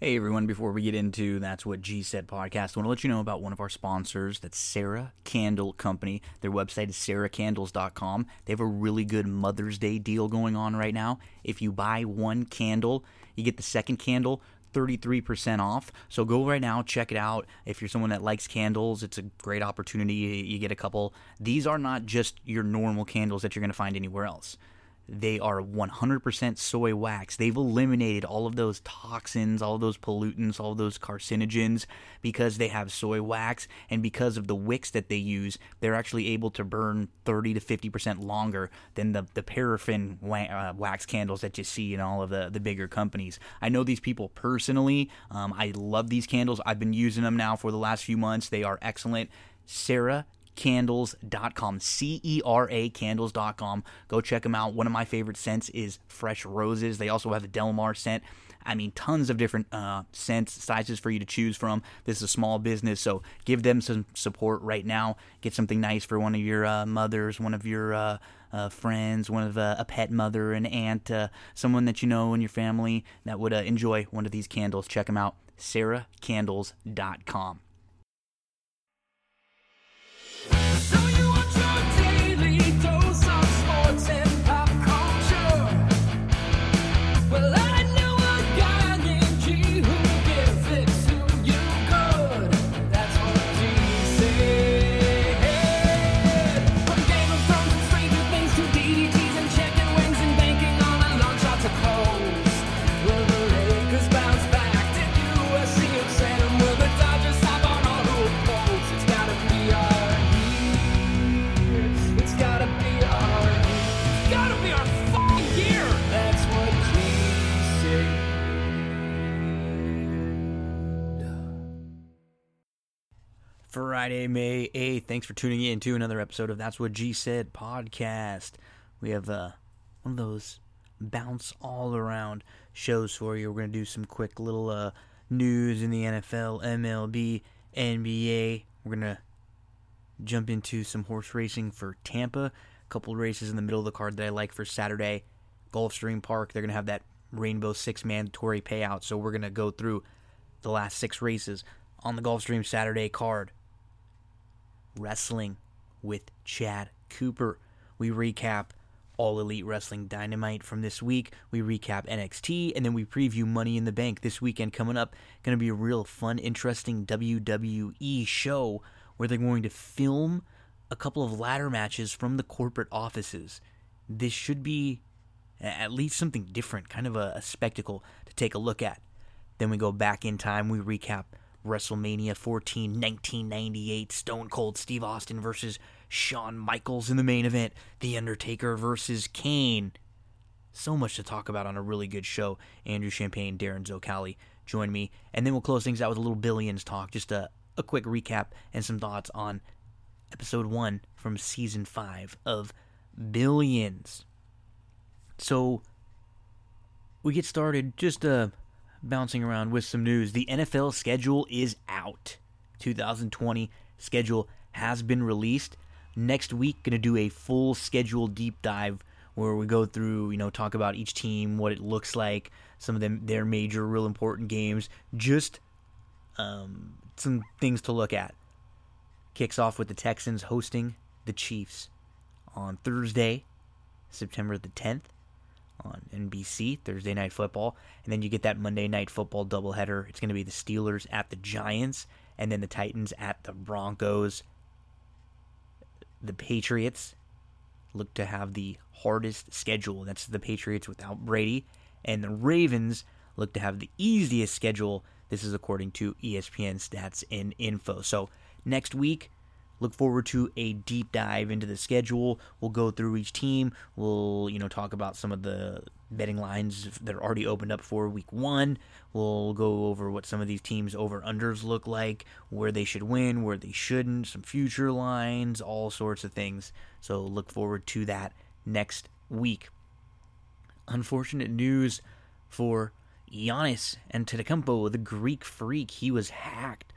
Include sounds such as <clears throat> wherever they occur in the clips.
Hey everyone, before we get into That's What G Said podcast, I want to let you know about one of our sponsors, that's Cera Candle Company. Their website is ceracandles.com. They have a really good Mother's Day deal going on right now. If you buy one candle, you get the second candle 33% off. So go right now, check it out. If you're someone that likes candles, it's a great opportunity. You get a couple. These are not just your normal candles that you're going to find anywhere else. They are 100% soy wax. They've eliminated all of those toxins, all those pollutants, all those carcinogens because they have soy wax. And because of the wicks that they use, they're actually able to burn 30 to 50% longer than the, the paraffin uh, wax candles that you see in all of the, the bigger companies. I know these people personally. Um, I love these candles. I've been using them now for the last few months. They are excellent. Cera candles.com c-e-r-a candles.com go check them out. One of my favorite scents is fresh roses. They also have the delmar scent. I mean tons of different uh, scents sizes for you to choose from. This is a small business so give them some support right now. Get something nice for one of your uh, mothers one of your uh, uh, friends, one of uh, a pet mother, an aunt, uh, someone that you know in your family that would enjoy one of these candles. Check them out, ceracandles.com. Friday, May 8th. Thanks for tuning in to another episode of That's What G Said podcast. We have uh, one of those bounce all around shows for you. We're going to do some quick little uh, news in the NFL, MLB, NBA. We're going to jump into some horse racing for Tampa. A couple races in the middle of the card that I like for Saturday. Gulfstream Park, they're going to have that Rainbow Six mandatory payout. So we're going to go through the last six races on the Gulfstream Saturday card. Wrestling with Chad Cooper. We recap All Elite Wrestling Dynamite from this week. We recap NXT, and then we preview Money in the Bank this weekend coming up. Going to be a real fun, interesting WWE show where they're going to film a couple of ladder matches from the corporate offices. This should be at least something different, kind of a, a spectacle to take a look at. Then we go back in time, we recap WrestleMania 14, 1998, Stone Cold Steve Austin versus Shawn Michaels in the main event, The Undertaker versus Kane. So much to talk about on a really good show. Andrew Champagne, Darin Zoccali join me, and then we'll close things out with a little Billions talk, just a, a quick recap and some thoughts on episode one from season five of Billions. So we get started just uh bouncing around with some news. The NFL schedule is out. 2020 schedule has been released. Next week, going to do a full schedule deep dive where we go through, you know, talk about each team, what it looks like, some of them their major, real important games, just um, some things to look at. Kicks off with the Texans hosting the Chiefs on Thursday, September the 10th on NBC, Thursday Night Football. And then you get that Monday Night Football doubleheader. It's going to be the Steelers at the Giants, and then the Titans at the Broncos. The Patriots look to have the hardest schedule. That's the Patriots without Brady. And the Ravens look to have the easiest schedule. This is according to ESPN stats and info. So next week, look forward to a deep dive into the schedule. We'll go through each team. We'll, you know, talk about some of the betting lines that are already opened up for week one. We'll go over what some of these teams over unders look like, where they should win, where they shouldn't, some future lines, all sorts of things. So look forward to that next week. Unfortunate news for Giannis and Antetokounmpo, the Greek freak. He was hacked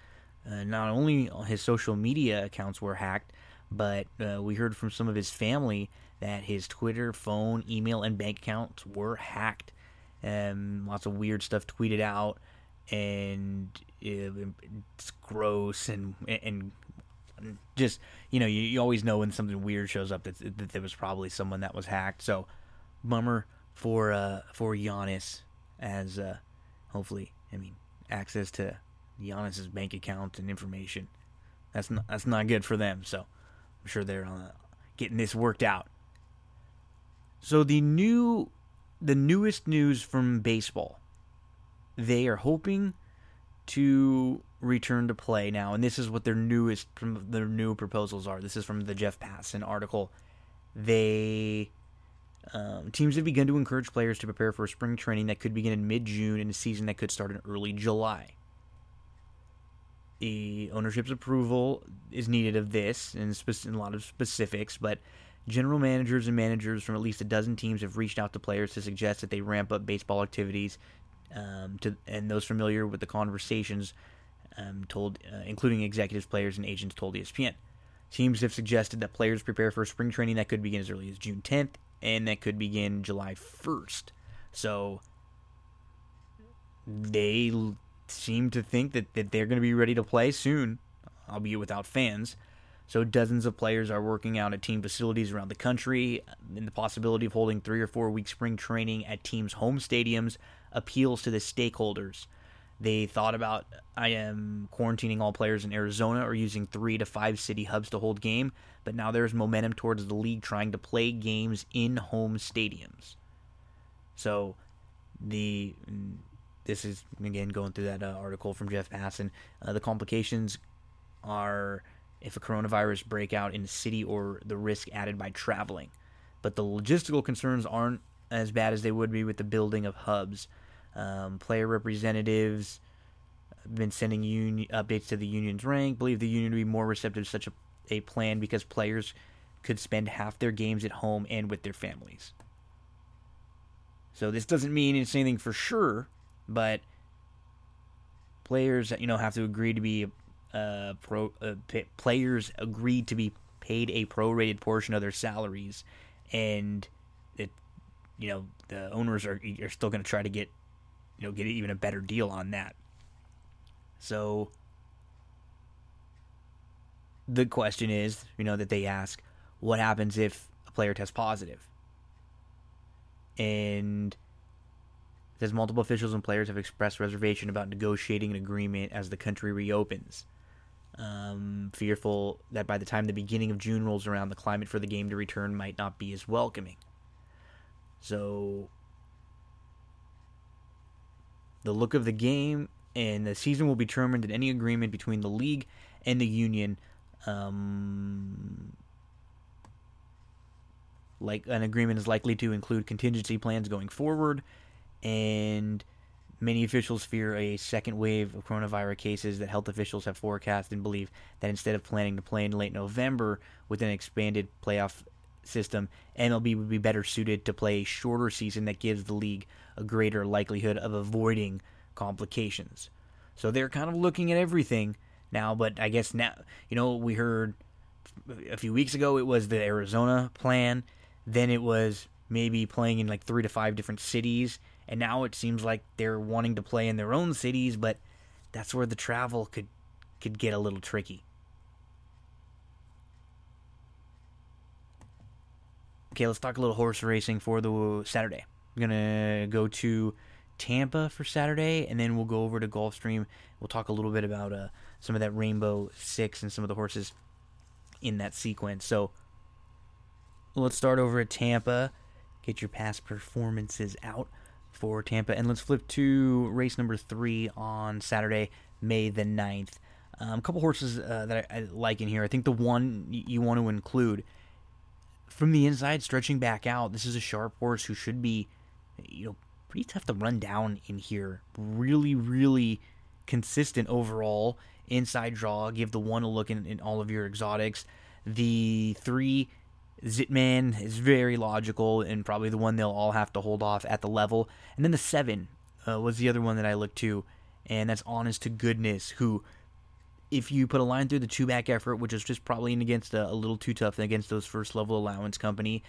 uh, not only his social media accounts were hacked, but uh, we heard from some of his family that his Twitter, phone, email, and bank accounts were hacked. Um, lots of weird stuff tweeted out, and it's gross and and just you know you, you always know when something weird shows up that, that there was probably someone that was hacked. So bummer for uh, for Giannis as uh, hopefully I mean access to Giannis's bank account and information. That's not that's not good for them. So I'm sure they're uh, getting this worked out. So the new the newest news from baseball. They are hoping to return to play now, and this is what their newest their new proposals are. This is from the Jeff Passan article. They um, teams have begun to encourage players to prepare for a spring training that could begin in mid June and a season that could start in early July. The ownership's approval is needed of this and a lot of specifics, but general managers and managers from at least a dozen teams have reached out to players to suggest that they ramp up baseball activities. Um, to and those familiar with the conversations um, told, uh, including executives, players, and agents, told ESPN. Teams have suggested that players prepare for spring training that could begin as early as June 10th and that could begin July 1st. So they seem to think that, that they're going to be ready to play soon, albeit without fans. So dozens of players are working out at team facilities around the country, and the possibility of holding three or four week spring training at teams' home stadiums appeals to the stakeholders. They thought about I am quarantining all players in Arizona or using three to five city hubs to hold game, but now there's momentum towards the league trying to play games in home stadiums. So the this is again going through that uh, article from Jeff Passan. Uh, the complications are if a coronavirus breakout in a city or the risk added by traveling, but the logistical concerns aren't as bad as they would be with the building of hubs. Um, player representatives have been sending updates to the union's rank. Believe the union to be more receptive to such a, a plan because players could spend half their games at home and with their families. So this doesn't mean it's anything for sure, but players, you know, have to agree to be uh, pro. Uh, players agreed to be paid a prorated portion of their salaries, and it, you know, the owners are are still going to try to get you know, get even a better deal on that. So the question is, you know, that they ask, what happens if a player tests positive? And says multiple officials and players have expressed reservation about negotiating an agreement as the country reopens. Um, fearful that by the time the beginning of June rolls around, the climate for the game to return might not be as welcoming. So the look of the game and the season will be determined in any agreement between the league and the union. Um, like an agreement is likely to include contingency plans going forward, and many officials fear a second wave of coronavirus cases that health officials have forecast and believe that instead of planning to play in late November with an expanded playoff system, MLB would be better suited to play a shorter season that gives the league a greater likelihood of avoiding complications. So they're kind of looking at everything now, but I guess now, you know, we heard a few weeks ago it was the Arizona plan, then it was maybe playing in like three to five different cities, and now it seems like they're wanting to play in their own cities, but that's where the travel could could get a little tricky. Okay, let's talk a little horse racing for the Saturday. I'm gonna go to Tampa for Saturday, and then we'll go over to Gulfstream. We'll talk a little bit about uh, some of that Rainbow Six and some of the horses in that sequence. So let's start over at Tampa. Get your past performances out for Tampa, and let's flip to race number three on Saturday, May the 9th. Um, a couple horses uh, that I, I, like in here. I think the one you want to include from the inside, stretching back out. This is a sharp horse who should be, you know, pretty tough to run down in here. Really, really consistent overall. Inside draw, give the one a look in, in all of your exotics. The three, Zitman is very logical and probably the one they'll all have to hold off at the level. And then the seven uh, was the other one that I looked to, and that's Honest to Goodness, who if you put a line through the two back effort, which is just probably in against a, a, little too tough against those first level allowance company,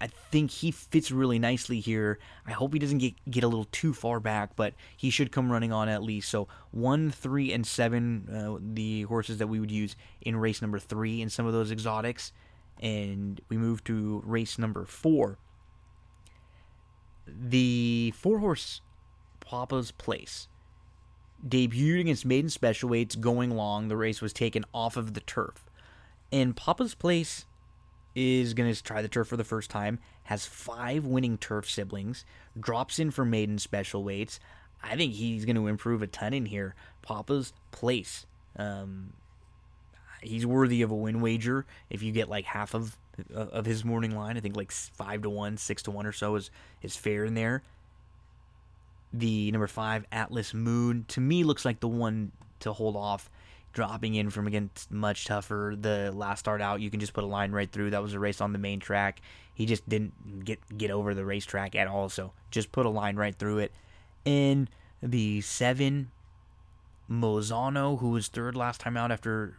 I think he fits really nicely here. I hope he doesn't get get a little too far back, but he should come running on at least. So one, three, and seven, uh, the horses that we would use in race number three in some of those exotics, and we move to race number four. The four horse Papa's Place debuted against maiden special weights going long. The race was taken off of the turf, and Papa's Place is going to try the turf for the first time, has five winning turf siblings, drops in for maiden special weights. I think he's going to improve a ton in here. Papa's place. Um, he's worthy of a win wager if you get like half of uh, of his morning line. I think like five to one, six to one or so is is fair in there. The number five Atlas Moon to me looks like the one to hold off dropping in from against much tougher. The last start out, you can just put a line right through. That was a race on the main track. He just didn't get get over the racetrack at all. So just put a line right through it. And the seven Mozano, who was third last time out after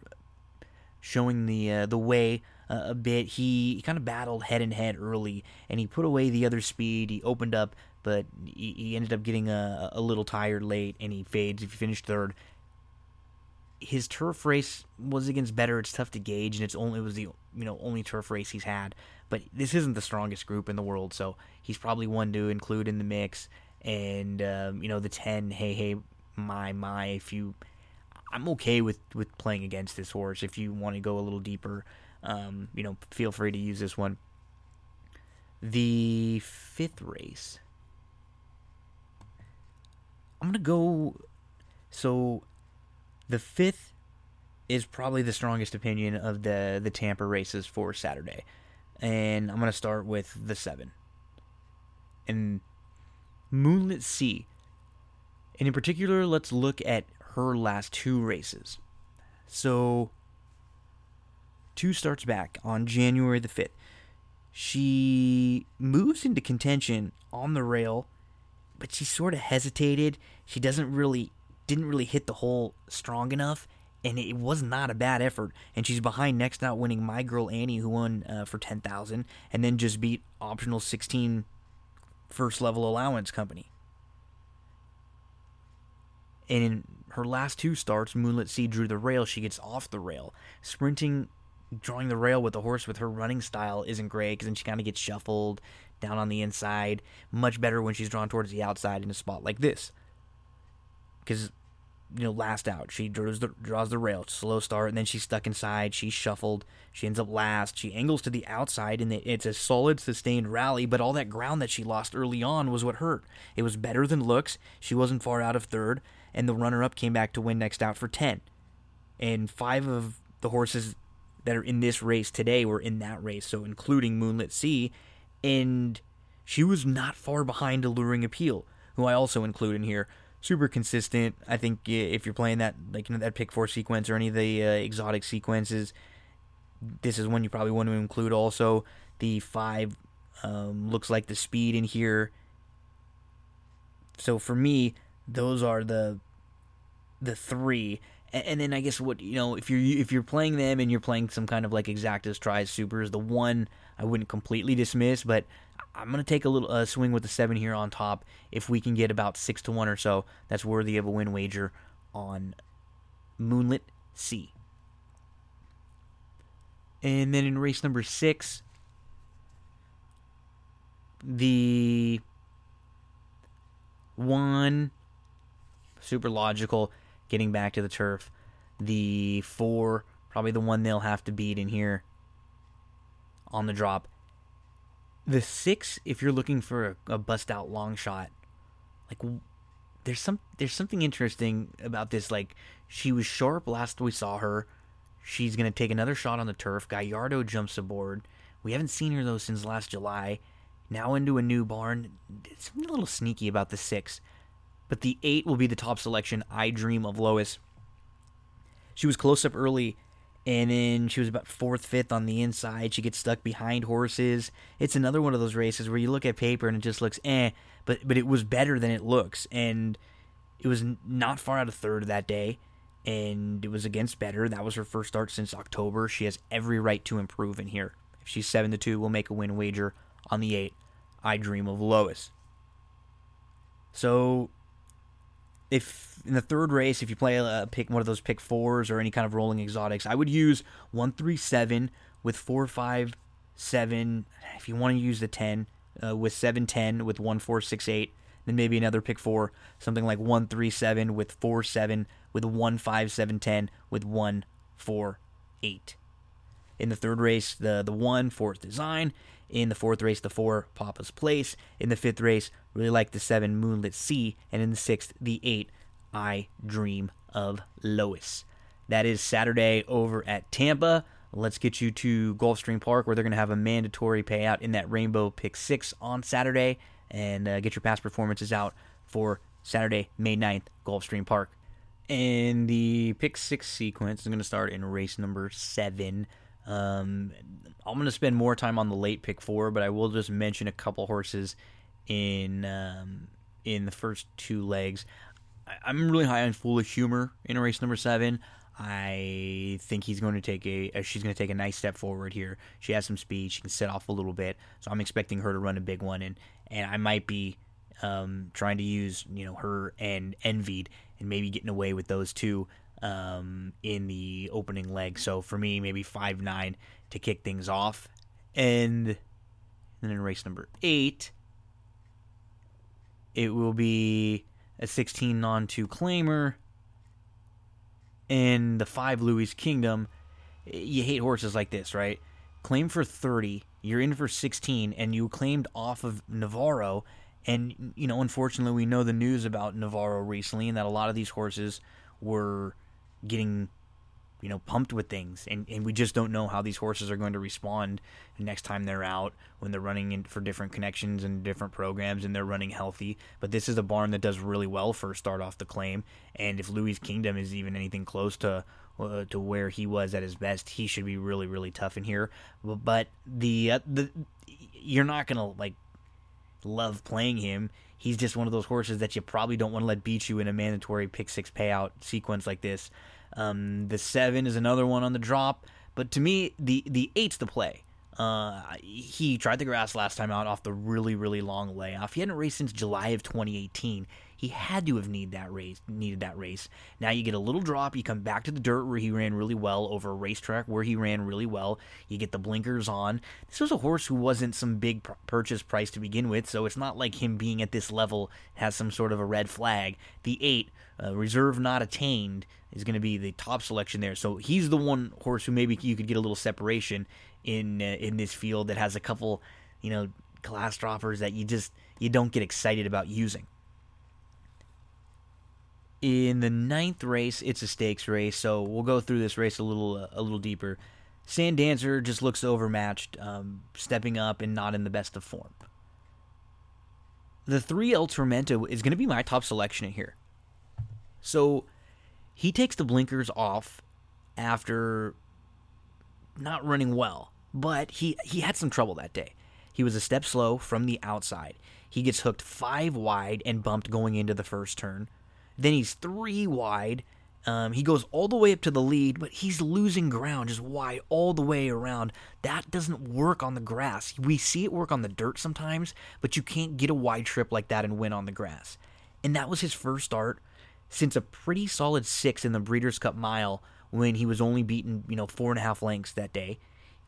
showing the uh, the way uh, a bit, he, he kind of battled head and head early, and he put away the other speed. He opened up, but he, he ended up getting a, a little tired late, and he fades. If he finished third, his turf race was against better. It's tough to gauge, and it's only it was the you know only turf race he's had. But this isn't the strongest group in the world, so he's probably one to include in the mix. And um, you know the ten, hey hey my my. If you, I'm okay with with playing against this horse. If you want to go a little deeper, um, you know, feel free to use this one. The fifth race. I'm gonna go. So the fifth is probably the strongest opinion of the the Tampa races for Saturday, and I'm gonna start with the seven. And Moonlit Sea. And in particular, let's look at her last two races. So, two starts back on January the 5th. She moves into contention on the rail, but she sort of hesitated. She doesn't really didn't really hit the hole strong enough, and it was not a bad effort. And she's behind next out, winning my girl Annie, who won uh, for ten thousand, and then just beat optional sixteen first level allowance company. And her last two starts, Moonlit Sea drew the rail. She gets off the rail, sprinting, drawing the rail with the horse with her running style isn't great because then she kind of gets shuffled down on the inside. Much better when she's drawn towards the outside in a spot like this because you know last out she draws the draws the rail slow start and then she's stuck inside she's shuffled she ends up last she angles to the outside and it's a solid sustained rally but all that ground that she lost early on was what hurt it was better than looks she wasn't far out of third and the runner up came back to win next out for 10 and five of the horses that are in this race today were in that race so including moonlit sea and she was not far behind alluring appeal who i also include in here super consistent. I think if you're playing that like you know, that pick four sequence or any of the uh, exotic sequences, this is one you probably want to include. Also, the five um, looks like the speed in here. So for me, those are the the three. And, then I guess what you know if you're if you're playing them and you're playing some kind of like exactas tries supers, the one I wouldn't completely dismiss, but I'm going to take a little uh, swing with the seven here on top. If we can get about six to one or so, that's worthy of a win wager on Moonlit Sea. And then in race number six, the one super logical getting back to the turf. The four, probably the one they'll have to beat in here on the drop the six, if you're looking for a, a bust out long shot, like there's some there's something interesting about this. Like she was sharp last we saw her. She's gonna take another shot on the turf. Gallardo jumps aboard. We haven't seen her though since last July. Now into a new barn. Something a little sneaky about the six. But the eight will be the top selection. I dream of Lois. She was close up early and then she was about fourth, fifth on the inside. She gets stuck behind horses. It's another one of those races where you look at paper and it just looks eh, but but it was better than it looks, and it was not far out of third that day, and it was against better. That was her first start since October. She has every right to improve in here. If she's seven to two. We'll make a win wager on the eight. I dream of Lois. So, if in the third race, if you play a pick one of those pick fours or any kind of rolling exotics, I would use one three seven with four five seven. If you want to use the ten uh, with seven ten with one four six eight, then maybe another pick four, something like one three seven with four seven with one five seven ten with one four eight. In the third race, the the one fourth design. In the fourth race, the four Papa's Place. In the fifth race, really like the seven Moonlit Sea. And in the sixth, the eight I Dream of Lois. That is Saturday over at Tampa. Let's get you to Gulfstream Park where they're going to have a mandatory payout in that Rainbow Pick 6 on Saturday and uh, get your past performances out for Saturday, May 9th, Gulfstream Park. And the Pick 6 sequence is going to start in race number 7. Um, I'm going to spend more time on the late pick four, but I will just mention a couple horses in um, in the first two legs. I, am really high on Foolish Humor in race number seven. I think he's going to take a, uh, she's going to take a nice step forward here. She has some speed. She can set off a little bit, so I'm expecting her to run a big one, and and I might be um, trying to use you know her and Envied and maybe getting away with those two um, in the opening leg. So for me, maybe five nine to kick things off, and then in race number eight, it will be a 16 non two claimer. In the five Louis Kingdom, you hate horses like this, right? Claim for 30, you're in for 16, and you claimed off of Navarro. And, you know, unfortunately, we know the news about Navarro recently and that a lot of these horses were getting you know pumped with things. And, and we just don't know how these horses are going to respond next time they're out when they're running in for different connections and different programs and they're running healthy. But this is a barn that does really well for start off the claim. And if louis kingdom is even anything close to uh, to where he was at his best he should be really really tough in here. But the uh, the you're not gonna like love playing him he's just one of those horses that you probably don't want to let beat you in a mandatory pick six payout sequence like this. Um, the seven is another one on the drop, but to me, the the eight's the play. Uh, he tried the grass last time out off the really really long layoff. He hadn't raced since July of 2018. He had to have need that race, needed that race. Now you get a little drop. You come back to the dirt where he ran really well over a racetrack where he ran really well. You get the blinkers on. This was a horse who wasn't some big purchase price to begin with, so it's not like him being at this level has some sort of a red flag. The eight, uh, reserve not attained, is going to be the top selection there. So he's the one horse who maybe you could get a little separation in uh, in this field that has a couple, you know, class droppers that you just you don't get excited about using. In the ninth race, it's a stakes race, so we'll go through this race a little uh, a little deeper. Sandancer just looks overmatched, um, stepping up and not in the best of form. The three El Tormenta is going to be my top selection here. So he takes the blinkers off after not running well, but he he had some trouble that day. He was a step slow from the outside. He gets hooked five wide and bumped going into the first turn. Then he's three wide. Um, he goes all the way up to the lead, but he's losing ground just wide all the way around. That doesn't work on the grass. We see it work on the dirt sometimes, but you can't get a wide trip like that and win on the grass. And that was his first start since a pretty solid six in the Breeders' Cup Mile when he was only beaten, you know, four and a half lengths that day.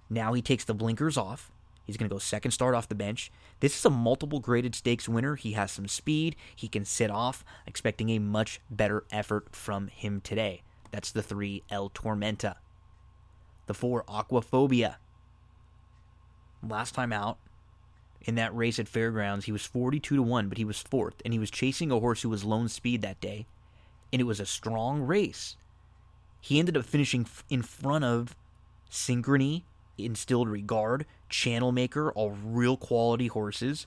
Now he takes the blinkers off. He's going to go second start off the bench. This is a multiple graded stakes winner. He has some speed. He can sit off. Expecting a much better effort from him today. That's the three El Tormenta. The four Aquaphobia. Last time out in that race at Fairgrounds, he was 42 to 1, but he was fourth, and he was chasing a horse who was lone speed that day, and it was a strong race. He ended up finishing in front of Synchrony, instilled regard, channel maker, all real quality horses.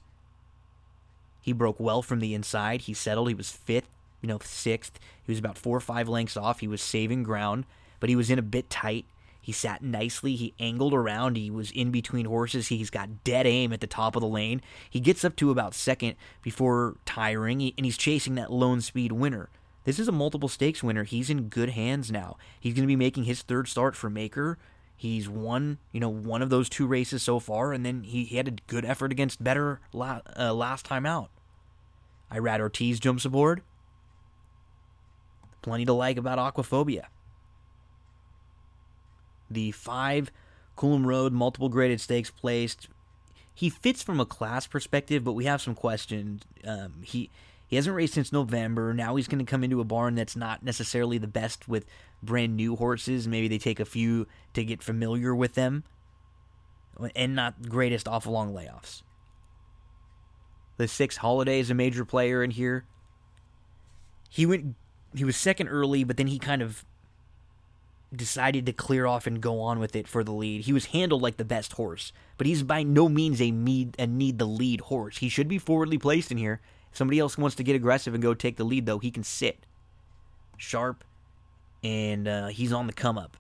He broke well from the inside. He settled. He was fifth, you know, sixth. He was about four or five lengths off. He was saving ground, but he was in a bit tight. He sat nicely. He angled around. He was in between horses. He's got dead aim at the top of the lane. He gets up to about second before tiring, and he's chasing that lone speed winner. This is a multiple stakes winner. He's in good hands now. He's going to be making his third start for Maker He's won, you know, one of those two races so far, and then he, he had a good effort against better la- uh, last time out. Irad Ortiz jumps aboard. Plenty to like about Aquaphobia. The five Coolum Road multiple graded stakes placed. He fits from a class perspective, but we have some questions. Um, he he hasn't raced since November. Now he's going to come into a barn that's not necessarily the best with brand new horses. Maybe they take a few to get familiar with them, and not greatest off long layoffs. The six Halladay is a major player in here. He went. He was second early, but then he kind of decided to clear off and go on with it for the lead. He was handled like the best horse, but he's by no means a need a need the lead horse. He should be forwardly placed in here. If somebody else wants to get aggressive and go take the lead, though, he can sit sharp, and uh, he's on the come up.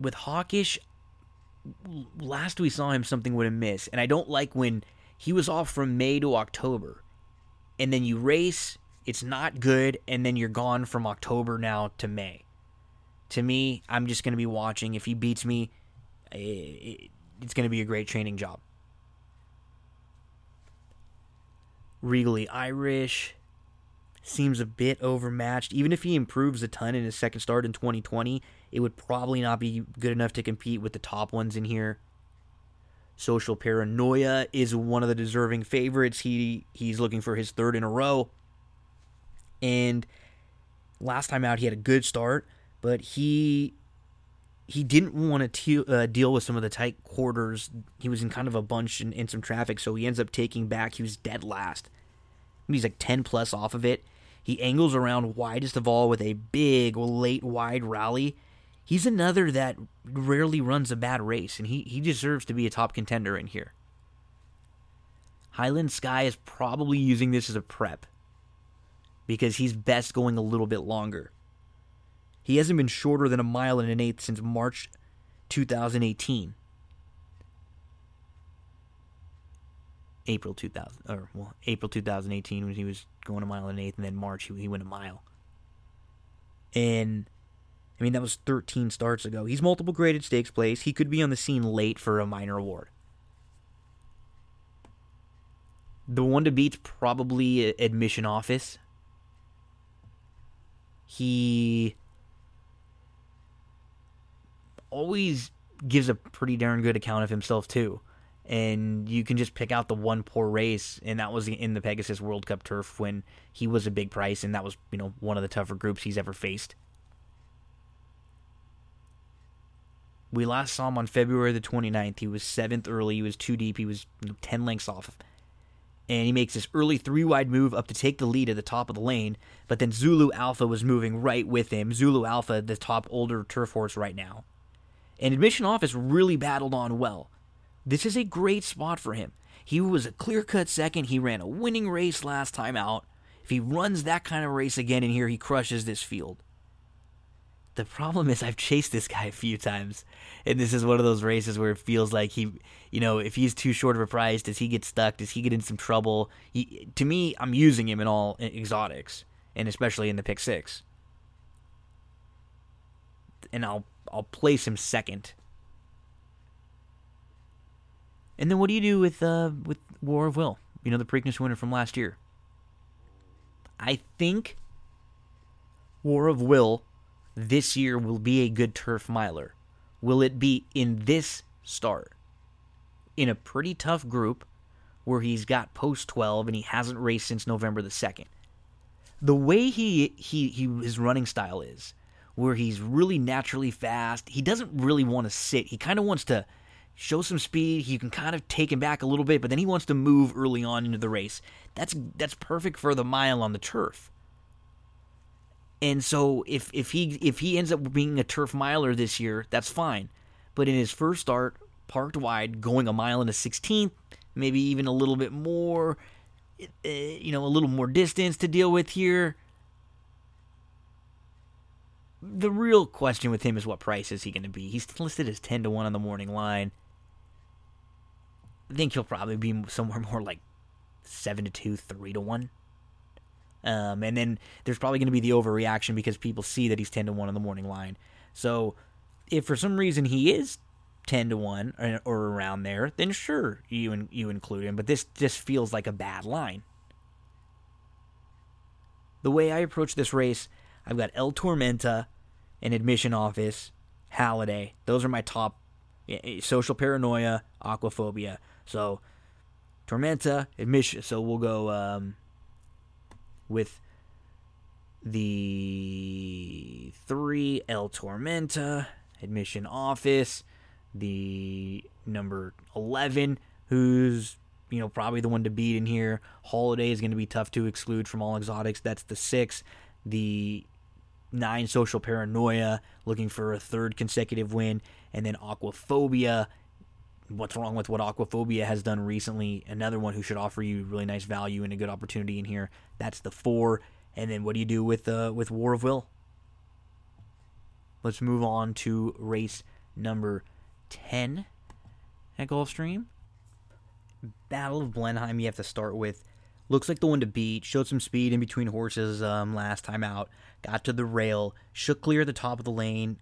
With Hawkish, last we saw him, something would have missed, and I don't like when he was off from May to October, and then you race it's not good, and then you're gone from October now to May. To me, I'm just going to be watching. If he beats me, it's going to be a great training job. Regally Irish seems a bit overmatched. Even if he improves a ton in his second start in 2020, it would probably not be good enough to compete with the top ones in here. Social Paranoia is one of the deserving favorites. He he's looking for his third in a row. And last time out, he had a good start, but he he didn't want to te- uh, deal with some of the tight quarters. He was in kind of a bunch in, in some traffic, so he ends up taking back. He was dead last. He's like 10 plus off of it. He angles around widest of all with a big late wide rally. He's another that rarely runs a bad race, and he, he deserves to be a top contender in here. Highland Sky is probably using this as a prep because he's best going a little bit longer. He hasn't been shorter than a mile and an eighth since March 2018. April 2000 or well April 2018 when he was going a mile and an eighth and then March he, he went a mile. And I mean that was 13 starts ago. He's multiple graded stakes place. He could be on the scene late for a minor award. The one to beat's probably admission office he always gives a pretty darn good account of himself too. And you can just pick out the one poor race, and that was in the Pegasus World Cup turf when he was a big price, and that was you know one of the tougher groups he's ever faced. We last saw him on February the 29th. He was seventh early. He was too deep. He was you know, 10 lengths off and he makes this early three wide move up to take the lead at the top of the lane. But then Zulu Alpha was moving right with him. Zulu Alpha, the top older turf horse right now. And Admission Office really battled on well. This is a great spot for him. He was a clear cut second. He ran a winning race last time out. If he runs that kind of race again in here, he crushes this field. The problem is I've chased this guy a few times, and this is one of those races where it feels like he, you know, if he's too short of a price, does he get stuck? Does he get in some trouble? He, to me, I'm using him in all exotics, and especially in the pick six, and I'll I'll place him second. And then what do you do with uh, with War of Will? You know, the Preakness winner from last year. I think War of Will this year will be a good turf miler? Will it be in this start? In a pretty tough group where he's got post 12 and he hasn't raced since November the 2nd. The way he, he, he his running style is, where he's really naturally fast, he doesn't really want to sit. He kind of wants to show some speed. You can kind of take him back a little bit, but then he wants to move early on into the race. That's that's perfect for the mile on the turf. And so if if he if he ends up being a turf miler this year, that's fine. But in his first start, parked wide, going a mile and a sixteenth, maybe even a little bit more, eh, you know, a little more distance to deal with here. The real question with him is what price is he going to be? He's listed as ten to one on the morning line. I think he'll probably be somewhere <laughs> more like seven to two, three to one. Um, and then there's probably going to be the overreaction because people see that he's 10 to 1 on the morning line. So if for some reason he is 10 to 1 or, or around there, then sure, you, you include him. But this just feels like a bad line. The way I approach this race, I've got El Tormenta, an admission office, Halladay. Those are my top eh, eh, social paranoia, aquaphobia. So Tormenta, admission. So we'll go um, with the three El Tormenta, admission office, the number 11, who's you know probably the one to beat in here. Halladay is going to be tough to exclude from all exotics. That's the six. The nine social paranoia, looking for a third consecutive win, and then aquaphobia. What's wrong with what aquaphobia has done recently? Another one who should offer you really nice value and a good opportunity in here. That's the four. And then what do you do with uh, with War of Will? Let's move on to race number 10 at Gulfstream. Battle of Blenheim, you have to start with. Looks like the one to beat. Showed some speed in between horses um, last time out. Got to the rail. Shook clear at the top of the lane.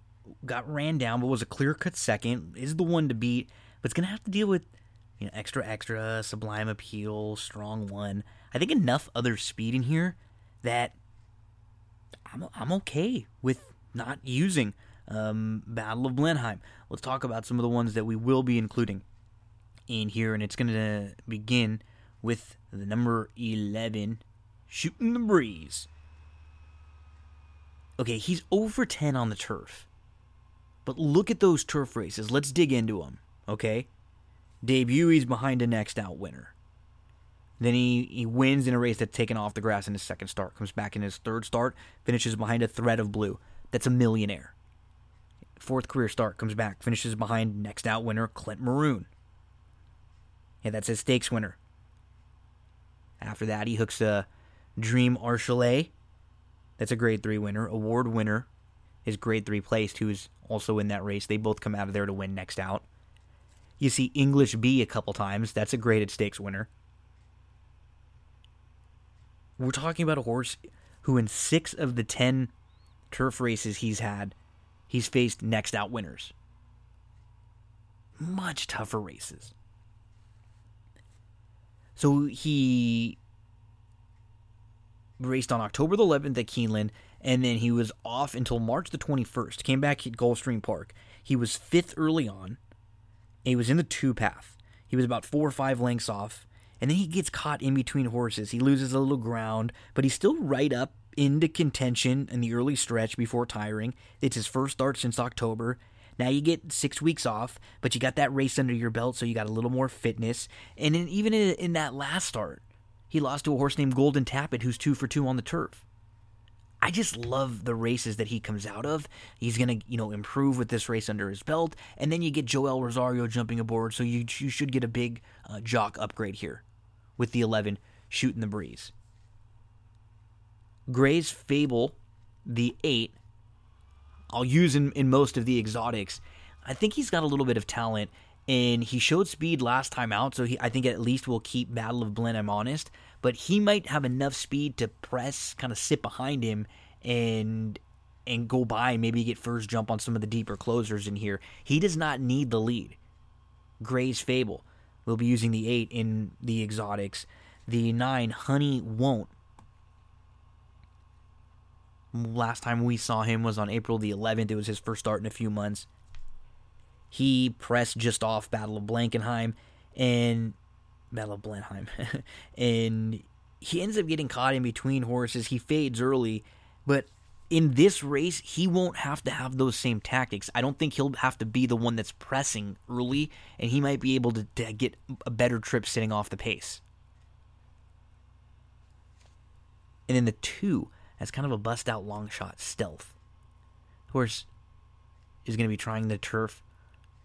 Got ran down, but was a clear cut second. Is the one to beat. But it's to have to deal with you know, extra, extra, sublime appeal, strong one. I think enough other speed in here that I'm, I'm okay with not using um, Battle of Blenheim. Let's talk about some of the ones that we will be including in here, and it's to begin with the number 11, Shooting the Breeze. Okay, he's over 10 on the turf. But look at those turf races. Let's dig into them, okay? Debut, he's behind a next out winner. Then he, he wins in a race that's taken off the grass in his second start, comes back in his third start, finishes behind a thread of blue. That's a millionaire. Fourth career start, comes back, finishes behind next out winner Clint Maroon. Yeah, that's his stakes winner. After that, he hooks a Dream Archelet. That's a grade three winner. Award winner is grade three placed, who's also in that race. They both come out of there to win next out. You see English B a couple times. That's a graded stakes winner. We're talking about a horse who, in six of the ten turf races he's had, he's faced next out winners. Much tougher races. So he raced on October the 11th at Keeneland, and then he was off until March the 21st. Came back at Gulfstream Park. He was fifth early on. He was in the two path. He was about four or five lengths off and then he gets caught in between horses. He loses a little ground, but he's still right up into contention in the early stretch before tiring. It's his first start since October. Now you get six weeks off, but you got that race under your belt, so you got a little more fitness. And even in, in that last start, he lost to a horse named Golden Tappet, who's two for two on the turf. I just love the races that he comes out of. He's gonna, you know, improve with this race under his belt, and then you get Joel Rosario jumping aboard, so you you should get a big uh, jock upgrade here with the 11 shooting the breeze. Gray's Fable, the 8, I'll use in, in most of the exotics. I think he's got a little bit of talent, and he showed speed last time out, so he, I think at least will keep Battle of Blenheim honest. But he might have enough speed to press, kind of sit behind him, and and go by, maybe get first jump on some of the deeper closers in here. He does not need the lead. Gray's Fable. We'll be using the 8 in the exotics. The 9, Honey Won't. Last time we saw him was on April the 11th. It was his first start in a few months. He pressed just off Battle of Blenheim and Battle of Blenheim. <laughs> and he ends up getting caught in between horses. He fades early, but in this race, he won't have to have those same tactics. I don't think he'll have to be the one that's pressing early, and he might be able to, to get a better trip sitting off the pace. And then the two, as kind of a bust out long shot, stealth. Horse is going to be trying the turf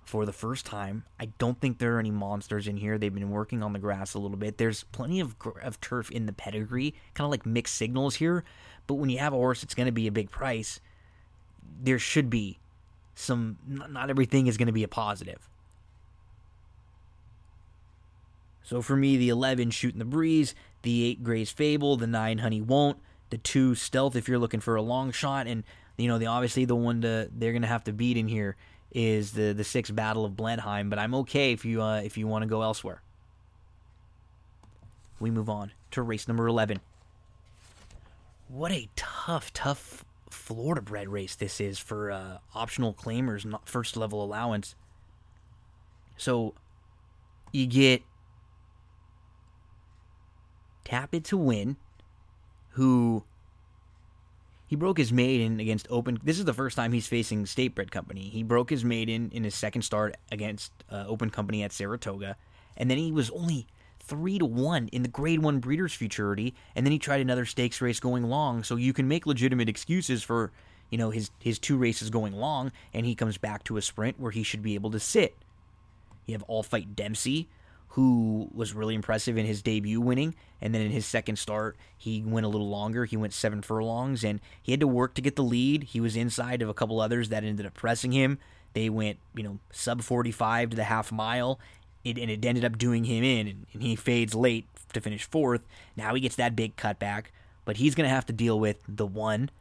for the first time. I don't think there are any monsters in here. They've been working on the grass a little bit. There's plenty of, of turf in the pedigree, kind of like mixed signals here. But when you have a horse, it's going to be a big price. There should be some. Not everything is going to be a positive. So for me, the 11 shooting the breeze, the 8 Gray's Fable, the 9 Honey Won't, the 2 Stealth if you're looking for a long shot, and You know, the obviously the one to they're going to have to beat in here is the the sixth battle of Blenheim, but I'm okay if you uh, if you want to go elsewhere. We move on to race number 11. What a tough, tough Florida bred race this is for uh, optional claimers, not first level allowance. So you get Tap It to Win, who he broke his maiden against Open. This is the first time he's facing State Bred Company. He broke his maiden in his second start against uh, Open Company at Saratoga, and then he was only three to one in the Grade One Breeders' Futurity, and then he tried another stakes race going long. So you can make legitimate excuses for you know his his two races going long, and he comes back to a sprint where he should be able to sit. You have All Fight Dempsey, who was really impressive in his debut winning. And then in his second start, he went a little longer. He went seven furlongs and he had to work to get the lead. He was inside of a couple others that ended up pressing him. They went, you know, sub 45 to the half mile. It, and it ended up doing him in, and, he fades late to finish fourth. Now he gets that big cutback, but he's going to have to deal with the one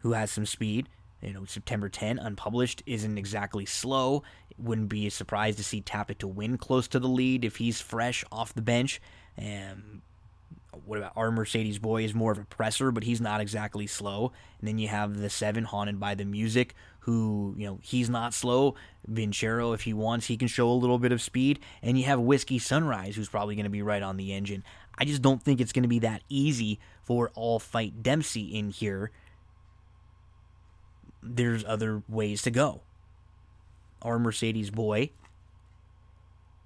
who has some speed you know, September 10, unpublished, isn't exactly slow. Wouldn't be surprised to see Tap It to win close to the lead if he's fresh off the bench. And what about our Mercedes boy is more of a presser, but he's not exactly slow. And then you have the seven haunted by the music, who you know he's not slow. Vincero, if he wants, he can show a little bit of speed. And you have Whiskey Sunrise, who's probably going to be right on the engine. I just don't think it's going to be that easy for all fight Dempsey in here there's other ways to go. Our Mercedes boy,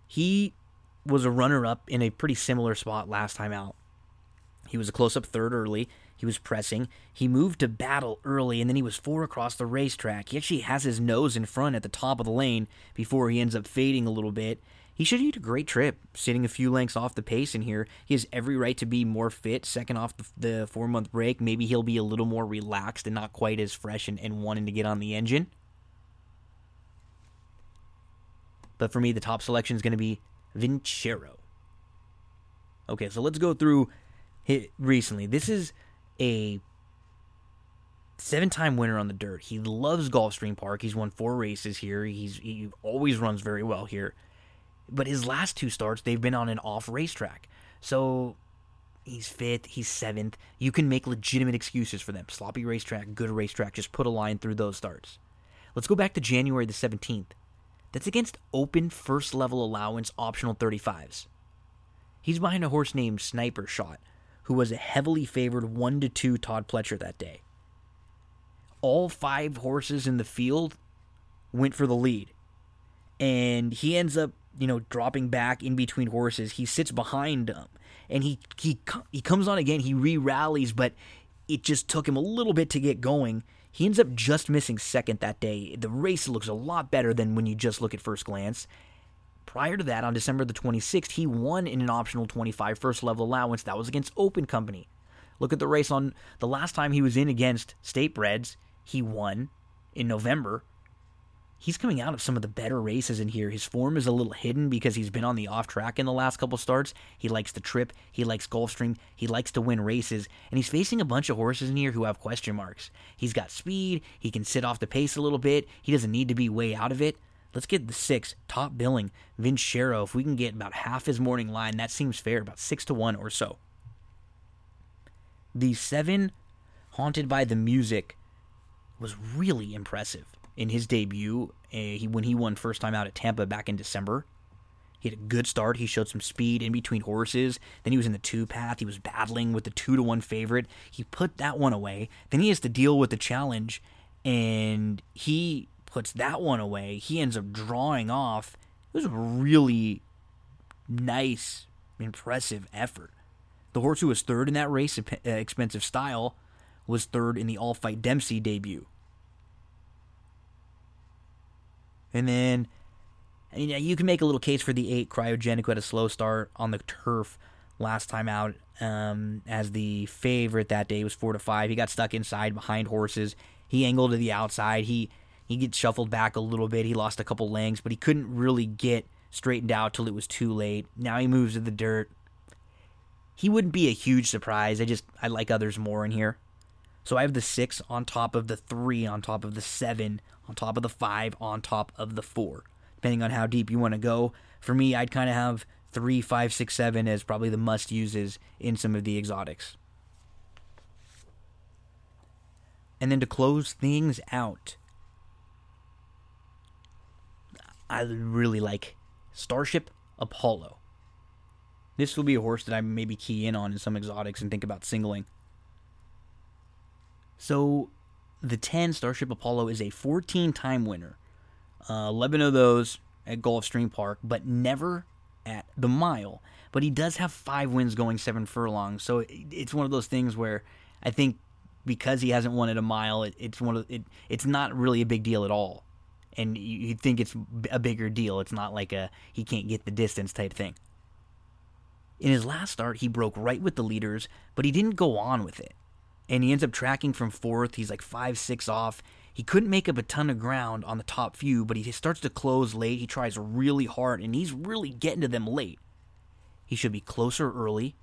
he was a runner up in a pretty similar spot last time out. He was a close up third early. He was pressing. He moved to battle early, and then he was four across the racetrack. He actually has his nose in front at the top of the lane before he ends up fading a little bit. He should eat a great trip, sitting a few lengths off the pace in here. He has every right to be more fit, second off the, four month break. Maybe he'll be a little more relaxed and not quite as fresh and, and wanting to get on the engine. But for me, the top selection is going to be Vincero. Okay, so let's go through it recently. This is a seven time winner on the dirt. He loves Gulfstream Park. He's won four races here. He's he always runs very well here. But his last two starts, they've been on an off racetrack. So he's fifth, he's seventh. You can make legitimate excuses for them. Sloppy racetrack, good racetrack. Just put a line through those starts. Let's go back to January the 17th. That's against open first level allowance optional 35s. He's behind a horse named Sniper Shot, who was a heavily favored 1 to 2 Todd Pletcher that day. All five horses in the field went for the lead. And he ends up you know, dropping back in between horses. He sits behind them, and he he he comes on again. He re rallies, but it just took him a little bit to get going. He ends up just missing second that day. The race looks a lot better than when you just look at first glance. Prior to that, on December the 26th, he won in an optional 25 first level allowance. That was against Open Company. Look at the race on the last time he was in against State Breds. He won in November he's coming out of some of the better races in here. His form is a little hidden because he's been on the off track in the last couple starts. He likes to trip, he likes Gulfstream, he likes to win races, and he's facing a bunch of horses in here who have question marks. He's got speed, he can sit off the pace a little bit, he doesn't need to be way out of it. Let's get the six top billing, Vincero. If we can get about half his morning line, that seems fair, about six to one or so. The seven, haunted by the music, was really impressive in his debut uh, he, when he won first time out at Tampa back in December. He had a good start. He showed some speed in between horses. Then he was in the two path. He was battling with the two to one favorite. He put that one away. Then he has to deal with the challenge, and he puts that one away. He ends up drawing off. It was a really nice, impressive effort. The horse who was third in that race, uh, Expensive Style, was third in the All Fight Dempsey debut. And then you, know, you can make a little case for the eight cryogenic who had a slow start on the turf last time out um, as the favorite that day was four to five. He got stuck inside behind horses. He angled to the outside. He he gets shuffled back a little bit. He lost a couple lengths, but he couldn't really get straightened out till it was too late. Now he moves to the dirt. He wouldn't be a huge surprise. I just I like others more in here. So I have the six on top of the three, on top of the seven, on top of the five, on top of the four, depending on how deep you want to go. For me, I'd kind of have three, five, six, seven as probably the must uses in some of the exotics. And then to close things out, I really like Starship Apollo. This will be a horse that I maybe key in on in some exotics and think about singling. So, the 10 Starship Apollo is a 14 time winner. Uh, 11 of those at Gulfstream Park, but never at the mile. But he does have five wins going seven furlongs. So it's one of those things where I think because he hasn't won at a mile, it, it's one of it. It's not really a big deal at all, and you, would think it's a bigger deal. It's not like a he can't get the distance type thing. In his last start, he broke right with the leaders, but he didn't go on with it, and he ends up tracking from fourth. He's like five six off. He couldn't make up a ton of ground on the top few, but he starts to close late. He tries really hard, and he's really getting to them late. He should be closer early.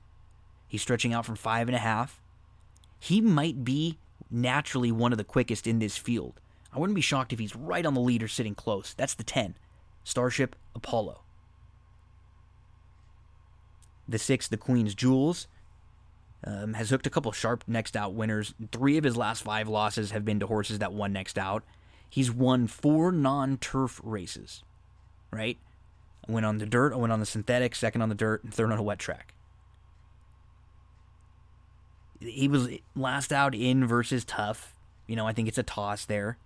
He's stretching out from five and a half he might be naturally one of the quickest in this field. I wouldn't be shocked if he's right on the leader sitting close. That's the 10. Starship Apollo. The 6, the Queen's Jewels. Um, has hooked a couple sharp next out winners. Three of his last five losses have been to horses that won next out. He's won four non turf races, right? I went on the dirt, I went on the synthetic, second on the dirt, and third on a wet track he was last out in versus tough. You know, I think it's a toss there.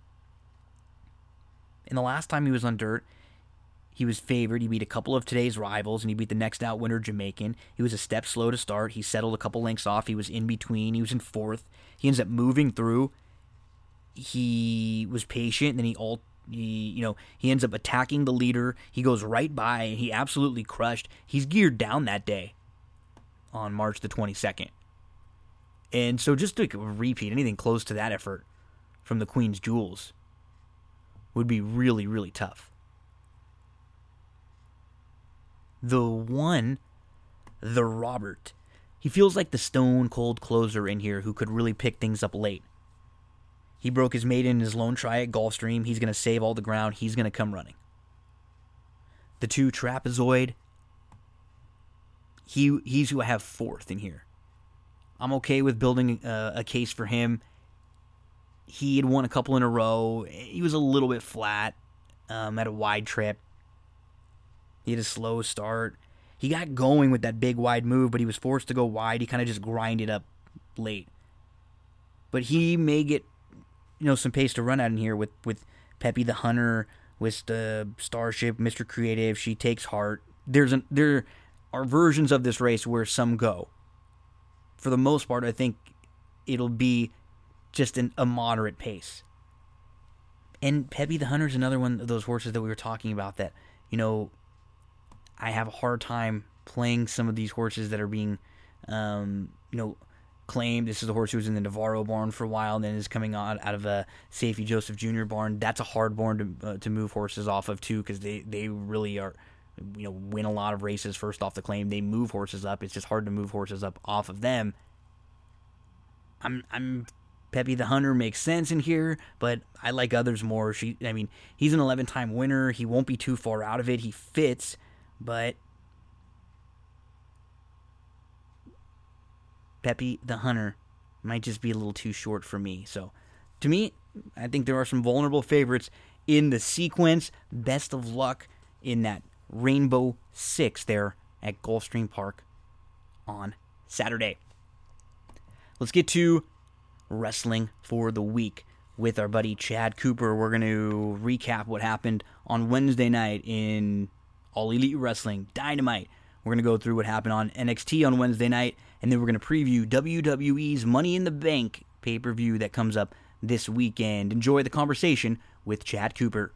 And the last time he was on dirt, he was favored. He beat a couple of today's rivals, and he beat the next out winner, Jamaican. He was a step slow to start. He settled a couple lengths off. He was in between. He was in fourth. He ends up moving through. He was patient, and then he all he you know he ends up attacking the leader. He goes right by, and he absolutely crushed. He's geared down that day on March the twenty second. And so just to repeat anything close to that effort from the Queen's Jewels would be really, really tough. The one, the Robert, he feels like the stone cold closer in here who could really pick things up late. He broke his maiden in his lone try at Gulfstream. He's going to save all the ground. He's going to come running. The two trapezoid, he he's who I have fourth in here. I'm okay with building a, a case for him. He had won a couple in a row. He was a little bit flat um, at a wide trip. He had a slow start. He got going with that big wide move, but he was forced to go wide. He kind of just grinded up late. But he may get, you know, some pace to run out in here with with Peppy the Hunter, with the Starship, Mr. Creative. She takes heart. There's an there are versions of this race where some go for the most part, I think it'll be just an, a moderate pace. And Peppy the Hunter is another one of those horses that we were talking about that, you know, I have a hard time playing some of these horses that are being, um, you know, claimed. This is a horse who was in the Navarro barn for a while and then is coming on out of a Saffie Joseph Jr. barn. That's a hard barn to, uh, to move horses off of, too, because they, they really are you know win a lot of races first off the claim. They move horses up. It's just hard to move horses up off of them. I'm I'm Peppy the Hunter makes sense in here, but I like others more. She I mean, he's an 11-time winner. He won't be too far out of it. He fits, but Peppy the Hunter might just be a little too short for me. So, to me, I think there are some vulnerable favorites in the sequence. Best of luck in that Rainbow Six there at Gulfstream Park on Saturday. Let's get to wrestling for the week with our buddy Chad Cooper. We're going to recap what happened on Wednesday night in All Elite Wrestling Dynamite. We're going to go through what happened on NXT on Wednesday night, and then we're going to preview WWE's Money in the Bank pay per view that comes up this weekend. Enjoy the conversation with Chad Cooper.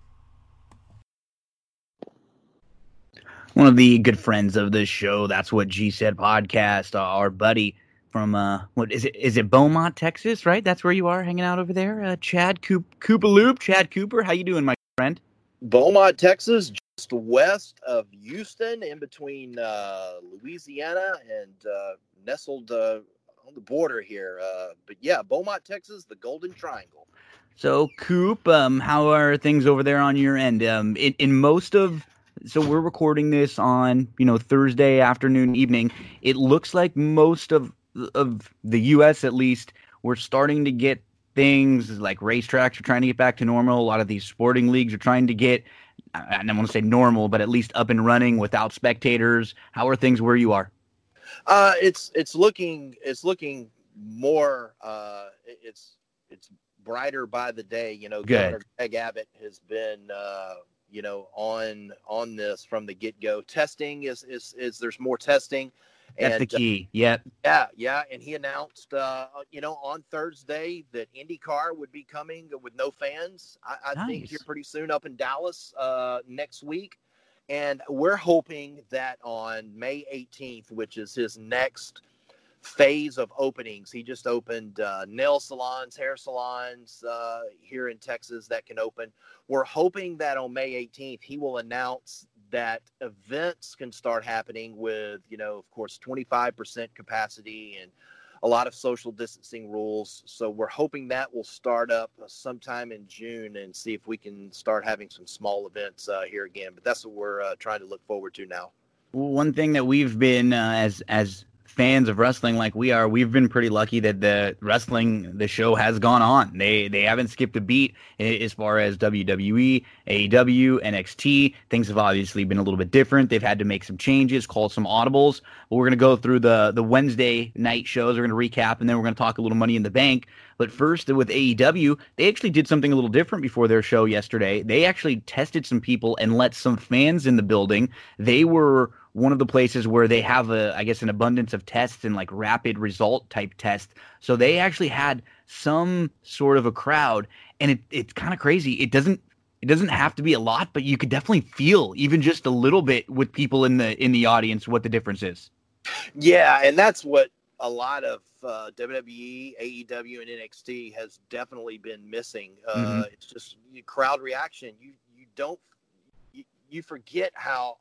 one of the good friends of this show. That's what G said podcast. Uh, our buddy from uh, what is it? Is it Beaumont, Texas? Right? That's where you are hanging out over there. Uh, Chad Coop Loop. Chad Cooper. How you doing, my friend? Beaumont, Texas, just west of Houston, in between uh, Louisiana and uh, nestled uh, on the border here. Uh, but yeah, Beaumont, Texas, the Golden Triangle. So, Coop, um, how are things over there on your end? Um, in, in most of so we're recording this on you know Thursday afternoon, evening. It looks like most of of the U.S. at least we're starting to get things like racetracks are trying to get back to normal. A lot of these sporting leagues are trying to get, I don't want to say normal, but at least up and running without spectators. How are things where you are? Uh, it's it's looking it's looking more. Uh, it's it's brighter by the day. You know, Good. Governor Greg Abbott has been. Uh, you know, on on this from the get go. Testing is is is there's more testing. That's and, the key. Yep. Uh, yeah, yeah, and he announced, uh, you know, on Thursday that IndyCar would be coming with no fans. I, I Nice. think here pretty soon up in Dallas uh, next week, and we're hoping that on May 18th, which is his next phase of openings, he just opened uh, nail salons, hair salons uh, here in Texas that can open. We're hoping that on May 18th he will announce that events can start happening with, you know, of course, 25% capacity and a lot of social distancing rules. So we're hoping that will start up sometime in June and see if we can start having some small events uh, here again. But that's what we're uh, trying to look forward to now. One thing that we've been uh, as as fans of wrestling like we are, we've been pretty lucky that the wrestling the show has gone on. They they haven't skipped a beat as far as WWE, AEW, NXT. Things have obviously been a little bit different. They've had to make some changes, call some audibles. But we're gonna go through the the Wednesday night shows. We're gonna recap, and then we're gonna talk a little Money in the Bank. But first, with AEW, they actually did something a little different before their show yesterday. They actually tested some people and let some fans in the building. They were one of the places where they have a, I guess, an abundance of tests and like rapid result type tests. So they actually had some sort of a crowd, and it, it's kind of crazy. It doesn't. It doesn't have to be a lot, but you could definitely feel even just a little bit with people in the in the audience what the difference is. Yeah, and that's what a lot of uh, WWE, AEW, and NXT has definitely been missing. Uh, Mhm. It's just crowd reaction. You you don't you, you forget how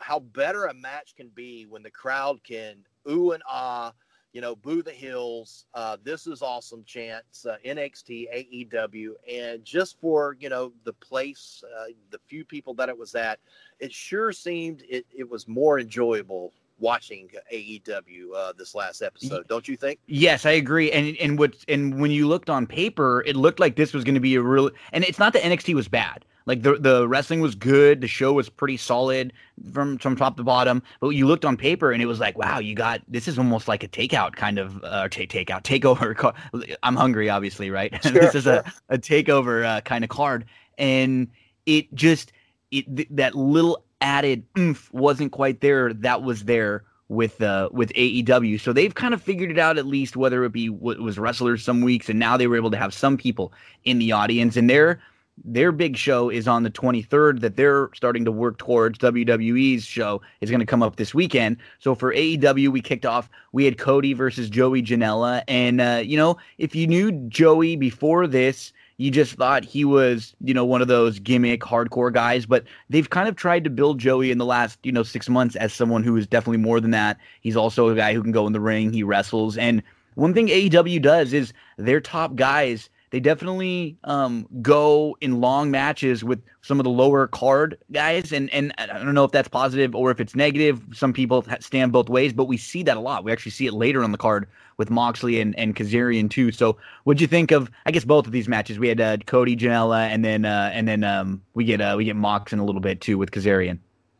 how better a match can be when the crowd can ooh and ah, you know, boo the heels. Uh, this is awesome chance, Uh, NXT, AEW, and just for you know the place, uh, the few people that it was at, it sure seemed it, it was more enjoyable watching AEW uh, this last episode. Don't you think? Yes, I agree. And and what and when you looked on paper, it looked like this was going to be a real. And it's not that NXT was bad. Like the the wrestling was good, the show was pretty solid from from top to bottom. But you looked on paper, and it was like, wow, you got this is almost like a takeout kind of uh, take takeout takeover. <laughs> I'm hungry, obviously, right? <laughs> Sure, this is a sure. a takeover uh, kind of card, and it just it th- that little added oomph wasn't quite there. That was there with uh with AEW. So they've kind of figured it out at least whether it be what was wrestlers some weeks and now they were able to have some people in the audience and their their big show is on the 23rd that they're starting to work towards WWE's show is going to come up this weekend. So for AEW we kicked off we had Cody versus Joey Janela and uh you know if you knew Joey before this you just thought he was, you know, one of those gimmick hardcore guys, but they've kind of tried to build Joey in the last, you know, six months as someone who is definitely more than that. He's also a guy who can go in the ring, he wrestles. And one thing AEW does is their top guys, they definitely um, go in long matches with some of the lower card guys. And, and I don't know if that's positive or if it's negative. Some people stand both ways, but we see that a lot. We actually see it later on the card with Moxley and, and Kazarian too. So what'd you think of, I guess, both of these matches? We had uh, Cody Janela and then uh, and then um, we get uh, we get Mox in a little bit too with Kazarian.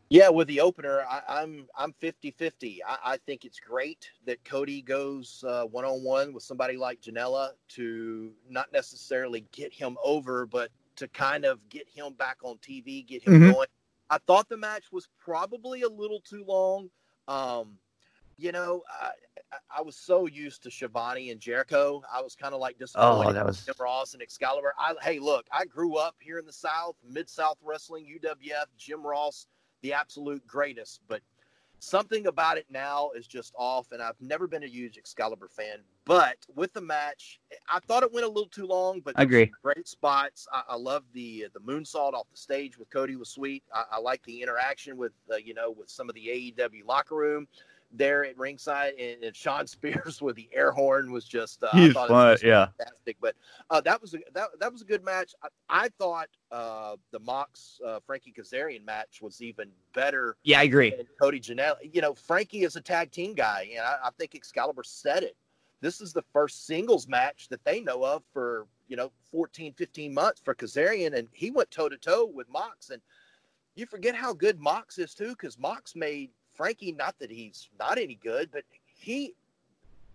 Yeah, with the opener, I, I'm I'm 50-50. I, I think it's great that Cody goes one on one with somebody like Janela to not necessarily get him over, but to kind of get him back on TV, get him Mhm. going. I thought the match was probably a little too long. Um, you know, I, I- I was so used to Schiavone and Jericho. I was kind of like disappointed. Oh, that was Jim Ross and Excalibur. I, hey, look, I grew up here in the South, Mid South Wrestling, UWF, Jim Ross, the absolute greatest. But something about it now is just off, and I've never been a huge Excalibur fan. But with the match, I thought it went a little too long, but I agree. there were some Great spots. I, I love the the moonsault off the stage with Cody was sweet. I, I like the interaction with uh, you know with some of the AEW locker room. There at ringside, and, and Shawn <laughs> Spears with the air horn was just uh, he's fun, yeah, fantastic. But uh, that was a, that that was a good match. I, I thought uh, the Mox uh, Frankie Kazarian match was even better. Yeah, I agree. Cody Janela, you know, Frankie is a tag team guy, and I, I think Excalibur said it. This is the first singles match that they know of for you know 14, 15 months for Kazarian, and he went toe to toe with Mox and you forget how good Mox is too, because Mox made Frankie, not that he's not any good, but he,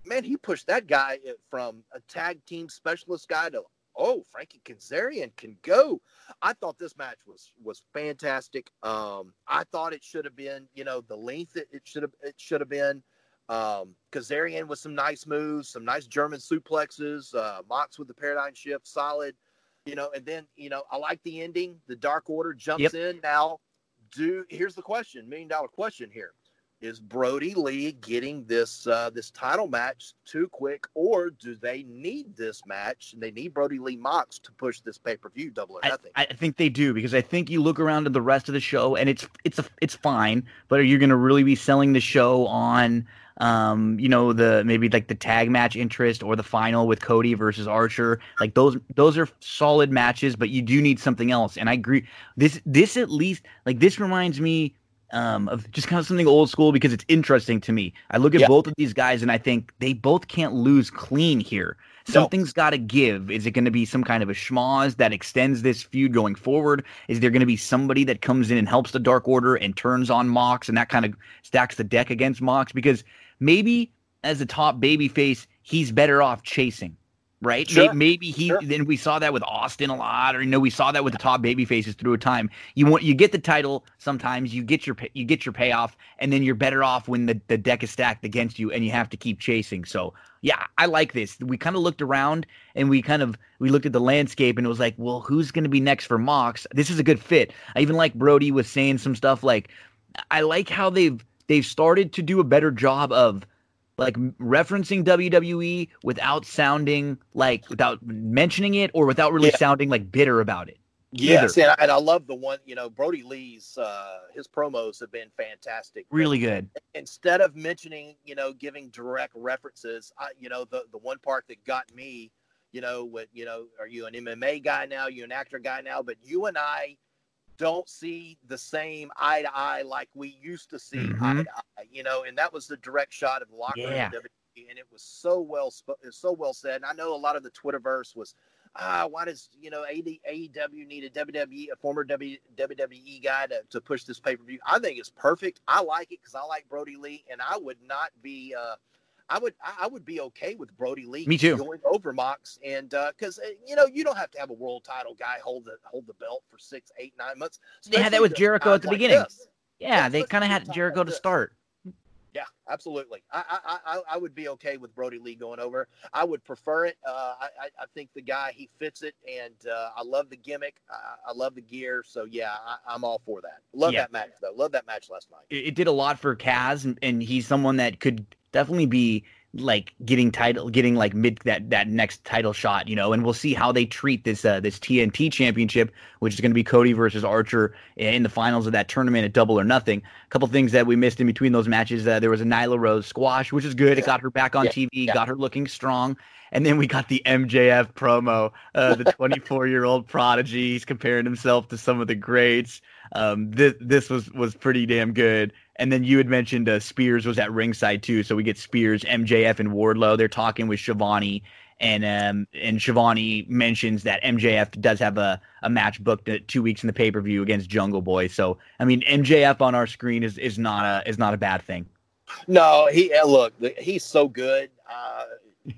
man, he pushed that guy from a tag team specialist guy to oh, Frankie Kazarian can go. I thought this match was was fantastic. Um, I thought it should have been, you know, the length it, it should have it should have been. Um, Kazarian with some nice moves, some nice German suplexes. Uh, Mox with the paradigm shift, solid. You know, and then you know, I like the ending. The Dark Order jumps yep. in now do here's the question, million dollar question here. Is Brodie Lee getting this uh, this title match too quick, or do they need this match and they need Brodie Lee Mox to push this pay per view double or nothing? I, I, think they do because I think you look around at the rest of the show and it's it's a, it's fine, but are you going to really be selling the show on um, you know, the maybe like the tag match interest or the final with Cody versus Archer. Like those those are solid matches, but you do need something else. And I agree. This this at least like this reminds me um, of just kind of something old school because it's interesting to me. I look at both of these guys and I think they both can't lose clean here. Something's no. got to give. Is it going to be some kind of a schmoz that extends this feud going forward? Is there going to be somebody that comes in and helps the Dark Order and turns on Mox and that kind of stacks the deck against Mox? Because maybe as a top baby face, he's better off chasing, right? Sure. Maybe he. Sure. Then we saw that with Austin a lot, or you know, we saw that with the top baby faces through a time. You want you get the title sometimes, you get your you get your payoff, and then you're better off when the the deck is stacked against you, and you have to keep chasing. So yeah, I like this. We kind of looked around and we kind of we looked at the landscape and it was like, well, who's going to be next for Mox? This is a good fit. I even like Brodie was saying some stuff like, I like how they've they've started to do a better job of like referencing WWE without sounding like without mentioning it or without really yeah. sounding like bitter about it. Yes, and I, and I, love the one. You know, Brodie Lee's uh, his promos have been fantastic. Really good. Instead of mentioning, you know, giving direct references, I, you know, the the one part that got me, you know, what you know, are you an MMA guy now? Are you an actor guy now? But you and I don't see the same eye to eye like we used to see mm-hmm. eye to eye, you know, and that was the direct shot of the locker room yeah. and it was so well so well said. And I know a lot of the Twitterverse was, ah, why does you know AEW need a WWE a former WWE guy to, to push this pay per view? I think it's perfect. I like it because I like Brodie Lee, and I would not be. Uh, I would I would be okay with Brodie Lee Me too. going over Mox and because uh, uh, you know you don't have to have a world title guy hold the hold the belt for six, eight, nine months. They had that with Jericho at the like beginning. This. Yeah, yeah they kind of had Jericho to start. Yeah, absolutely. I, I I would be okay with Brodie Lee going over. I would prefer it. Uh, I I think the guy he fits it, and uh, I love the gimmick. I, I love the gear. So yeah, I, am all for that. Love yeah. that match though. Love that match last night. It, it did a lot for Kaz, and, and he's someone that could definitely be like getting title getting like mid that that next title shot you know and we'll see how they treat this uh this TNT championship which is going to be Cody versus Archer in the finals of that tournament at double or nothing. A couple things that we missed in between those matches uh, there was a Nyla Rose squash which is good. It got her back on yeah. TV yeah. got her looking strong and then we got the MJF promo uh the <laughs> 24 year old prodigy. He's comparing himself to some of the greats. Um this this was was pretty damn good and then you had mentioned uh, Spears was at ringside too, so we get Spears, MJF, and Wardlow. They're talking with Schiavone, and um, and Schiavone mentions that MJF does have a, a match booked at two weeks in the pay per view against Jungle Boy. So I mean, MJF on our screen is is not a is not a bad thing. No, he uh, look, he's so good. Uh,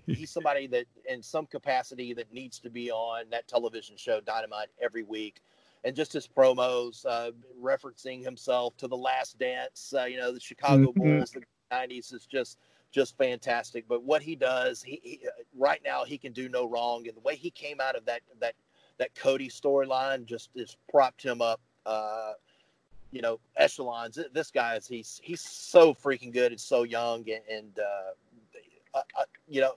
he's somebody that, in some capacity, that needs to be on that television show Dynamite every week and just his promos uh, referencing himself to the Last Dance, uh, you know, the Chicago mm-hmm. Bulls, the '90s is just just fantastic. But what he does, he, he, right now he can do no wrong, and the way he came out of that that that Cody storyline just just propped him up. Uh, you know, echelons. This guy is he's he's so freaking good and so young, and, and uh, uh, uh you know,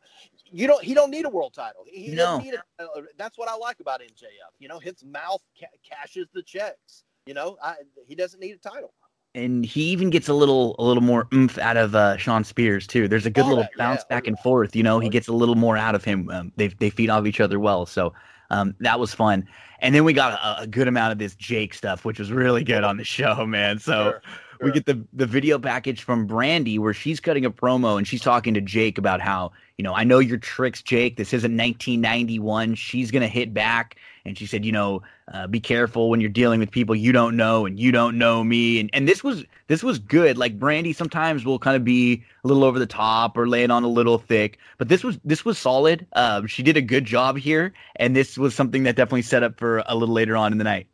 you don't. He don't need a world title. He no. need a, uh, that's what I like about MJF. You know, his mouth ca- cashes the checks. You know, I, he doesn't need a title. and he even gets a little a little more oomph out of uh, Shawn Spears too. There's a good Oh, little yeah, bounce oh, back and forth. You know, he Oh, gets a little more out of him. Um, they they feed off each other well, so um, that was fun. And then we got a, a good amount of this Jake stuff, which was really good on the show, man. So Sure, we get the the video package from Brandi where she's cutting a promo and she's talking to Jake about how you know I know your tricks, Jake. This isn't 1991. She's gonna hit back, and she said, you know, uh, be careful when you're dealing with people you don't know and you don't know me. And and this was this was good. Like Brandi sometimes will kind of be a little over the top or lay it on a little thick, but this was this was solid. Um, she did a good job here, and this was something that definitely set up for a little later on in the night.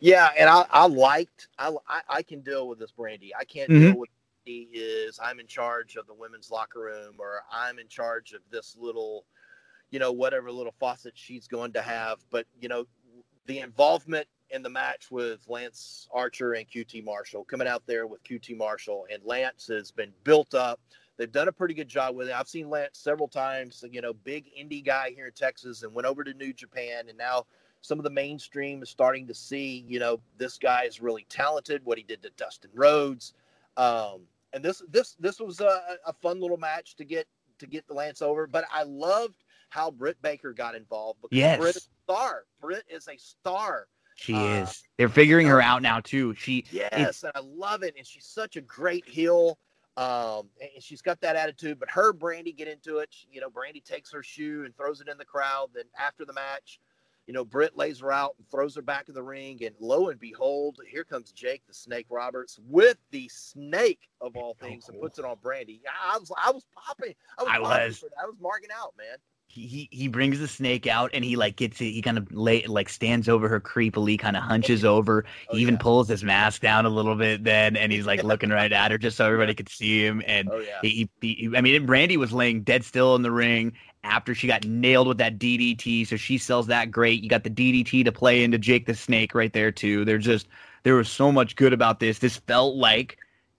Yeah, and I, I liked I, I I can deal with this Brandi. I can't Mhm. deal with he is I'm in charge of the women's locker room or I'm in charge of this little, you know, whatever little faucet she's going to have. But you know, the involvement in the match with Lance Archer and QT Marshall coming out there with QT Marshall and Lance has been built up. They've done a pretty good job with it. I've seen Lance several times, you know, big indie guy here in Texas and went over to New Japan and now some of the mainstream is starting to see, you know, this guy is really talented. What he did to Dustin Rhodes, um, and this this this was a, a fun little match to get to get the Lance over. But I loved how Britt Baker got involved because Yes. Britt is a star. Britt is a star. She Uh, is. They're figuring her out now too. She Yes, and I love it. And she's such a great heel. Um, and she's got that attitude. But her Brandi get into it. She- you know, Brandi takes her shoe and throws it in the crowd. Then after the match, you know, Britt lays her out and throws her back in the ring. And lo and behold, here comes Jake the Snake Roberts with the snake of all oh, things and oh. puts it on Brandi. I was, I was popping. I was, I was. I was marking out, man. he, he he brings the snake out and he like gets it. He kind of lay like stands over her creepily, kind of hunches <laughs> over. Oh, he even yeah. pulls his mask down a little bit then, and he's like <laughs> looking right at her just so everybody could see him. And Oh yeah. he, he, he- I mean, Brandi was laying dead still in the ring after she got nailed with that DDT. So she sells that great. You got the DDT to play into Jake the Snake right there too. There's just there was so much good about this. This felt like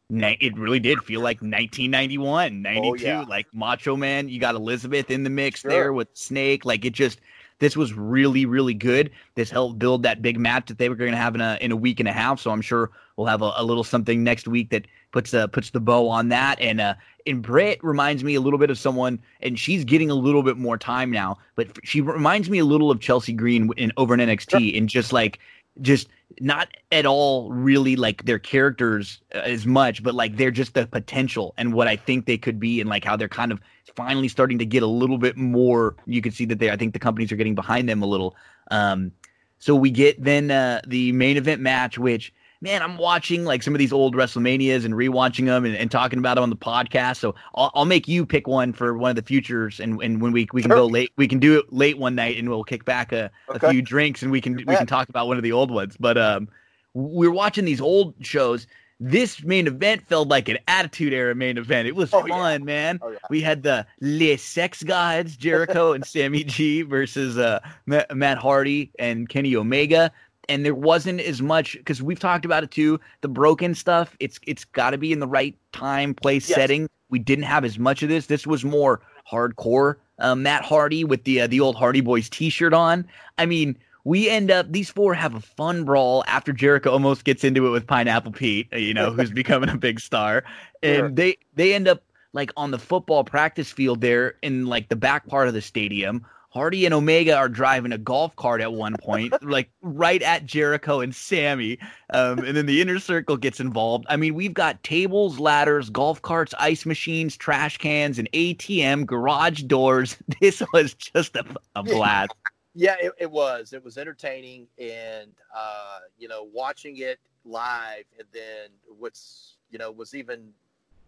it really did feel like 1991, 92. Oh, yeah. Like Macho Man, you got Elizabeth in the mix Sure. there with Snake. Like it just this was really really good. This helped build that big match that they were going to have in a in a week and a half. So I'm sure we'll have a, a little something next week that puts uh, puts the bow on that. And uh, and Britt reminds me a little bit of someone, and she's getting a little bit more time now. But she reminds me a little of Chelsea Green in over in NXT, and just like just not at all really like their characters uh, as much, but like they're just the potential and what I think they could be, and like how they're kind of finally starting to get a little bit more. You can see that they, I think the companies are getting behind them a little. Um, so we get then uh, the main event match, which man, I'm watching like some of these old WrestleManias and rewatching them and, and talking about them on the podcast. So I'll, I'll make you pick one for one of the futures, and, and when we we can Sure. go late, we can do it late one night, and we'll kick back a, Okay. a few drinks, and we can we can talk about one of the old ones. But um, we're watching these old shows. This main event felt like an Attitude Era main event. It was Oh, yeah. fun, man. Oh yeah. We had the Le Sex Gods, Jericho and Sammy G versus uh, Matt Hardy and Kenny Omega. And there wasn't as much because we've talked about it too. The broken stuff, it's it's got to be in the right time, place, Yes. setting. We didn't have as much of this. This was more hardcore. Uh, Matt Hardy with the uh, the old Hardy Boys T-shirt on. I mean, we end up these four have a fun brawl after Jericho almost gets into it with Pineapple Pete, uh, you know, who's <laughs> becoming a big star, and Sure. they they end up like on the football practice field there in like the back part of the stadium. Hardy and Omega are driving a golf cart at one point, <laughs> like right at Jericho and Sammy. Um, and then the inner circle gets involved. I mean, we've got tables, ladders, golf carts, ice machines, trash cans, and ATM, garage doors. <laughs> This was just a, a blast. Yeah, it, it was. It was entertaining, and uh, you know, watching it live, and then what's you know was even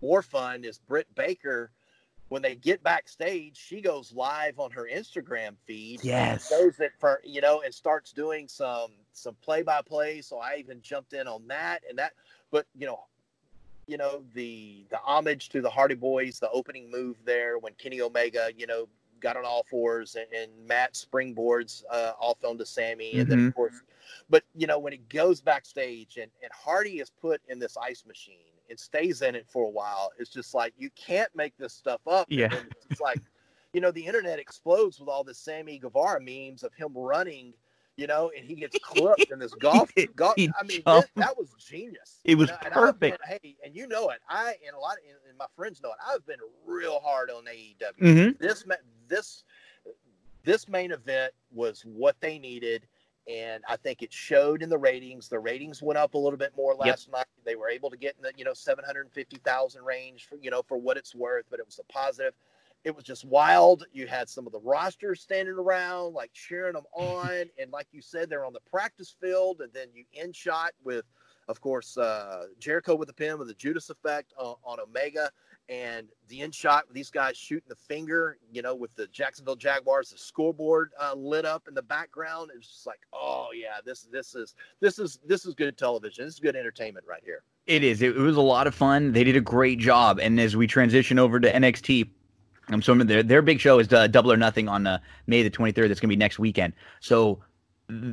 more fun is Britt Baker. When they get backstage, she goes live on her Instagram feed. Yes. shows it for you know, and starts doing some some play by play. So I even jumped in on that, and that. But you know, you know the the homage to the Hardy Boys, the opening move there when Kenny Omega, you know, got on all fours and, and Matt springboards uh, off onto Sammy, and then of course, but you know when it goes backstage and and Hardy is put in this ice machine and stays in it for a while, it's just like you can't make this stuff up. Yeah. it's like, <laughs> you know, the internet explodes with all the Sammy Guevara memes of him running. you know, and he gets clipped in this <laughs> golf. did. golf I mean, that, that was genius. It was You know, and perfect. been- hey, and you know it. I and a lot of and my friends know it. I've been real hard on AEW. hmm This this this main event was what they needed. And I think it showed in the ratings. The ratings went up a little bit more last night. They were able to get in the you know seven hundred fifty thousand range for you know for what it's worth, but it was a positive it was just wild. You had some of the rosters standing around, like cheering them <laughs> on, and like you said, they're on the practice field, and then you end shot with, of course, uh, Jericho with the pin with the Judas effect on, on Omega, and the end shot these guys shooting the finger, you know, with the Jacksonville Jaguars, the scoreboard uh, lit up in the background. It's just like, oh yeah, this this is this is this is good television. This is good entertainment right here. It is. It, it was a lot of fun. They did a great job. And as we transition over to NXT, I'm so their their big show is uh, Double or Nothing on uh, May the 23rd. That's gonna be next weekend. So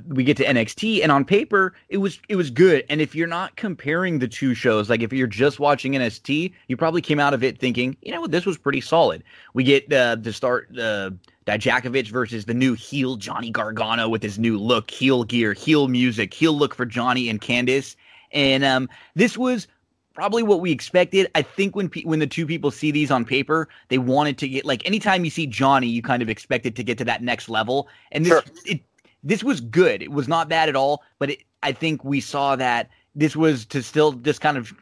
we get to NXT, and on paper, it was it was good. And if you're not comparing the two shows, like if you're just watching NXT, you probably came out of it thinking, you know what, this was pretty solid. We get uh, to start uh, Dijakovic versus the new heel Johnny Gargano with his new look, heel gear, heel music, heel look for Johnny and Candice. And um, this was probably what we expected. I think when pe- when the two people see these on paper, they wanted to get like anytime you see Johnny, you kind of expect it to get to that next level. And this Sure. it this was good. It was not bad at all, but it, I think we saw that this was to still just kind of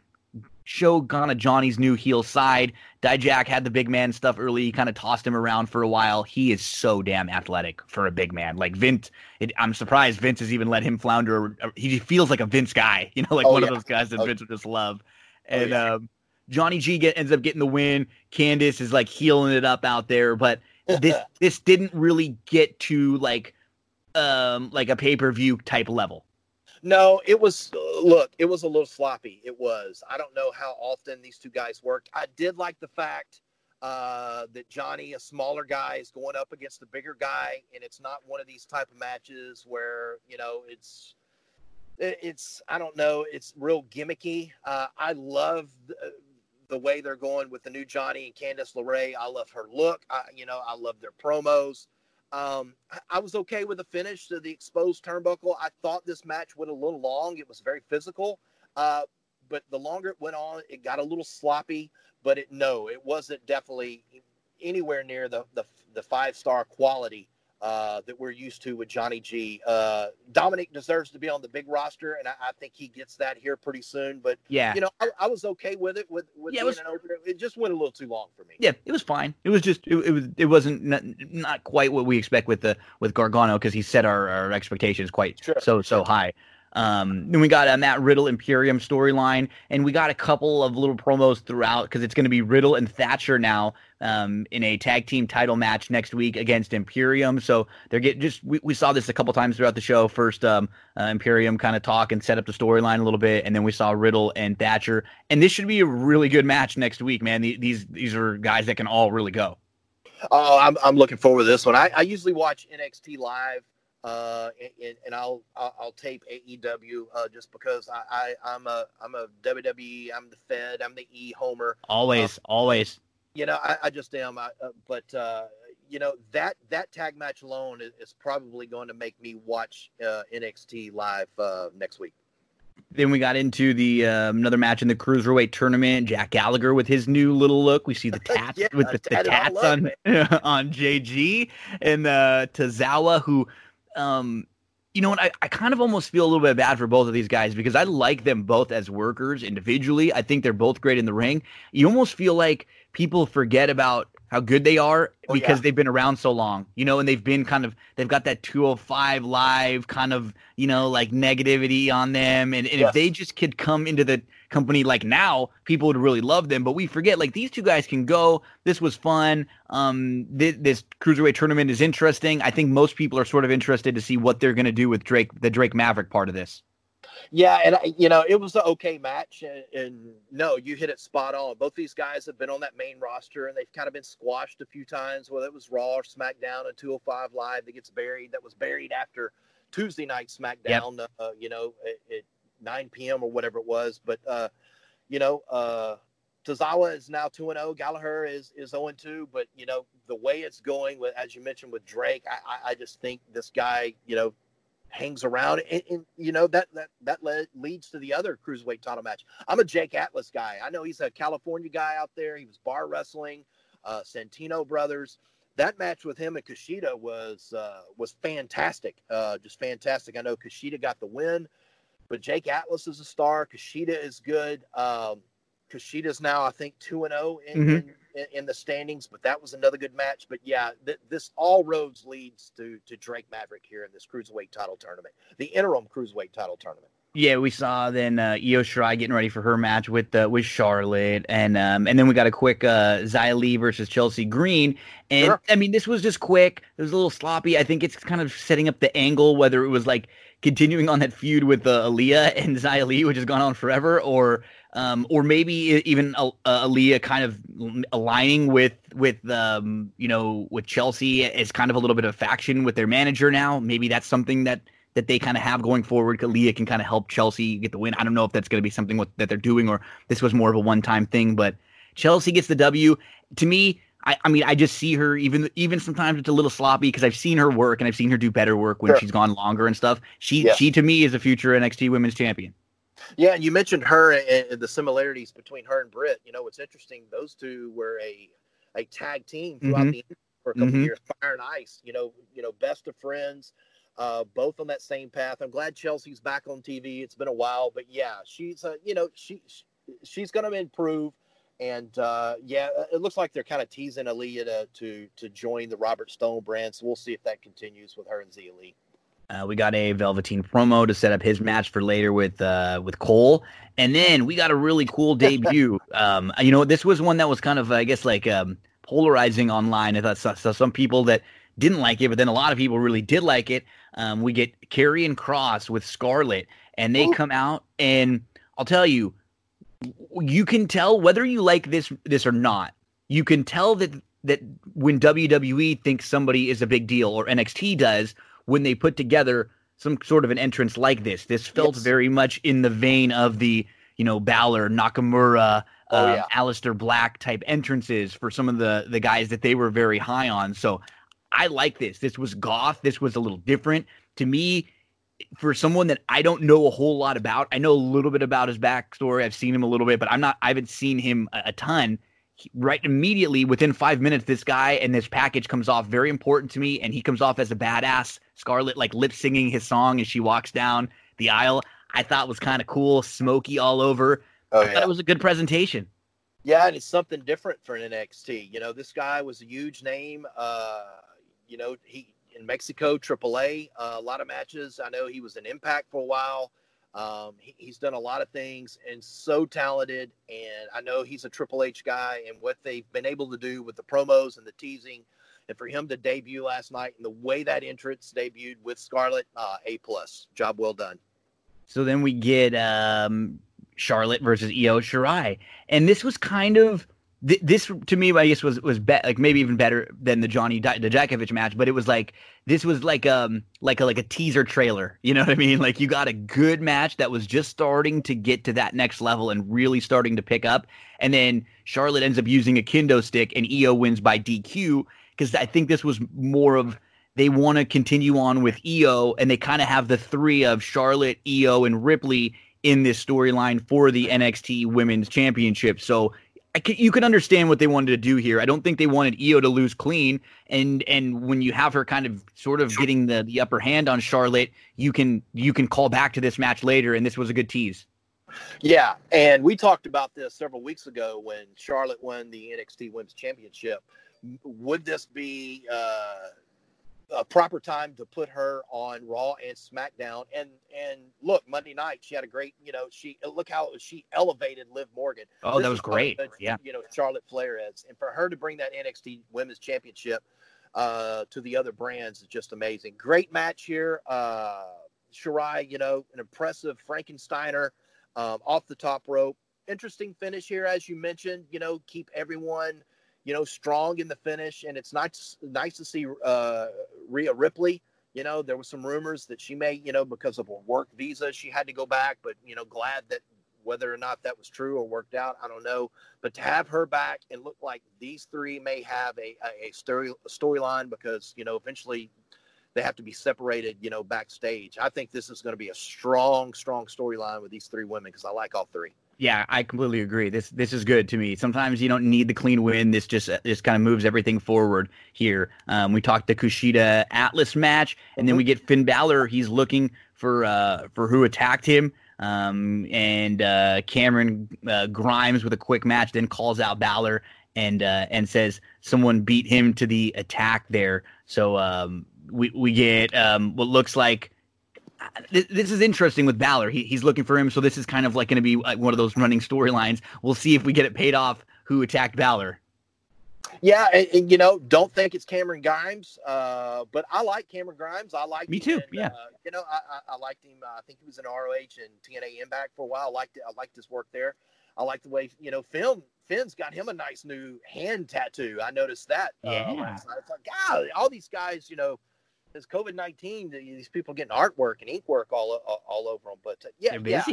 show kind of Johnny's new heel side. Dijak had the big man stuff early. He kind of tossed him around for a while. He is so damn athletic for a big man. Like Vince, it, I'm surprised Vince has even let him flounder. He feels like a Vince guy, <laughs> you know, like Oh, one yeah. of those guys that Oh. Vince would just love. Oh, And yeah. um, Johnny G get, ends up getting the win. Candice is like healing it up out there, but <laughs> this this didn't really get to like um like a pay per view type level. No, it was look, it was a little sloppy. It was. I don't know how often these two guys worked. I did like the fact uh, that Johnny, a smaller guy, is going up against a bigger guy, and it's not one of these type of matches where you know it's it- it's I don't know, it's real gimmicky. Uh, I love the, the way they're going with the new Johnny and Candice LeRae. I love her look. I, you know, I love their promos. Um, I- was okay with the finish to the exposed turnbuckle. I thought this match went a little long. It was very physical, uh, but the longer it went on, it got a little sloppy. But it no, it wasn't definitely anywhere near the the, the five star quality uh, that we're used to with Johnny G. Uh, Dominik deserves to be on the big roster, and I, I think he gets that here pretty soon. But Yeah. you know, I, I was okay with it with with Yeah, it was- an opener. It just went a little too long for me. Yeah, it was fine. It was just it, it was it wasn't not, not quite what we expect with the with Gargano because he set our, our expectations quite Sure, so so high. Um, then we got a Matt Riddle Imperium storyline, and we got a couple of little promos throughout because it's going to be Riddle and Thatcher now um, in a tag team title match next week against Imperium. So they're getting just we, we saw this a couple times throughout the show. First, um, uh, Imperium kind of talk and set up the storyline a little bit, and then we saw Riddle and Thatcher, and this should be a really good match next week, man. These these are guys that can all really go. Oh, I'm, I'm looking forward to this one. I, I usually watch NXT live, uh, and, and I'll, I'll I'll tape AEW uh, just because I, I I'm a I'm a WWE. I'm the Fed. I'm the E Homer. Always, always. You know, I, I just am. I, uh, but uh, you know that that tag match alone is, is probably going to make me watch uh, NXT live uh, next week. Then we got into the um, another match in the cruiserweight tournament. Jack Gallagher with his new little look. We see the <laughs> tats Yeah, with the, the tats on <laughs> on JG and uh, Tozawa, who, um, you know what? I, I kind of almost feel a little bit bad for both of these guys because I like them both as workers individually. I think they're both great in the ring. You almost feel like people forget about how good they are Oh, because yeah. they've been around so long, you know, and they've been kind of they've got that 205 live kind of, you know, like negativity on them. And, and Yes. if they just could come into the company like now, people would really love them. But we forget like these two guys can go. This was fun. Um, this, this cruiserweight tournament is interesting. I think most people are sort of interested to see what they're going to do with Drake, the Drake Maverick part of this. Yeah, and I- you know it was an okay match, and, and no, you hit it spot on. Both these guys have been on that main roster, and they've kind of been squashed a few times. Whether it was Raw or SmackDown and 205 Live that gets buried, that was buried after Tuesday night SmackDown. Uh, you know, at, at 9 p.m. or whatever it was. But uh, you know, uh, Tozawa is now 2 and 0. Gallagher is is 0 and 2. But you know, the way it's going with, as you mentioned, with Drake, I, I, I just think this guy, you know, hangs around, and, and you know that that that led, leads to the other cruiserweight title match. I'm a Jake Atlas guy. I know he's a California guy out there. He was bar wrestling, uh, Santino brothers. That match with him and Kushida was uh, was fantastic, uh, just fantastic. I know Kushida got the win, but Jake Atlas is a star. Kushida is good. Um, Kushida's now, I think, two and zero oh in, mm-hmm. In, in, the standings. But that was another good match. But yeah, th- this all roads leads to to Drake Maverick here in this cruiserweight title tournament, the interim cruiserweight title tournament. Yeah, we saw then uh, Io Shirai getting ready for her match with uh, with Charlotte, and um, and then we got a quick uh, Xia Li versus Chelsea Green, and sure. I mean this was just quick. It was a little sloppy. I think it's kind of setting up the angle whether it was like continuing on that feud with uh, Aliyah and Xia Li, which has gone on forever, or um, or maybe even uh, Aliyah kind of aligning with with um, you know with Chelsea as kind of a little bit of faction with their manager now. Maybe that's something that that they kind of have going forward. Aliyah can kind of help Chelsea get the win. I don't know if that's going to be something with, that they're doing or this was more of a one time thing, but Chelsea gets the W. To me, I, I mean, I just see her even even sometimes it's a little sloppy because I've seen her work and I've seen her do better work when sure. she's gone longer and stuff. She yeah. she to me is a future NXT Women's Champion. Yeah, and you mentioned her and the similarities between her and Britt. You know, what's interesting; those two were a a tag team throughout mm-hmm. the for a couple mm-hmm. years, Fire and Ice. You know, you know, best of friends, uh, both on that same path. I'm glad Chelsea's back on TV. It's been a while, but yeah, she's uh, you know, she, she she's going to improve. And uh, yeah, it looks like they're kind of teasing Aliyah to, to to join the Robert Stone brand. So we'll see if that continues with her and Xia Li. Uh, we got a Velveteen promo to set up his match for later with uh, with Cole, and then we got a really cool debut. <laughs> um, you know, this was one that was kind of, I guess, like um, polarizing online. I thought so, so some people that didn't like it, but then a lot of people really did like it. Um, we get Karrion Kross with Scarlett, and they Ooh. come out, and I'll tell you, you can tell whether you like this this or not. You can tell that that when WWE thinks somebody is a big deal, or NXT does when they put together some sort of an entrance like this. This felt yes. very much in the vein of the, you know, Balor, Nakamura, oh, uh, yeah. Aleister Black type entrances for some of the the guys that they were very high on. So I like this. This was goth. This was a little different to me. For someone that I don't know a whole lot about, I know a little bit about his backstory. I've seen him a little bit, but I'm not. I haven't seen him a, a ton right immediately within five minutes, this guy and this package comes off very important to me, and he comes off as a badass. Scarlett like lip singing his song as she walks down the aisle. I thought was kind of cool, smoky all over. Oh, I yeah. thought it was a good presentation. Yeah, and it's something different for an NXT. You know, this guy was a huge name. Uh, you know, he in Mexico, AAA, uh, a lot of matches. I know he was an Impact for a while. Um, he, he's done a lot of things and so talented. And I know he's a Triple H guy, and what they've been able to do with the promos and the teasing, and for him to debut last night and the way that entrance debuted with Scarlett, uh, A plus, job well done. So then we get um, Charlotte versus Io Shirai, and this was kind of th- this to me, I guess was was be- like maybe even better than the Johnny D- Dijakovic match, but it was like this was like um like a like a teaser trailer. You know what I mean? Like you got a good match that was just starting to get to that next level and really starting to pick up, and then Charlotte ends up using a kendo stick and Io wins by DQ because I think this was more of they want to continue on with Io and they kind of have the three of Charlotte, Io, and Ripley in this storyline for the NXT Women's Championship. So can, you can understand what they wanted to do here. I don't think they wanted Io to lose clean, and and when you have her kind of sort of getting the the upper hand on Charlotte, you can you can call back to this match later, and this was a good tease. Yeah, and we talked about this several weeks ago when Charlotte won the NXT Women's Championship. Would this be uh, a proper time to put her on Raw and SmackDown. And and look, Monday night she had a great, you know, she look how she elevated Liv Morgan. Oh, this that was great. yeah, you know, Charlotte Flair is, and for her to bring that NXT Women's Championship uh, to the other brands is just amazing. Great match here. Uh, Shirai, you know, an impressive Frankensteiner um, off the top rope. Interesting finish here, as you mentioned. You know, keep everyone you know, strong in the finish, and it's nice nice to see uh, Rhea Ripley. You know, there was some rumors that she may, you know, because of a work visa, she had to go back. But you know, glad that whether or not that was true or worked out, I don't know. But to have her back and look like these three may have a a, story storyline because you know eventually they have to be separated, you know, backstage. I think this is going to be a strong, strong storyline with these three women because I like all three. Yeah, I completely agree. This this is good to me. Sometimes you don't need the clean win. This just just kind of moves everything forward here. Um, we talked the Kushida Atlas match, and then we get Finn Balor. He's looking for uh, for who attacked him. Um, and uh, Cameron uh, Grimes with a quick match, then calls out Balor and uh, and says someone beat him to the attack there. So um, we we get um, what looks like this is interesting with Balor. He, he's looking for him, so this is kind of like going to be one of those running storylines. We'll see if we get it paid off. Who attacked Balor? Yeah, and, and, you know, don't think it's Cameron Grimes, uh, but I like Cameron Grimes. I like me too. In, yeah, uh, you know, I, I, I, liked him. Uh, I think he was in ROH and TNA Impact for a while. I liked it. I liked his work there. I like the way you know Finn. Finn's got him a nice new hand tattoo. I noticed that. Uh, yeah, it's like God, all these guys, you know is COVID nineteen. These people getting artwork and ink work all all over them. But uh, yeah, yeah,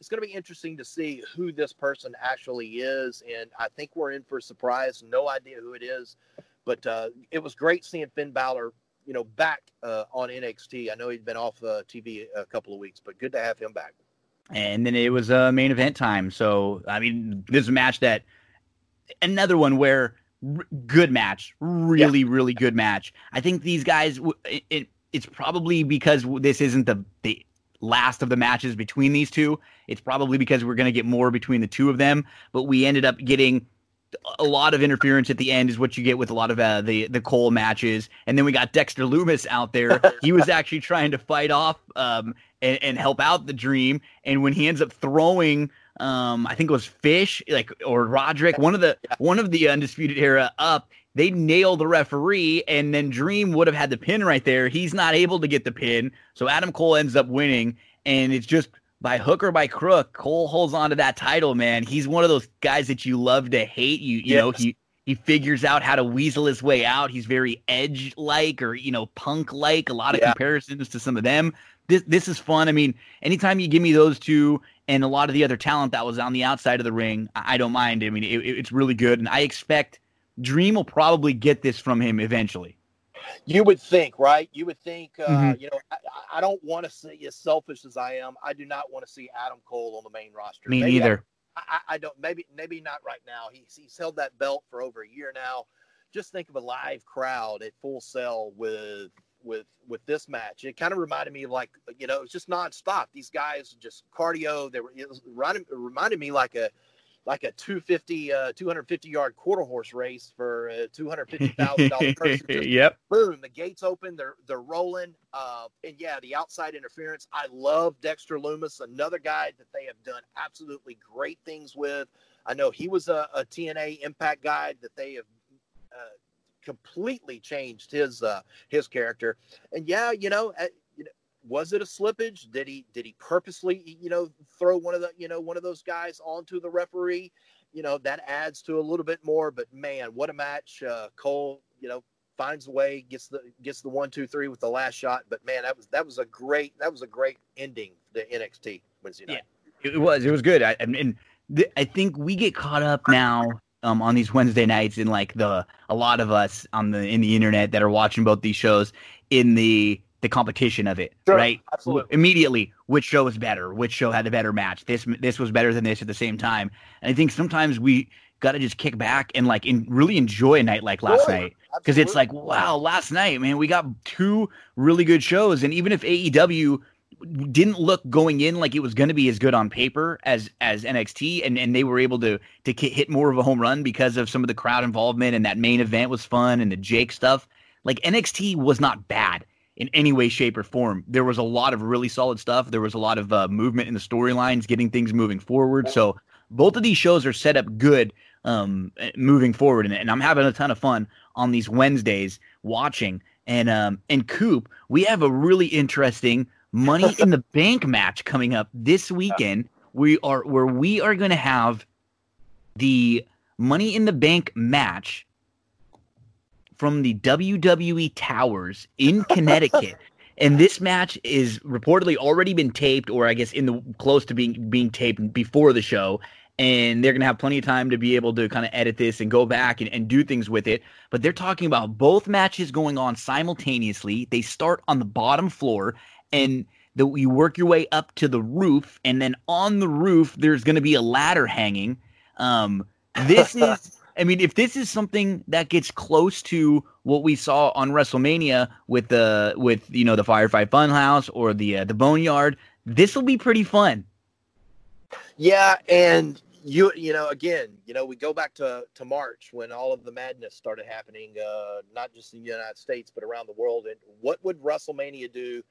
it's going to be interesting to see who this person actually is, and I think we're in for a surprise. No idea who it is, but uh, it was great seeing Finn Balor, you know, back uh, on NXT. I know he'd been off uh, TV a couple of weeks, but good to have him back. And then it was uh, main event time. So I mean, this match that another one where r- good match, really, yeah. really good match. I think these guys, it, it, it's probably because this isn't the, the last of the matches between these two. It's probably because we're going to get more between the two of them, but we ended up getting a lot of interference at the end is what you get with a lot of uh, the the Cole matches, and then we got Dexter Lumis out there. <laughs> he was actually trying to fight off um, and, and help out the Dream, and when he ends up throwing um, I think it was Fish, like or Roderick, one of the one of the undisputed era up. They nail the referee, and then Dream would have had the pin right there. He's not able to get the pin, so Adam Cole ends up winning, and it's just by hook or by crook. Cole holds on to that title, man. He's one of those guys that you love to hate. You you yes. know he he figures out how to weasel his way out. He's very edge like or you know punk like. A lot of yeah. comparisons to some of them. This this is fun. I mean, anytime you give me those two and a lot of the other talent that was on the outside of the ring, I don't mind. I mean, it, it's really good, and I expect Dream will probably get this from him eventually. You would think, right? You would think, uh, mm-hmm. you know, I, I don't want to see, as selfish as I am, I do not want to see Adam Cole on the main roster. Me maybe neither. I, I, don't, maybe, maybe not right now. He's, he's held that belt for over a year now. Just think of a live crowd at Full Sail with with with this match. It kind of reminded me of like you know it's just nonstop. These guys just cardio. They were it, reminded, it reminded me like a like a 250 uh, 250 yard quarter horse race for a 250 thousand dollar <laughs> person. yep. Boom! The gates open. They're they're rolling. Uh, and yeah, the outside interference. I love Dexter Lumis, another guy that they have done absolutely great things with. I know he was a, a TNA Impact guy that they have uh, completely changed his uh, his character. And yeah, you know, was it a slippage? Did he did he purposely you know throw one of the you know one of those guys onto the referee? You know that adds to a little bit more. But man, what a match! Uh, Cole, you know, finds a way, gets the gets the one two three with the last shot. But man, that was that was a great that was a great ending to NXT Wednesday night. Yeah, it was it was good. I, I mean, th- I think we get caught up now um, on these Wednesday nights, and like the a lot of us on the in the internet that are watching both these shows in the the competition of it, sure, right? Absolutely. Immediately, which show was better? Which show had the better match? This this was better than this at the same time. And I think sometimes we got to just kick back and like in, really enjoy a night like last sure, night because it's like wow, last night, man, we got two really good shows, and even if AEW didn't look going in like it was going to be as good on paper as as NXT, and and they were able to to hit more of a home run because of some of the crowd involvement, and that main event was fun, and the Jake stuff. Like NXT was not bad in any way, shape, or form. There was a lot of really solid stuff. There was a lot of uh, movement in the storylines, getting things moving forward. So both of these shows are set up good um, moving forward, and, and I'm having a ton of fun on these Wednesdays watching. And um, and Coop, we have a really interesting Money in the Bank match coming up this weekend. We are where we are going to have the Money in the Bank match from the WWE Towers in <laughs> Connecticut. and this match is reportedly already been taped, or I guess in the close to being being taped before the show. and they're going to have plenty of time to be able to kind of edit this and go back and, and do things with it. But they're talking about both matches going on simultaneously. They start on the bottom floor, and the, you work your way up to the roof, and then on the roof, there's going to be a ladder hanging. Um, this <laughs> is. I mean, if this is something that gets close to what we saw on WrestleMania with the with you know the Firefly Funhouse or the uh, the Boneyard, this will be pretty fun. Yeah, and you you know again you know we go back to to march when all of the madness started happening uh not just in the united states but around the world and what would wrestlemania do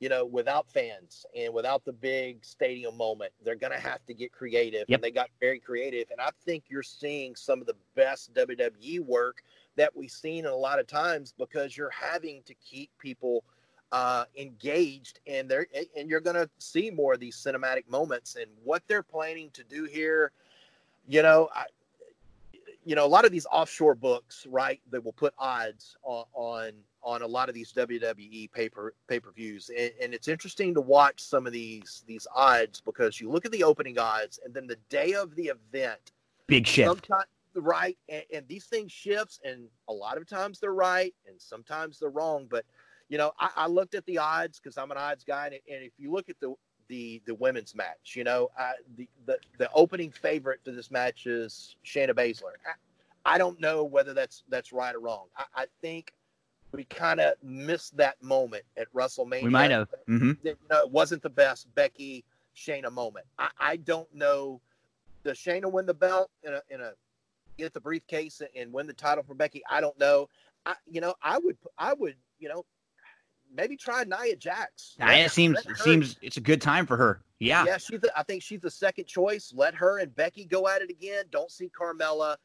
you know without fans and without the big stadium moment they're gonna have to get creative Yep. and they got very creative and i think you're seeing some of the best wwe work that we've seen in a lot of times because you're having to keep people uh, engaged and they're and you're gonna see more of these cinematic moments and what they're planning to do here you know I, you know a lot of these offshore books right that will put odds on on, on a lot of these wwe paper pay-per-views and, and it's interesting to watch some of these these odds because you look at the opening odds and then the day of the event Big shift. right and, and these things shifts and a lot of times they're right and sometimes they're wrong but you know i, I looked at the odds because i'm an odds guy and, and if you look at the the the women's match you know I, the, the the opening favorite for this match is shayna baszler i, I don't know whether that's that's right or wrong i, I think we kind of missed that moment at wrestlemania We might have. hmm that, you know, it wasn't the best Becky Shayna moment. I, I don't know. Does Shayna win the belt in a in a get the briefcase and win the title for Becky? I don't know. I you know I would I would you know maybe try Nia Jax. Let- it seems let seems it's a good time for her. Yeah. yeah, she's. The, I think she's the second choice. Let her and Becky go at it again. Don't see Carmella.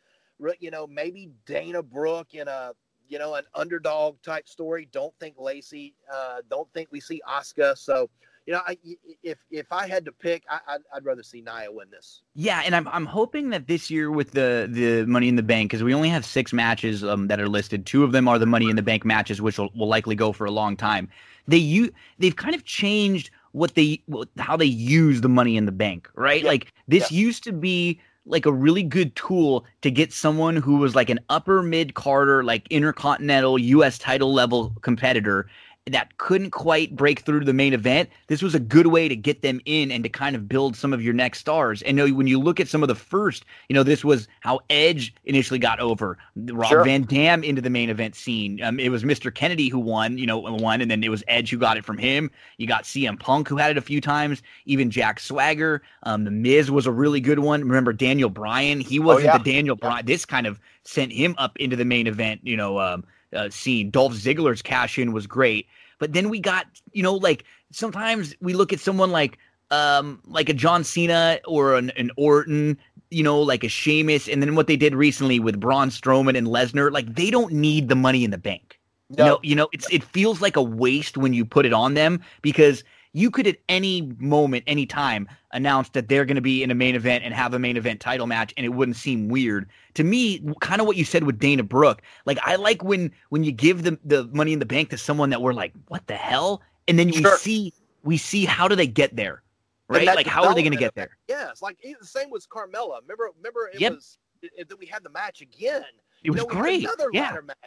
You know, maybe Dana Brooke in a you know an underdog type story. Don't think Lacey. Uh, don't think we see Asuka. So you know, I, if if I had to pick, I, I'd, I'd rather see Nia win this. Yeah, and I'm I'm hoping that this year with the the Money in the Bank because we only have six matches um, that are listed. Two of them are the Money in the Bank matches, which will, will likely go for a long time. They you they've kind of changed what they how they use the Money in the Bank, right? Yeah. Like this used to be like a really good tool to get someone who was like an upper mid carder, like intercontinental U.S. title level competitor that couldn't quite break through to the main event, this was a good way to get them in and to kind of build some of your next stars. And you know, when you look at some of the first, you know, this was how Edge initially got over. Rob Sure. Van Dam into the main event scene. Um, it was Mr. Kennedy who won, you know, won, and then it was Edge who got it from him. You got CM Punk who had it a few times. Even Jack Swagger. Um, the Miz was a really good one. Remember Daniel Bryan? He wasn't yeah. the Daniel Yeah. Bryan. This kind of sent him up into the main event. You know. Um, uh, scene. Dolph Ziggler's cash in was great, but then we got you know like sometimes we look at someone like um like a John Cena or an, an Orton, you know, like a Sheamus, and then what they did recently with Braun Strowman and Lesnar, like they don't need the money in the bank. You know, you know, it's it feels like a waste when you put it on them because you could at any moment, any time, announce that they're going to be in a main event and have a main event title match, and it wouldn't seem weird to me. Kind of what you said with Dana Brooke. Like I like when when you give the the money in the bank to someone that we're like, what the hell, and then we Sure. see we see how do they get there, right? Like how are they going to get there? Yeah, it's like the same with Carmella. Remember, remember it Yep. was that we had the match again. It was you know, great. Another Yeah. ladder match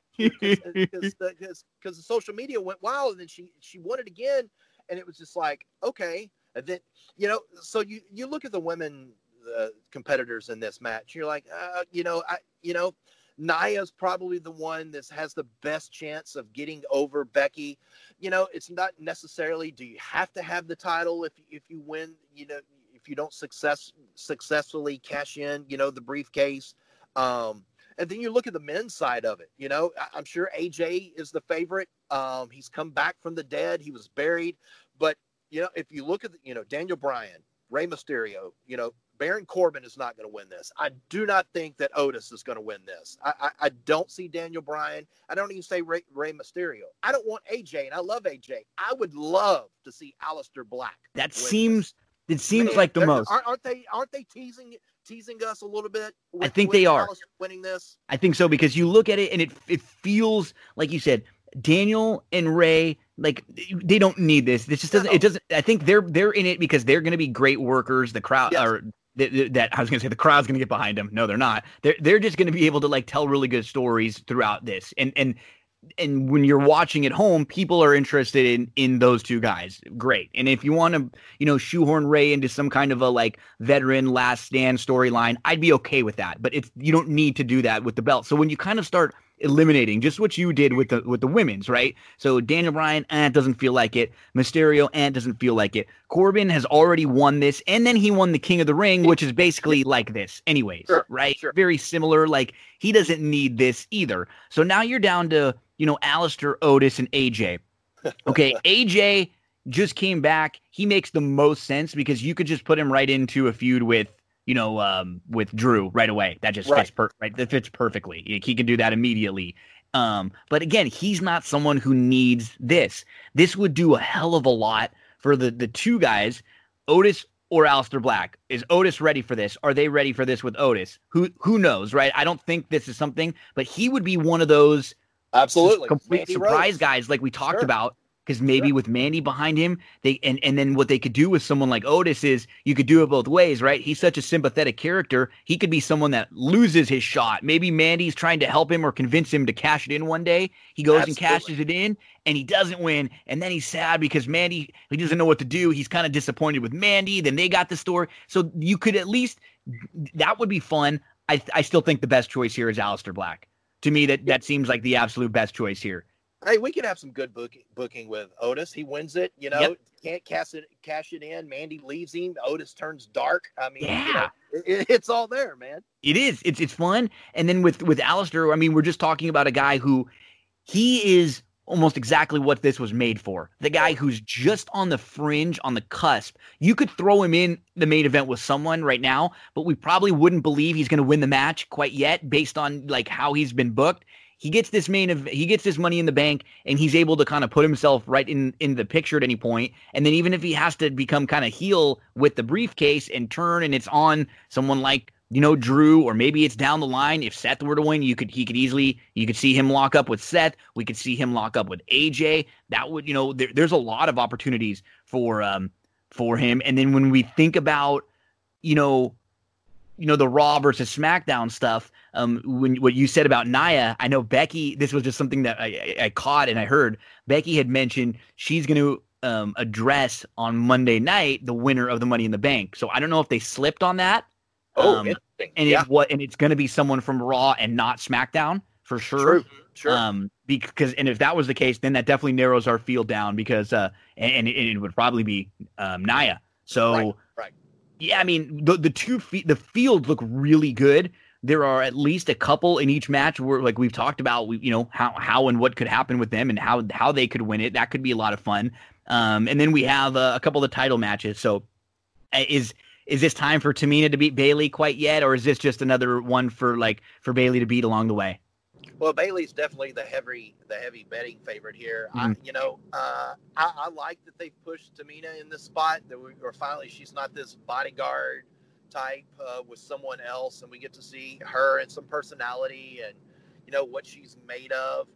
because because because the social media went wild, and then she she won it again, and it was just like okay, and then you know, so you you look at the women uh, competitors in this match, you're like, uh, you know, I you know. Nia's probably the one that has the best chance of getting over Becky. You know, it's not necessarily do you have to have the title if if you win, you know, if you don't success successfully cash in, you know, the briefcase. Um, and then you look at the men's side of it. You know, I'm sure AJ is the favorite. Um, he's come back from the dead. He was buried, but you know, if you look at the, you know Daniel Bryan, Rey Mysterio, you know Baron Corbin is not going to win this. I do not think that Otis is going to win this. I, I, I don't see Daniel Bryan. I don't even say Rey, Rey Mysterio. I don't want AJ, and I love AJ. I would love to see Aleister Black. That win this. seems it seems Man, like the most. Aren't, aren't they? Aren't they teasing teasing us a little bit? with- think they are. Winning this. I think so because you look at it and it it feels like you said Daniel and Rey like they don't need this. This just doesn't. No. It doesn't. I think they're they're in it because they're going to be great workers. The crowd Yes. or that, that I was going to say the crowd's going to get behind them. No, they're not. They're they're just going to be able to like tell really good stories throughout this. And and and when you're watching at home, people are interested in in those two guys. Great. And if you want to, you know, shoehorn Rey into some kind of a like veteran last stand storyline, I'd be okay with that. But it's you don't need to do that with the belt. So when you kind of start eliminating just what you did with the with the women's, right? So Daniel Bryan, eh, doesn't feel like it. Mysterio, eh, doesn't feel like it. Corbin has already won this, and then he won the King of the Ring, which is basically like this, anyways, Sure, right? sure. Very similar. Like he doesn't need this either. So now you're down to you know Aleister, Otis, and AJ. <laughs> Okay, AJ just came back. He makes the most sense because you could just put him right into a feud with you know um, with Drew right away. That just Right. fits per- right. That fits perfectly. He can do that immediately. Um, but again, he's not someone who needs this. This would do a hell of a lot for the the two guys, Otis or Aleister Black. Is Otis ready for this? Are they ready for this with Otis? Who who knows, right? I don't think this is something, but he would be one of those Absolutely. complete Mandy surprise Rose. guys like we talked Sure. about because maybe with Mandy behind him, they and and then what they could do with someone like Otis is you could do it both ways, right? He's such a sympathetic character. He could be someone that loses his shot. Maybe Mandy's trying to help him or convince him to cash it in one day. He goes and cashes it in and he doesn't win, and then he's sad because Mandy he doesn't know what to do. He's kind of disappointed with Mandy. Then they got the store, so you could at least that would be fun. I I still think the best choice here is Aleister Black. To me, that that seems like the absolute best choice here. Hey, we could have some good booking booking with Otis. He wins it, you know. Yep. Can't cash it cash it in. Mandy leaves him. Otis turns dark. I mean, you know, Yeah. it, it's all there, man. It is. It's it's fun. And then with with Aleister, I mean, we're just talking about a guy who he is almost exactly what this was made for. The guy who's just on the fringe, on the cusp. You could throw him in the main event with someone right now, but we probably wouldn't believe he's going to win the match quite yet based on like how he's been booked. He gets this main of he gets this money in the bank and he's able to kind of put himself right in in the picture at any point. And then even if he has to become kind of heel with the briefcase and turn and it's on someone like you know Drew or maybe it's down the line if Seth were to win you could he could easily you could see him lock up with Seth we could see him lock up with AJ that would you know there, there's a lot of opportunities for um for him and then when we think about you know you know the Raw versus SmackDown stuff. Um, when what you said about Nia, I know Becky. This was just something that I, I, I caught and I heard. Becky had mentioned she's going to um, address on Monday night the winner of the Money in the Bank. So I don't know if they slipped on that. Oh, Um, interesting. and yeah, it, what and it's going to be someone from Raw and not SmackDown for sure. true. Sure. Um, because and if that was the case, then that definitely narrows our field down because uh, and, and it, would probably be um, Nia. So Right, right. yeah, I mean the the two fe- the fields look really good. There are at least a couple in each match where like we've talked about, we, you know how how and what could happen with them and how how they could win it. That could be a lot of fun. Um, and then we have uh, a couple of title matches. So uh, is is this time for Tamina to beat Bayley quite yet, or is this just another one for like for Bayley to beat along the way? Well, Bayley's definitely the heavy, the heavy betting favorite here. I, Mhm. you know, uh, I, I like that they pushed Tamina in this spot. That we, or finally, she's not this bodyguard type uh, with someone else, and we get to see her and some personality and you know what she's made of.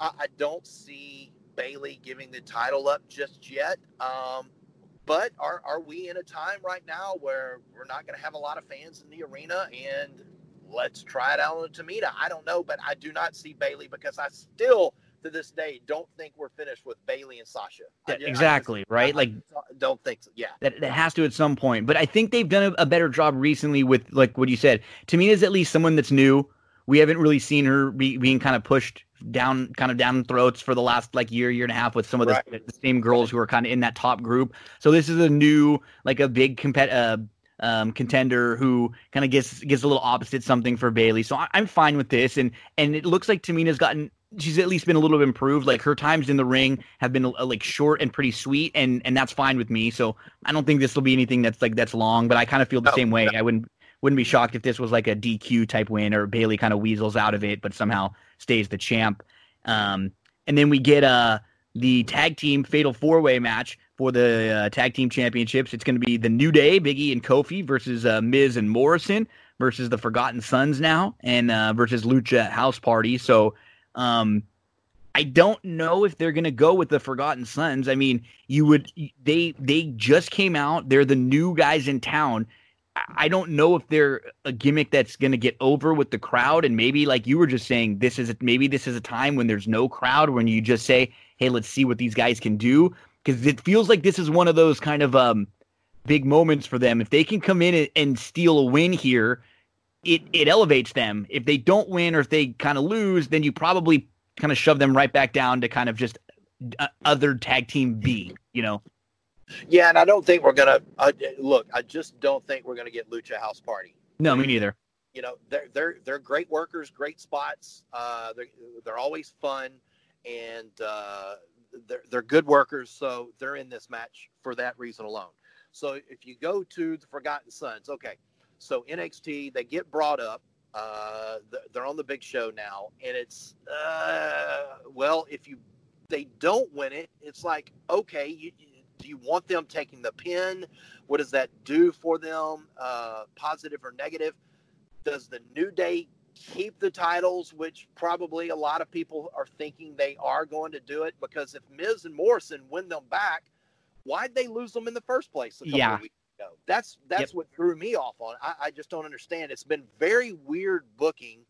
I, I don't see Bayley giving the title up just yet. Um, but are are we in a time right now where we're not going to have a lot of fans in the arena and let's try it out on Tamina. I don't know, but I do not see Bayley because I still, to this day, don't think we're finished with Bayley and Sasha. I Yeah, I exactly, just- right? I Like don't think so. Yeah, that, that has to at some point. But I think they've done a, a better job recently with like what you said. Tamina's at least someone that's new. We haven't really seen her be, being kind of pushed down, kind of down throats for the last like year, year and a half with some of the, Right. the same girls who are kind of in that top group. So this is a new, like a big compet, uh, um, contender who kind of gets gets a little opposite something for Bayley. So I, I'm fine with this, and and it looks like Tamina's gotten. She's at least been a little bit improved. Like her times in the ring have been uh, like short and pretty sweet, and and that's fine with me. So I don't think this will be anything that's like that's long, but I kind of feel the No, same way. I wouldn't wouldn't be shocked if this was like a DQ type win or Bayley kind of weasels out of it, but somehow stays the champ. Um, and then we get uh the tag team fatal four way match for the uh, tag team championships. It's going to be the New Day, Biggie and Kofi versus uh, Miz and Morrison versus the Forgotten Sons now, and uh, versus Lucha House Party. So. Um, I don't know if they're going to go with the Forgotten Sons. I mean, you would they they just came out. They're the new guys in town. I don't know if they're a gimmick that's going to get over with the crowd. And maybe, like you were just saying, this is maybe this is a time when there's no crowd when you just say, "Hey, let's see what these guys can do." Because it feels like this is one of those kind of um, big moments for them. If they can come in and, steal a win here, it it elevates them. If they don't win or if they kind of lose, then you probably kind of shove them right back down to kind of just uh, other tag team B. You know. Yeah, and I don't think we're gonna uh, look. I just don't think we're gonna get Lucha House Party. No, me neither. You know, they're they're they're great workers, great spots. Uh, they're they're always fun, and uh, they're they're good workers. So they're in this match for that reason alone. So if you go to the Forgotten Sons, okay, so NXT they get brought up. Uh, they're on the big show now, and it's uh, well, if you they don't win it, it's like okay, you, do you want them taking the pin? What does that do for them, uh, positive or negative? Does the New Day keep the titles, which probably a lot of people are thinking they are going to do it because if Miz and Morrison win them back, why'd they lose them in the first place? yeah. That's that's yep. what threw me off on. I, I, just don't understand. It's been very weird booking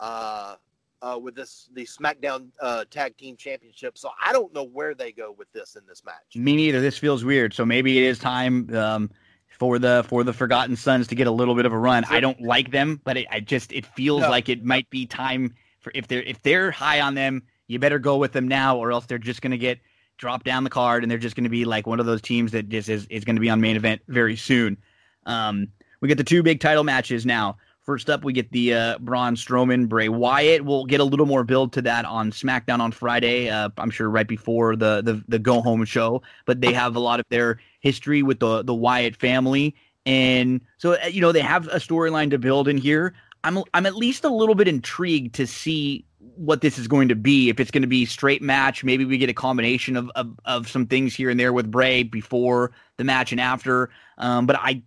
uh, uh, with this the SmackDown uh, Tag Team Championship. So I don't know where they go with this in this match. Me neither. This feels weird. So maybe it is time um, for the for the Forgotten Sons to get a little bit of a run. Sure. I don't like them, but it, I just it feels no. like it might be time for if they're if they're high on them, you better go with them now, or else they're just going to get dropped down the card, and they're just going to be like one of those teams that just is is going to be on main event very soon. Um, we get the two big title matches now. First up, we get the uh, Braun Strowman Bray Wyatt. We'll get a little more build to that on SmackDown on Friday. Uh, I'm sure right before the, the the go home show. But they have a lot of their history with the the Wyatt family, and so uh, you know they have a storyline to build in here. I'm I'm at least a little bit intrigued to see what this is going to be. If it's going to be straight match, maybe we get a combination of of, of some things here and there with Bray before the match and after. Um, but I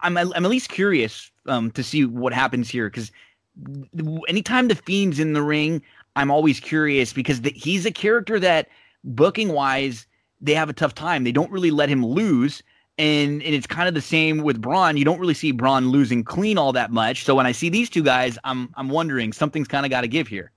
I'm I'm at least curious um, to see what happens here because anytime the fiend's in the ring, I'm always curious because the, he's a character that booking wise they have a tough time. They don't really let him lose. And, and it's kind of the same with Braun. You don't really see Braun losing clean all that much. So when I see these two guys, I'm I'm wondering something's kind of got to give here.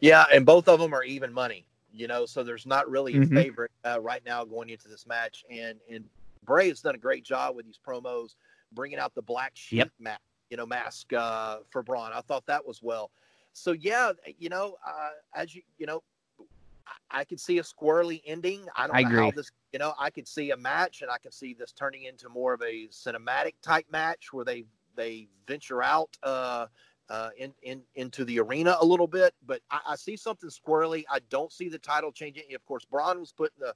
Yeah, and both of them are even money. You know, so there's not really a mm-hmm. favorite uh, right now going into this match. And and Bray has done a great job with these promos bringing out the black sheep yep. mask, you know, mask uh, for Braun. I thought that was well. So yeah, you know, uh, as you you know, I could see a squirrely ending. I don't I know agree. how this, you know, I could see a match, and I could see this turning into more of a cinematic type match where they they venture out uh, uh, in, in into the arena a little bit. But I, I see something squirrely. I don't see the title changing. Of course, Braun was put in the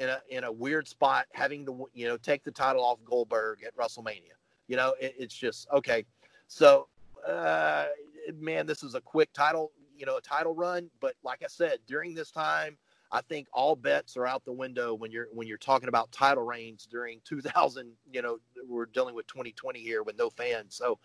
in a in a weird spot, having to you know take the title off Goldberg at WrestleMania. You know, it, it's just okay. So, uh, man, this is a quick title, you know, a title run. But like I said, during this time, I think all bets are out the window when you're when you're talking about title reigns during <laughs> 2000. You know, we're dealing with 2020 here with no fans. So,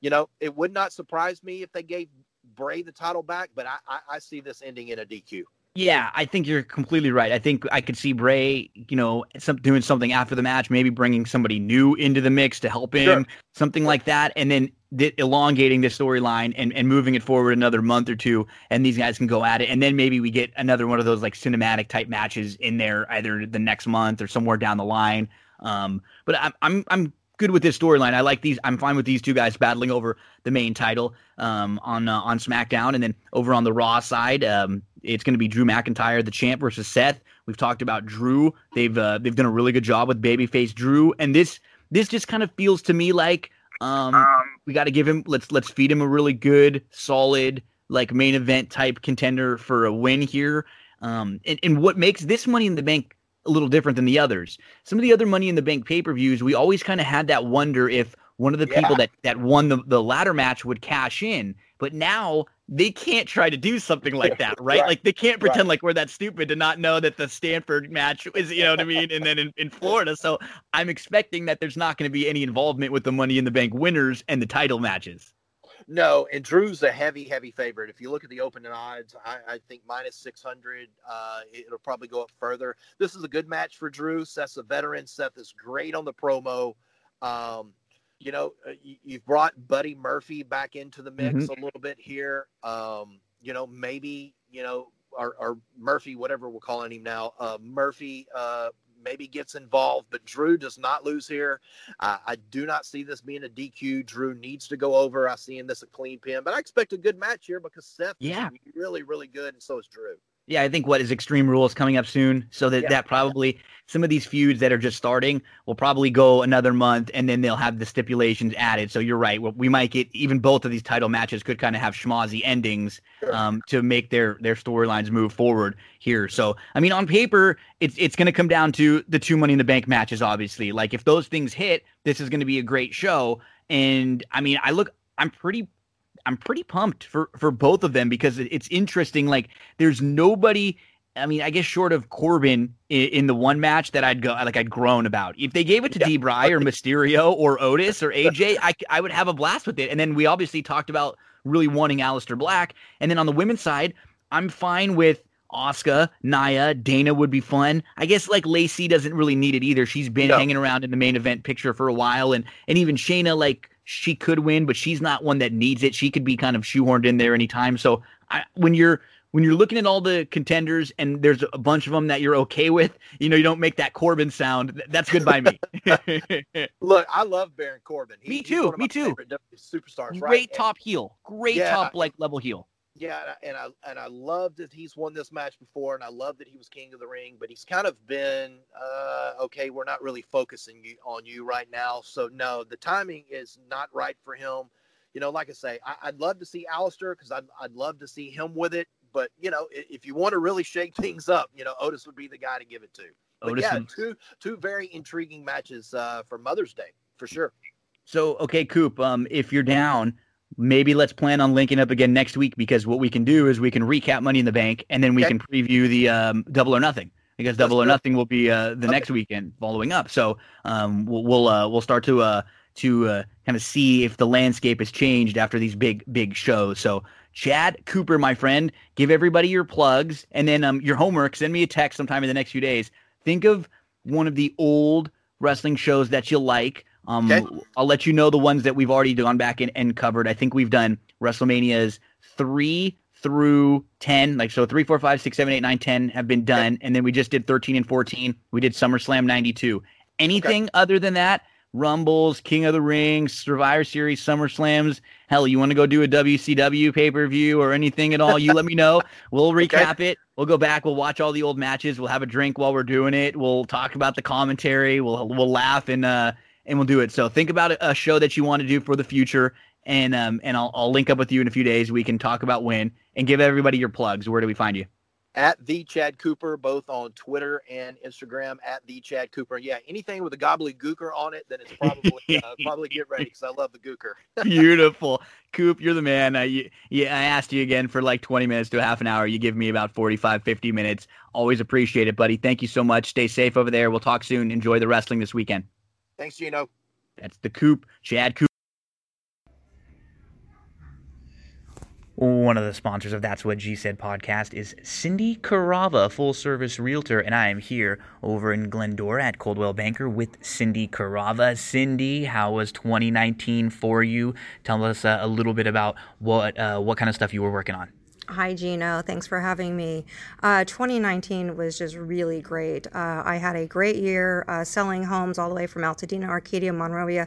you know, it would not surprise me if they gave Bray the title back, but I, I, I see this ending in a DQ. Yeah, I think you're completely right. I think I could see Bray, you know, some, doing something after the match, maybe bringing somebody new into the mix to help him, sure. something like that, and then th- elongating the storyline and, and moving it forward another month or two, and these guys can go at it, and then maybe we get another one of those like cinematic type matches in there either the next month or somewhere down the line. Um, but I'm I'm I'm good with this storyline. I like these. I'm fine with these two guys battling over the main title um, on uh, on SmackDown, and then over on the Raw side, um, it's going to be Drew McIntyre, the champ, versus Seth. We've talked about Drew. They've uh, they've done a really good job with babyface Drew, and this this just kind of feels to me like um, um we got to give him let's let's feed him a really good, solid like main event type contender for a win here. Um, and, and what makes this Money in the Bank a little different than the others? Some of the other Money in the Bank pay per views, we always kind of had that wonder if one of the yeah. people that that won the the ladder match would cash in. But now they can't try to do something like that, <laughs> right? right. Like they can't pretend right. like we're that stupid to not know that the Stamford match is, you know what I mean? And then in, in Florida. So I'm expecting that there's not going to be any involvement with the Money in the Bank winners and the title matches. No, and Drew's a heavy, heavy favorite. If you look at the opening odds, I, I think minus 600, uh, it'll probably go up further. This is a good match for Drew. Seth's a veteran. Seth is great on the promo. Um, you know, uh, you, you've brought Buddy Murphy back into the mix Mhm. a little bit here. Um, you know, maybe you know, or, or Murphy, whatever we're calling him now, uh, Murphy. Uh, maybe gets involved, but Drew does not lose here. I, I do not see this being a DQ. Drew needs to go over. I see in this a clean pin, but I expect a good match here because Seth Yeah. is really, really good, and so is Drew. Yeah, I think what is Extreme Rules coming up soon, so that Yeah. that probably some of these feuds that are just starting will probably go another month, and then they'll have the stipulations added. So you're right, we might get even both of these title matches could kind of have schmozzy endings Sure. um, to make their their storylines move forward here. So I mean, on paper, it's it's going to come down to the two Money in the Bank matches, obviously. Like if those things hit, this is going to be a great show. And I mean, I look, I'm pretty I'm pretty pumped for for both of them because it's interesting. Like, there's nobody. I mean, I guess short of Corbin in, in the one match that I'd go like I'd groan about. If they gave it to Yeah. D. Bry or Mysterio or Otis or AJ, <laughs> I I would have a blast with it. And then we obviously talked about really wanting Aleister Black. And then on the women's side, I'm fine with. Asuka, Nia, Dana would be fun. I guess like Lacey doesn't really need it either. She's been No. hanging around in the main event picture for a while, and and even Shayna, like she could win, but she's not one that needs it. She could be kind of shoehorned in there anytime. So I, when you're when you're looking at all the contenders and there's a bunch of them that you're okay with, you know, you don't make that Corbin sound. That's good by me. <laughs> Look, I love Baron Corbin. Me he's too, me too. Superstars, right? Great And- top heel. Great Yeah. top like level heel. Yeah, and I and I love that he's won this match before, and I love that he was king of the ring. But he's kind of been uh, okay. We're not really focusing you, on you right now, so no, the timing is not right for him. You know, like I say, I, I'd love to see Aleister because I'd I'd love to see him with it. But you know, if you want to really shake things up, you know, Otis would be the guy to give it to. But Otis yeah, and- two two very intriguing matches uh, for Mother's Day for sure. So, okay, Coop, um, if you're down, maybe let's plan on linking up again next week because what we can do is we can recap Money in the Bank and then we Okay. can preview the um, Double or Nothing because Double or do it. Nothing will be uh, the Okay. next weekend following up. So um, we'll we'll, uh, we'll start to uh, to uh, kind of see if the landscape has changed after these big big shows. So. Chad Cooper, my friend, give everybody your plugs and then um, your homework. Send me a text sometime in the next few days. Think of one of the old wrestling shows that you like. Um, Okay. I'll let you know the ones that we've already gone back and, and covered. I think we've done WrestleManias three through ten, like so three, four, five, six, seven, eight, nine, ten have been done, and then we just did thirteen and fourteen. We did SummerSlam '92. Anything other than that? Rumbles, King of the Ring, Survivor Series, SummerSlams. Hell, you want to go do a WCW pay per view or anything at all? You let me know. <laughs> We'll recap it. We'll go back. We'll watch all the old matches. We'll have a drink while we're doing it. We'll talk about the commentary. We'll we'll laugh and uh and we'll do it. So think about a, show that you want to do for the future, and um and I'll I'll link up with you in a few days. We can talk about when and give everybody your plugs. Where do we find you? at the Chad Cooper, both on Twitter and Instagram at the Chad Cooper. Yeah, anything with a gobbly gobbledygooker on it, then it's probably uh, <laughs> probably get ready because I love the gooker. <laughs> Beautiful, Coop. You're the man. I you, yeah, I asked you again for like 20 minutes to a half an hour. You give me about 45, 50 minutes. Always appreciate it, buddy. Thank you so much. Stay safe over there. We'll talk soon. Enjoy the wrestling this weekend. Thanks, Gino. That's the Coop, Chad Coop. One of the sponsors of That's What G Said podcast is Cindy Carava, full service realtor, and I am here over in Glendora at Coldwell Banker with Cindy Carava. Cindy, how was 2019 for you? Tell us uh, a little bit about what uh, what kind of stuff you were working on. Hi, Gino. Thanks for having me. Uh, 2019 was just really great. Uh, I had a great year uh, selling homes all the way from Altadena, Arcadia, Monrovia,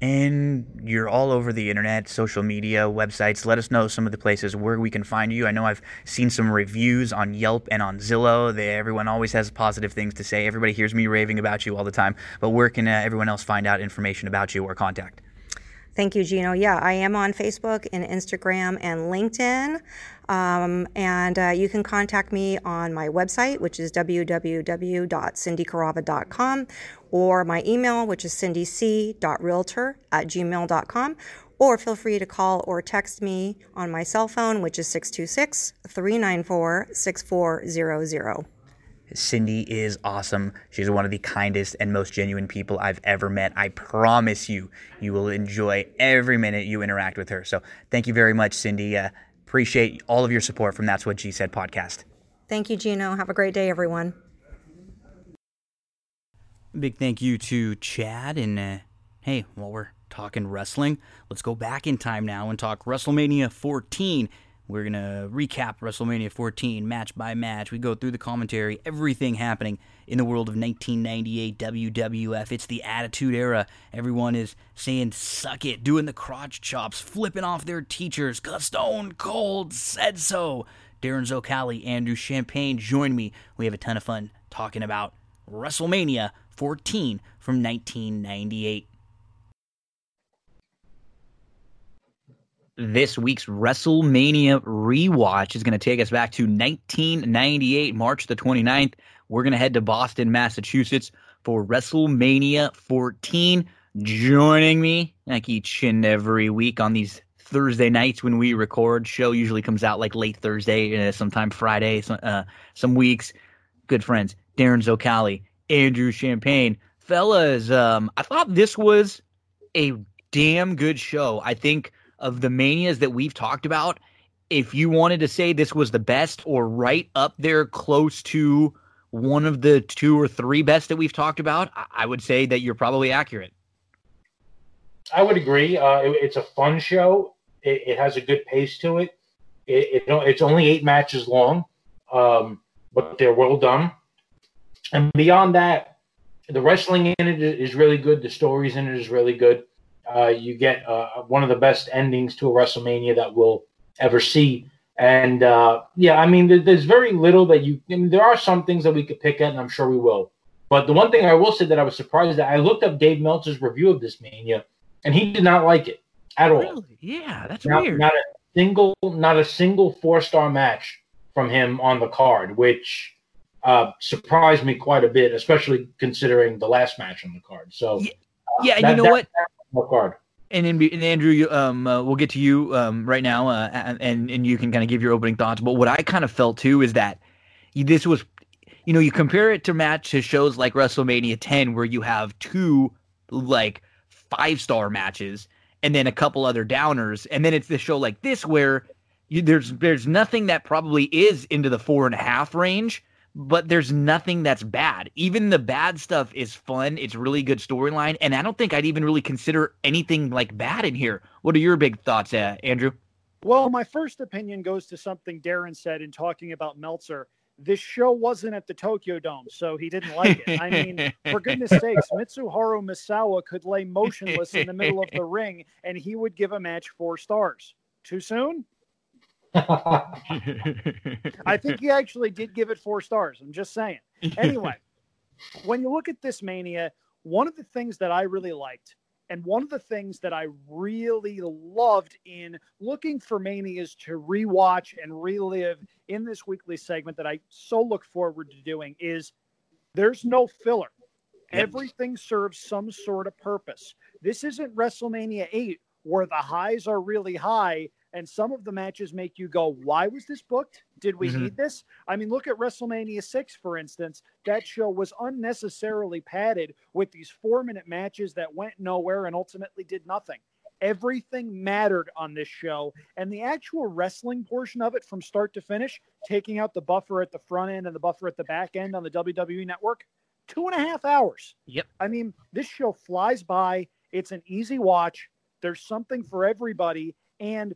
and you're all over the internet, social media, websites. Let us know some of the places where we can find you. I know I've seen some reviews on Yelp and on Zillow. They, everyone always has positive things to say. Everybody hears me raving about you all the time. But where can uh, everyone else find out information about you or contact? Thank you, Gino. Yeah, I am on Facebook and Instagram and LinkedIn. Um, and uh, you can contact me on my website, which is www.cindycarava.com, or my email, which is cindyc.realtor at gmail.com, or feel free to call or text me on my cell phone, which is 626 394 6400. Cindy is awesome. She's one of the kindest and most genuine people I've ever met. I promise you, you will enjoy every minute you interact with her. So thank you very much, Cindy. Uh, appreciate all of your support from That's What G Said podcast. Thank you, Gino. Have a great day, everyone. Big thank you to Chad. And uh, hey, while we're talking wrestling, let's go back in time now and talk WrestleMania 14. We're going to recap WrestleMania 14 match by match. We go through the commentary, everything happening in the world of 1998 WWF. It's the Attitude Era. Everyone is saying, suck it, doing the crotch chops, flipping off their teachers, Stone Cold said so. Darin Zoccali, Andrew Champagne join me. We have a ton of fun talking about WrestleMania 14 from 1998. this week's WrestleMania rewatch is going to take us back to 1998, March the 29th. We're going to head to Boston, Massachusetts for WrestleMania 14. Joining me like each and every week on these Thursday nights when we record. Show usually comes out like late Thursday, uh, sometime Friday, uh, some weeks. Good friends, Darin Zoccali, Andrew Champagne. Fellas, um, I thought this was a damn good show. I think of the manias that we've talked about, if you wanted to say this was the best or right up there close to one of the two or three best that we've talked about, I would say that you're probably accurate. I would agree. Uh, it, it's a fun show. It, it, has a good pace to it. it, it it's only eight matches long, um, but they're well done. And beyond that, the wrestling in it is really good. The stories in it is really good. Uh, you get uh, one of the best endings to a WrestleMania that we'll ever see. And uh, yeah, I mean, there's very little that you. I mean, there are some things that we could pick at, and I'm sure we will. But the one thing I will say that I was surprised that I looked up Dave Meltzer's review of this Mania, and he did not like it at all. Really? Yeah, that's not, weird. Not a single, not a single four star match from him on the card, which uh, surprised me quite a bit, especially considering the last match on the card. So yeah, yeah uh, that, you know that, what? Card. And, in, and Andrew, um, uh, we'll get to you um, right now, uh, and and you can kind of give your opening thoughts. But what I kind of felt too is that this was, you know, you compare it to match to shows like WrestleMania 10, where you have two like five star matches, and then a couple other downers, and then it's the show like this where you, there's there's nothing that probably is into the four and a half range, but there's nothing that's bad. Even the bad stuff is fun. It's really good storyline, and I don't think I'd even really consider anything like bad in here. What are your big thoughts, uh, Andrew? Well, my first opinion goes to something Darin said in talking about Meltzer. This show wasn't at the Tokyo Dome, so he didn't like it. I mean, for goodness <laughs> sakes, Mitsuharu Misawa could lay motionless in the middle of the <laughs> ring, and he would give a match four stars. Too soon? I think he actually did give it four stars. I'm just saying. Anyway, <laughs> when you look at this mania, one of the things that I really liked, and one of the things that I really loved in looking for manias to rewatch and relive in this weekly segment that I so look forward to doing is there's no filler. Everything serves some sort of purpose. This isn't WrestleMania 8 where the highs are really high and some of the matches make you go, why was this booked? Did we mm-hmm. need this? I mean, look at WrestleMania 6, for instance. That show was unnecessarily padded with these four minute matches that went nowhere and ultimately did nothing. Everything mattered on this show, and the actual wrestling portion of it from start to finish, taking out the buffer at the front end and the buffer at the back end on the WWE network, two and a half hours. Yep. I mean, this show flies by. It's an easy watch. There's something for everybody. And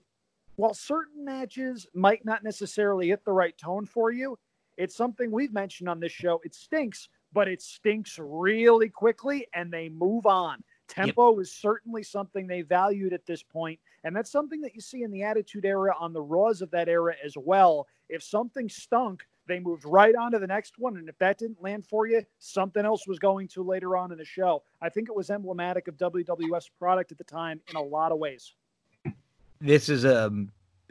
while certain matches might not necessarily hit the right tone for you, it's something we've mentioned on this show. It stinks, but it stinks really quickly and they move on. Tempo yep. is certainly something they valued at this point, and that's something that you see in the Attitude Era on the Raws of that era as well. If something stunk, they moved right on to the next one, and if that didn't land for you, something else was going to later on in the show. I think it was emblematic of WWF's product at the time in a lot of ways. This is a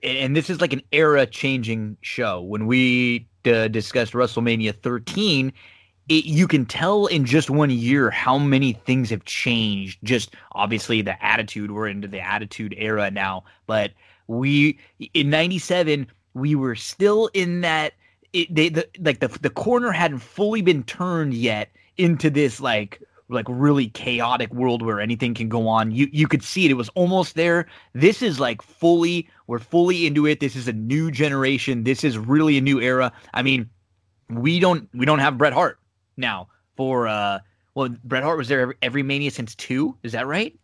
and this is like an era-changing show. When we uh, discussed WrestleMania 13 it, you can tell in just one year how many things have changed. Just obviously the attitude, we're into the attitude era now, but we in 97 we were still in that it, they the like the the corner hadn't fully been turned yet into this like like really chaotic world where anything can go on. You you could see it. It was almost there. This is like fully we're fully into it. This is a new generation. This is really a new era. I mean, we don't we don't have Bret Hart now for uh well Bret Hart was there every, every Mania since two. Is that right?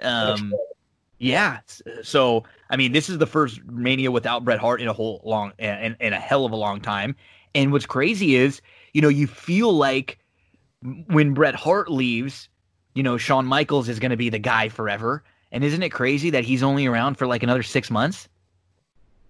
Um, yeah. So I mean, this is the first Mania without Bret Hart in a whole long in, in a hell of a long time. And what's crazy is, you know, you feel like when Bret Hart leaves, you know, Shawn Michaels is going to be the guy forever. And isn't it crazy that he's only around for like another six months?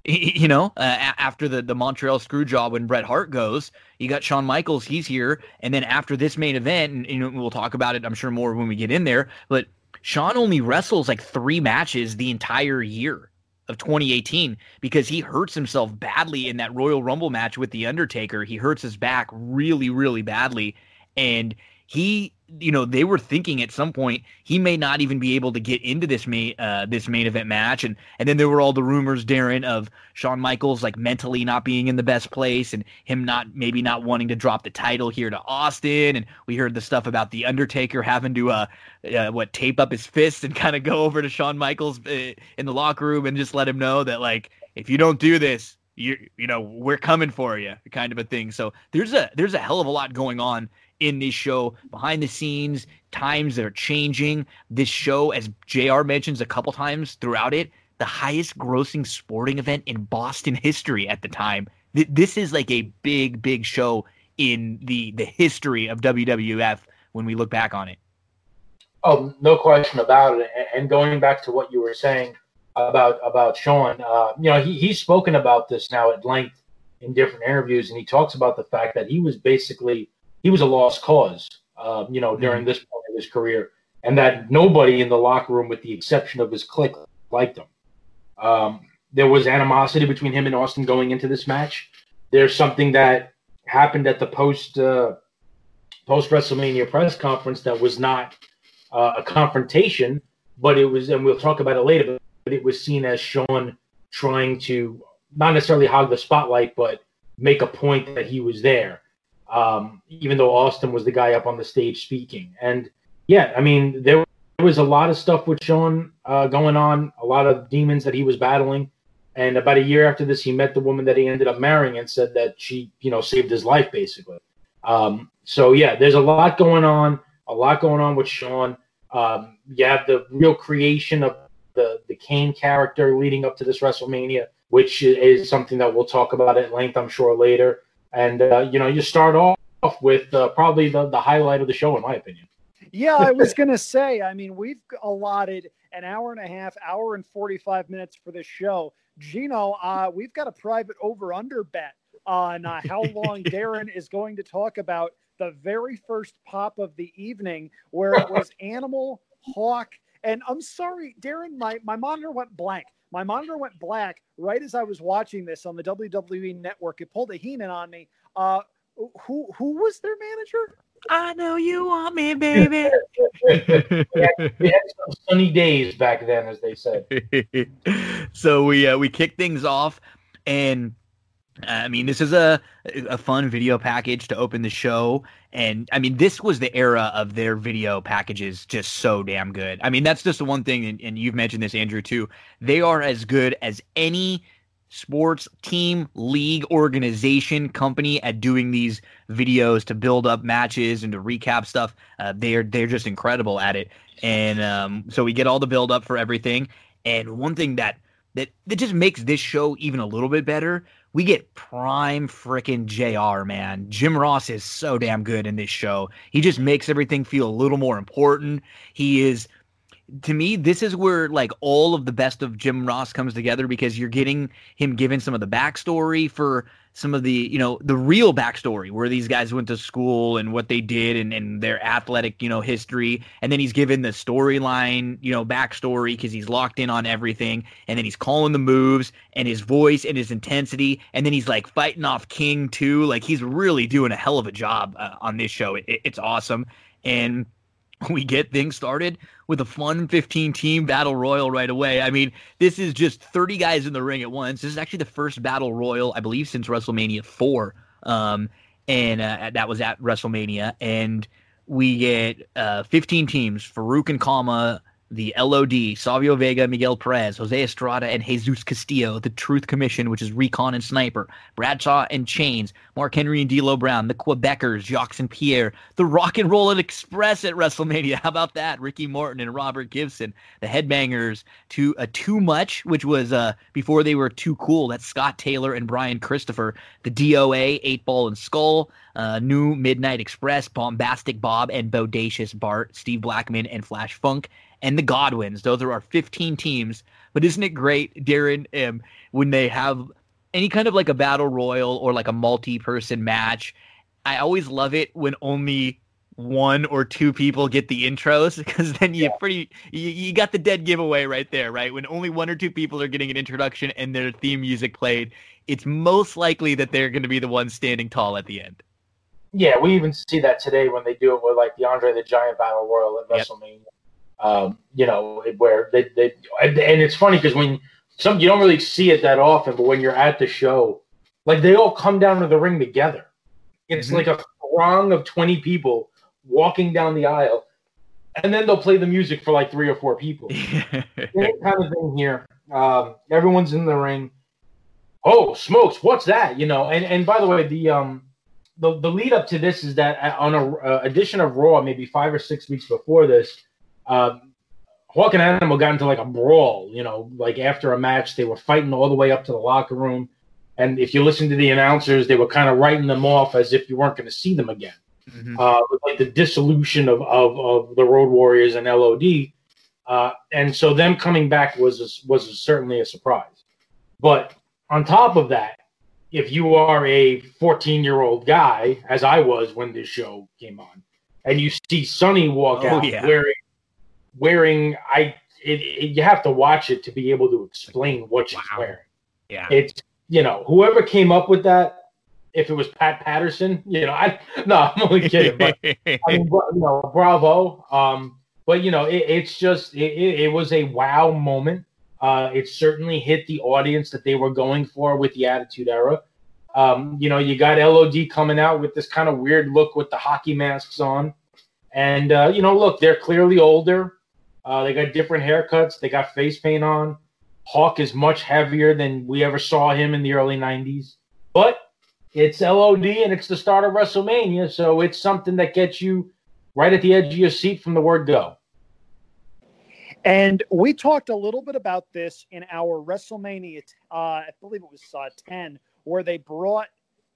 <laughs> you know, uh, after the, the Montreal screw job when Bret Hart goes, you got Shawn Michaels, he's here. And then after this main event, and, we'll talk about it, I'm sure, more when we get in there, but Shawn only wrestles like three matches the entire year of 2018 because he hurts himself badly in that Royal Rumble match with The Undertaker. He hurts his back really, really badly. And he you know they were thinking at some point he may not even be able to get into this main uh, this main event match. And and then there were all the rumors Darin of Shawn Michaels like mentally not being in the best place and him not maybe not wanting to drop the title here to Austin. And we heard the stuff about the Undertaker having to uh, uh what tape up his fist and kind of go over to Shawn Michaels uh, in the locker room and just let him know that like if you don't do this you you know we're coming for you kind of a thing. So there's a there's a hell of a lot going on in this show behind the scenes, times that are changing. This show, as JR mentions a couple times throughout it, the highest grossing sporting event in Boston history at the time. This is like a big, big show in the the history of WWF when we look back on it. Oh, no question about it. And going back to what you were saying about about Shawn, uh, you know, he, he's spoken about this now at length in different interviews, and he talks about the fact that he was basically he was a lost cause, uh, you know, during mm-hmm. this point of his career, and that nobody in the locker room, with the exception of his clique, liked him. Um, there was animosity between him and Austin going into this match. There's something that happened at the post uh, post WrestleMania press conference that was not uh, a confrontation, but it was, and we'll talk about it later. But it was seen as Shawn trying to not necessarily hog the spotlight, but make a point that he was there um, even though Austin was the guy up on the stage speaking. And yeah, I mean, there was a lot of stuff with Shawn uh, going on, a lot of demons that he was battling. And about a year after this, he met the woman that he ended up marrying and said that she, you know, saved his life basically. Um, so yeah, there's a lot going on, a lot going on with Shawn. Um, you have the real creation of the the Kane character leading up to this WrestleMania, which is something that we'll talk about at length, I'm sure, later. And uh, you know, you start off with uh, probably the, the highlight of the show, in my opinion. Yeah, I was <laughs> going to say, I mean, we've allotted an hour and a half, hour and 45 minutes for this show. Gino, uh, we've got a private over under bet on uh, how long <laughs> darin is going to talk about the very first pop of the evening, where it was <laughs> Animal, Hawk, and I'm sorry, darin my, my monitor went blank. My monitor went black right as I was watching this on the WWE network. It pulled a Heenan on me. Uh, who who was their manager? I know you want me, baby. <laughs> we had some sunny days back then, as they said. <laughs> so we uh, we kicked things off, and I mean, this is a a fun video package to open the show, and I mean, this was the era of their video packages, just so damn good. I mean, that's just the one thing, and, and you've mentioned this, Andrew, too. They are as good as any sports team, league, organization, company at doing these videos to build up matches and to recap stuff. Uh, they're they're just incredible at it, and um, so we get all the build up for everything. And one thing that that that just makes this show even a little bit better. We get prime freaking JR, man. Jim Ross is so damn good in this show. He just makes everything feel a little more important. He is to me, this is where like all of the best of Jim Ross comes together because you're getting him given some of the backstory for some of the, you know, the real backstory where these guys went to school and what they did and, and their athletic, you know, history. And then he's given the storyline, you know, backstory because he's locked in on everything. And then he's calling the moves and his voice and his intensity. And then he's like fighting off King too. Like he's really doing a hell of a job uh, on this show. It, it, it's awesome. And <laughs> we get things started with a fun 15 team battle royal right away. I mean, this is just 30 guys in the ring at once. This is actually the first battle royal, I believe, since WrestleMania 4. Um, and uh, that was at WrestleMania. And we get uh, 15 teams Farouk and Kama, the LOD, Savio Vega, Miguel Perez, Jose Estrada, and Jesus Castillo, the Truth Commission, which is Recon and Sniper, Bradshaw and Chains, Mark Henry and D'Lo Brown, the Quebecers, Jacques and Pierre, the Rock and Roll Express at WrestleMania. <laughs> How about that? Ricky Morton and Robert Gibson, the Headbangers, to a uh, Too Much, which was uh, before they were too cool. That's Scott Taylor and Brian Christopher, the DOA, Eight Ball and Skull, uh, New Midnight Express, Bombastic Bob and Bodacious Bart, Steve Blackman and Flash Funk, and the Godwins. Those are our 15 teams. But isn't it great, Darin, um, when they have any kind of like a battle royal or like a multi-person match? I always love it when only one or two people get the intros because then you yeah. pretty you, you got the dead giveaway right there, right? When only one or two people are getting an introduction and their theme music played, it's most likely that they're going to be the ones standing tall at the end. Yeah, we even see that today when they do it with like the Andre the Giant Battle Royal at yep. Um, you know, where they, they and, it's funny because when some you don't really see it that often, but when you're at the show, like they all come down to the ring together. It's mm-hmm. like a throng of 20 people walking down the aisle, and then they'll play the music for like three or four people. <laughs> Same kind of thing here. Um, everyone's in the ring. Oh, smokes! What's that? You know. And and by the way, the um the the lead up to this is that on a uh, edition of Raw, maybe five or six weeks before this, um, Hawk and Animal got into like a brawl. You know, like after a match, they were fighting all the way up to the locker room. And if you listen to the announcers, they were kind of writing them off as if you weren't going to see them again. Mm-hmm. Uh, like the dissolution of, of, of the Road Warriors and LOD. Uh, and so them coming back was a, was a, certainly a surprise. But on top of that, if you are a 14 year old guy, as I was when this show came on, and you see Sunny walk oh, out yeah. wearing wearing I it, it, you have to watch it to be able to explain what she's wow. wearing. Yeah, it's you know whoever came up with that. If it was Pat Patterson, you know, I no, I'm only kidding. But I mean, <laughs> you know, bravo. Um, but you know, it, it's just it, it, was a wow moment. Uh, it certainly hit the audience that they were going for with the Attitude Era. Um, you know, you got LOD coming out with this kind of weird look with the hockey masks on, and uh, you know, look, they're clearly older. Uh, they got different haircuts. They got face paint on. Hawk is much heavier than we ever saw him in the early 90s. But it's LOD and it's the start of WrestleMania. So it's something that gets you right at the edge of your seat from the word go. And we talked a little bit about this in our WrestleMania, uh, I believe it was uh, 10, where they brought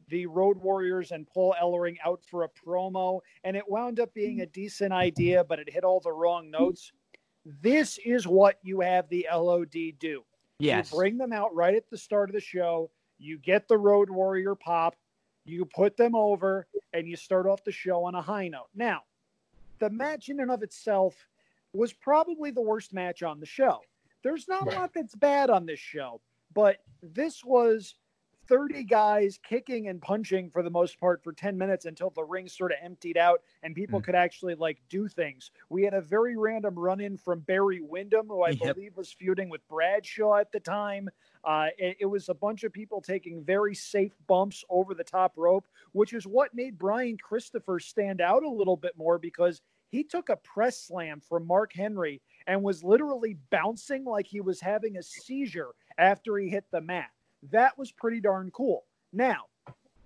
the Road Warriors and Paul Ellering out for a promo. And it wound up being a decent idea, but it hit all the wrong notes. This is what you have the LOD do. Yes. You bring them out right at the start of the show. You get the Road Warrior pop. You put them over, and you start off the show on a high note. Now, the match in and of itself was probably the worst match on the show. There's not right. a lot that's bad on this show, but this was 30 guys kicking and punching for the most part for 10 minutes until the ring sort of emptied out and people mm. could actually like do things. We had a very random run in from Barry Windham, who I yep. believe was feuding with Bradshaw at the time. Uh, it, it, was a bunch of people taking very safe bumps over the top rope, which is what made Brian Christopher stand out a little bit more because he took a press slam from Mark Henry and was literally bouncing like he was having a seizure after he hit the mat. That was pretty darn cool. Now,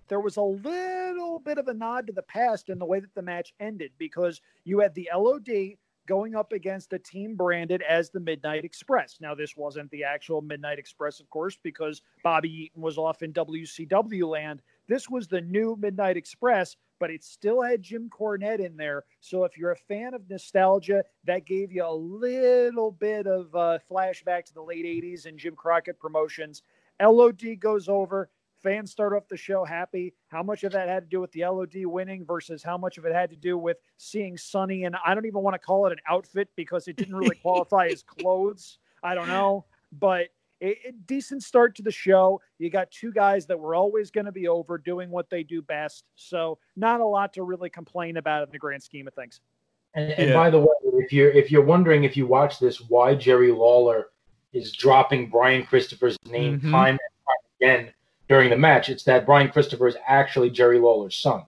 there was a little bit of a nod to the past in the way that the match ended because you had the LOD going up against a team branded as the Midnight Express. Now, this wasn't the actual Midnight Express, of course, because Bobby Eaton was off in WCW land. This was the new Midnight Express, but it still had Jim Cornette in there. So if you're a fan of nostalgia, that gave you a little bit of uh, flashback to the late 80s and Jim Crockett promotions. LOD goes over fans start off the show happy. How much of that had to do with the LOD winning versus how much of it had to do with seeing Sunny? And I don't even want to call it an outfit because it didn't really qualify as <laughs> clothes. I don't know, but a, a decent start to the show. You got two guys that were always going to be over doing what they do best. So not a lot to really complain about in the grand scheme of things. And, and yeah. by the way, if you're if you're wondering if you watch this, why Jerry Lawler is dropping Brian Christopher's name mm-hmm. time and time again during the match. It's that Brian Christopher is actually Jerry Lawler's son.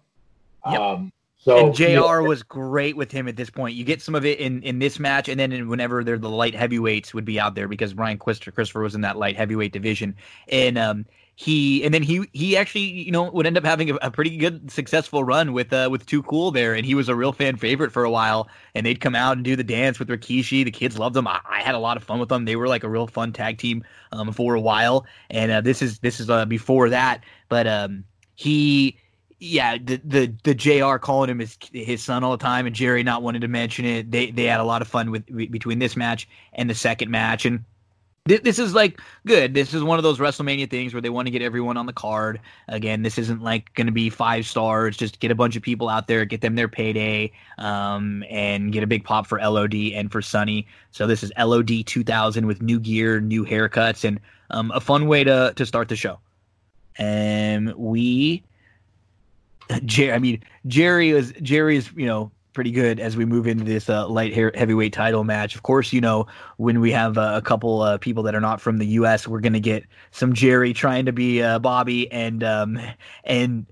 Yep. Um, so and JR was great with him at this point. You get some of it in in this match, and then in, whenever they're the light heavyweights would be out there because Brian Christopher was in that light heavyweight division, and um, he and then he he actually you know would end up having a, a, pretty good successful run with uh with Too Cool there, and he was a real fan favorite for a while. And they'd come out and do the dance with Rikishi. The kids loved them. I, I had a lot of fun with them. They were like a real fun tag team um for a while. And uh, this is this is uh, before that, but um he yeah, the the the JR calling him his his son all the time, and Jerry not wanting to mention it. They they had a lot of fun with between this match and the second match, and this is like good. This is one of those WrestleMania things where they want to get everyone on the card. Again, this isn't like going to be five stars. Just get a bunch of people out there, get them their payday, um, and get a big pop for LOD and for Sunny. So this is LOD 2000 with new gear, new haircuts, and um, a fun way to to start the show. And we, Jerry, I mean Jerry is Jerry is you know pretty good as we move into this uh, light heavyweight title match. Of course, you know when we have uh, a couple uh, people that are not from the U.S., we're gonna get some Jerry trying to be uh, Bobby and um, and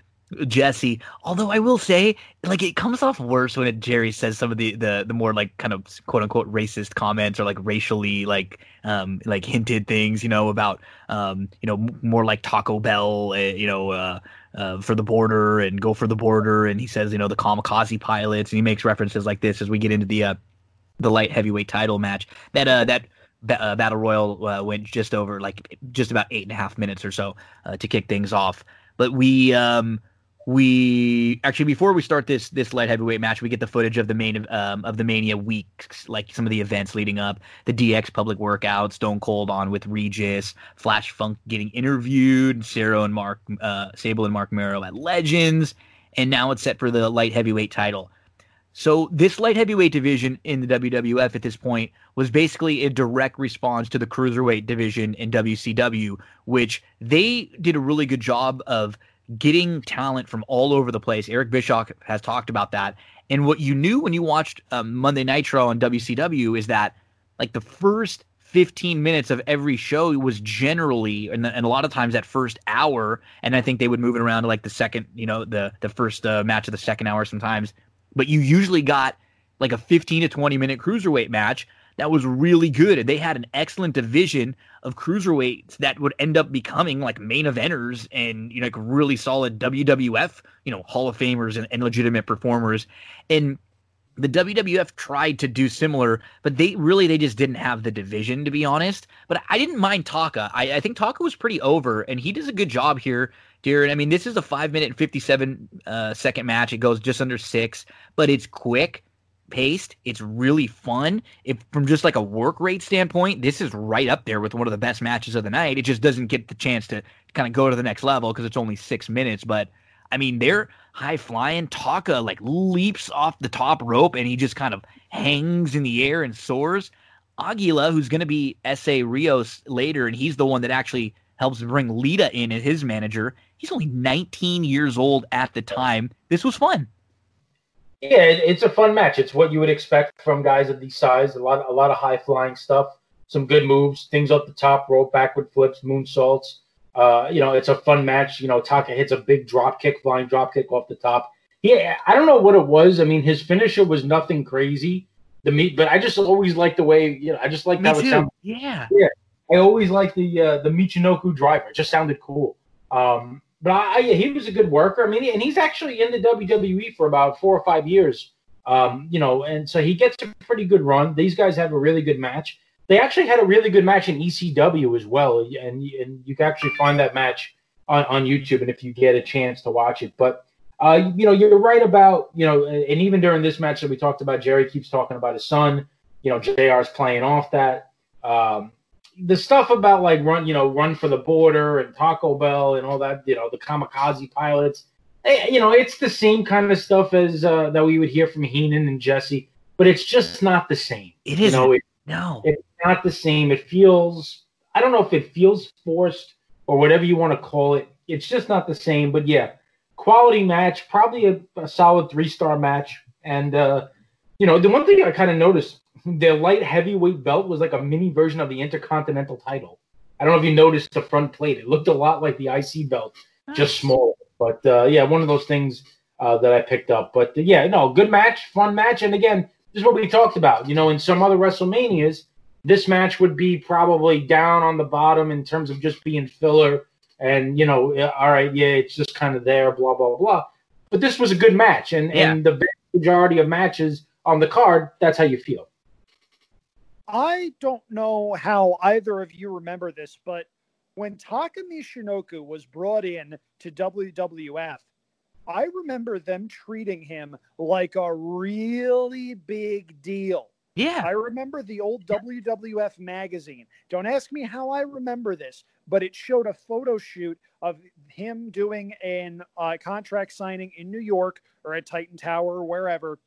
Jesse. Although I will say, like it comes off worse when it, Jerry says some of the, the the more like kind of quote unquote racist comments or like racially like um like hinted things, you know, about um you know more like Taco Bell, uh, you know, uh, uh, for the border and go for the border, and he says you know the kamikaze pilots, and he makes references like this as we get into the uh, the light heavyweight title match. That uh that uh, battle royal uh, went just over like just about eight and a half minutes or so uh, to kick things off. But we um we actually before we start this this light heavyweight match, we get the footage of the main um, of the Mania weeks, like some of the events leading up, the DX public workout, Stone Cold on with Regis, Flash Funk getting interviewed, Sarah and Mark uh, Sable and Marc Mero at Legends, and now it's set for the light heavyweight title. So this light heavyweight division in the WWF at this point was basically a direct response to the cruiserweight division in WCW, which they did a really good job of getting talent from all over the place. Eric Bischoff has talked about that. And what you knew when you watched um, Monday Nitro on WCW is that like the first 15 minutes of every show was generally and, and a lot of times that first hour and i think they would move it around to like the second you know the the first uh, match of the second hour sometimes but you usually got like a 15 to 20 minute cruiserweight match that was really good. And they had an excellent division of cruiserweights that would end up becoming like main eventers and, you know, like really solid WWF, you know, Hall of Famers and, and legitimate performers. And the WWF tried to do similar, but they really they just didn't have the division to be honest. But I didn't mind Taka. I, I think Taka was pretty over, and he does a good job here, Darin. I mean, this is a five minute and fifty seven uh, second match. It goes just under six, but it's quick paced. It's really fun. If from just like a work rate standpoint, this is right up there with one of the best matches of the night. It just doesn't get the chance to kind of go to the next level because it's only six minutes. But I mean, they're high flying. Taka like leaps off the top rope and he just kind of hangs in the air and soars. Aguila, who's going to be Essa Rios later, and he's the one that actually helps bring Lita in as his manager. He's only 19 years old at the time. This was fun. Yeah, it's a fun match. It's what you would expect from guys of these size. A lot, a lot of high flying stuff. some good moves, things up the top rope, backward flips, moonsaults. Uh, you know, it's a fun match. You know, Taka hits a big drop kick, flying drop kick off the top. Yeah, I don't know what it was. I mean, his finisher was nothing crazy. The meat, but I just always like the way you know. I just like how it sounded. Yeah. Yeah, I always like the uh, the Michinoku driver. It just sounded cool. Um, but I, he was a good worker. I mean, and he's actually in the WWE for about four or five years. Um, you know, and so he gets a pretty good run. These guys have a really good match. They actually had a really good match in ECW as well, and and you can actually find that match on, on YouTube, and if you get a chance to watch it. But uh, you know, you're right about you know, and even during this match that we talked about, Jerry keeps talking about his son. You know, JR's playing off that. Um, the stuff about like run, you know, run for the border and Taco Bell and all that, you know, the kamikaze pilots. eh, You know, it's the same kind of stuff as uh, that we would hear from Heenan and Jesse, but it's just not the same. It is You know, it, No. it's not the same. It feels, I don't know if it feels forced or whatever you want to call it. It's just not the same. But yeah, quality match, probably a, a solid three star match. And, uh, you know, the one thing I kind of noticed, the light heavyweight belt was like a mini version of the Intercontinental title. I don't know if you noticed the front plate. It looked a lot like the IC belt, just smaller. But uh, yeah, one of those things uh, that I picked up. But uh, yeah, no, good match, fun match. And again, this is what we talked about. You know, in some other WrestleManias, this match would be probably down on the bottom in terms of just being filler. And, you know, all right, yeah, it's just kind of there, blah, blah, blah. But this was a good match. And, Yeah. and the majority of matches on the card, that's how you feel. I don't know how either of you remember this, but when Taka Michinoku was brought in to WWF, I remember them treating him like a really big deal. Yeah. I remember the old WWF magazine. Don't ask me how I remember this, but it showed a photo shoot of him doing an uh, contract signing in New York or at Titan Tower or wherever.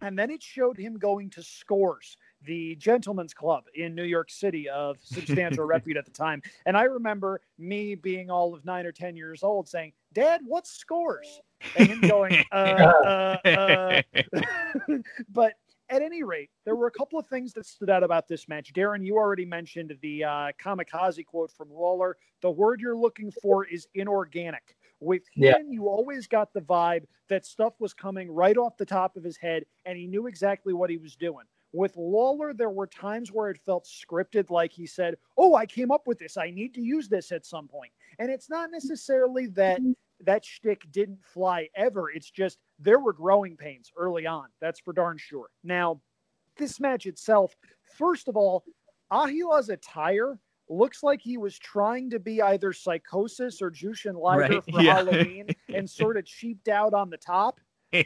And then it showed him going to Scores, the gentleman's club in New York City of <laughs> substantial repute at the time. And I remember me being all of nine or 10 years old saying, Dad, what Scores? And him going, <laughs> uh, uh, uh. <laughs> but at any rate, there were a couple of things that stood out about this match. Darin, you already mentioned the uh, kamikaze quote from Lawler. The word you're looking for is inorganic. With Yeah. You always got the vibe that stuff was coming right off the top of his head, and he knew exactly what he was doing. With Lawler, there were times where it felt scripted, like he said, Oh, I came up with this. I need to use this at some point. And it's not necessarily that mm-hmm. that shtick didn't fly ever. It's just there were growing pains early on. That's for darn sure. Now, this match itself, first of all, Aguila's attire looks like he was trying to be either Psicosis or Jushin Liger Right, for yeah. Halloween and <laughs> sort of cheaped out on the top.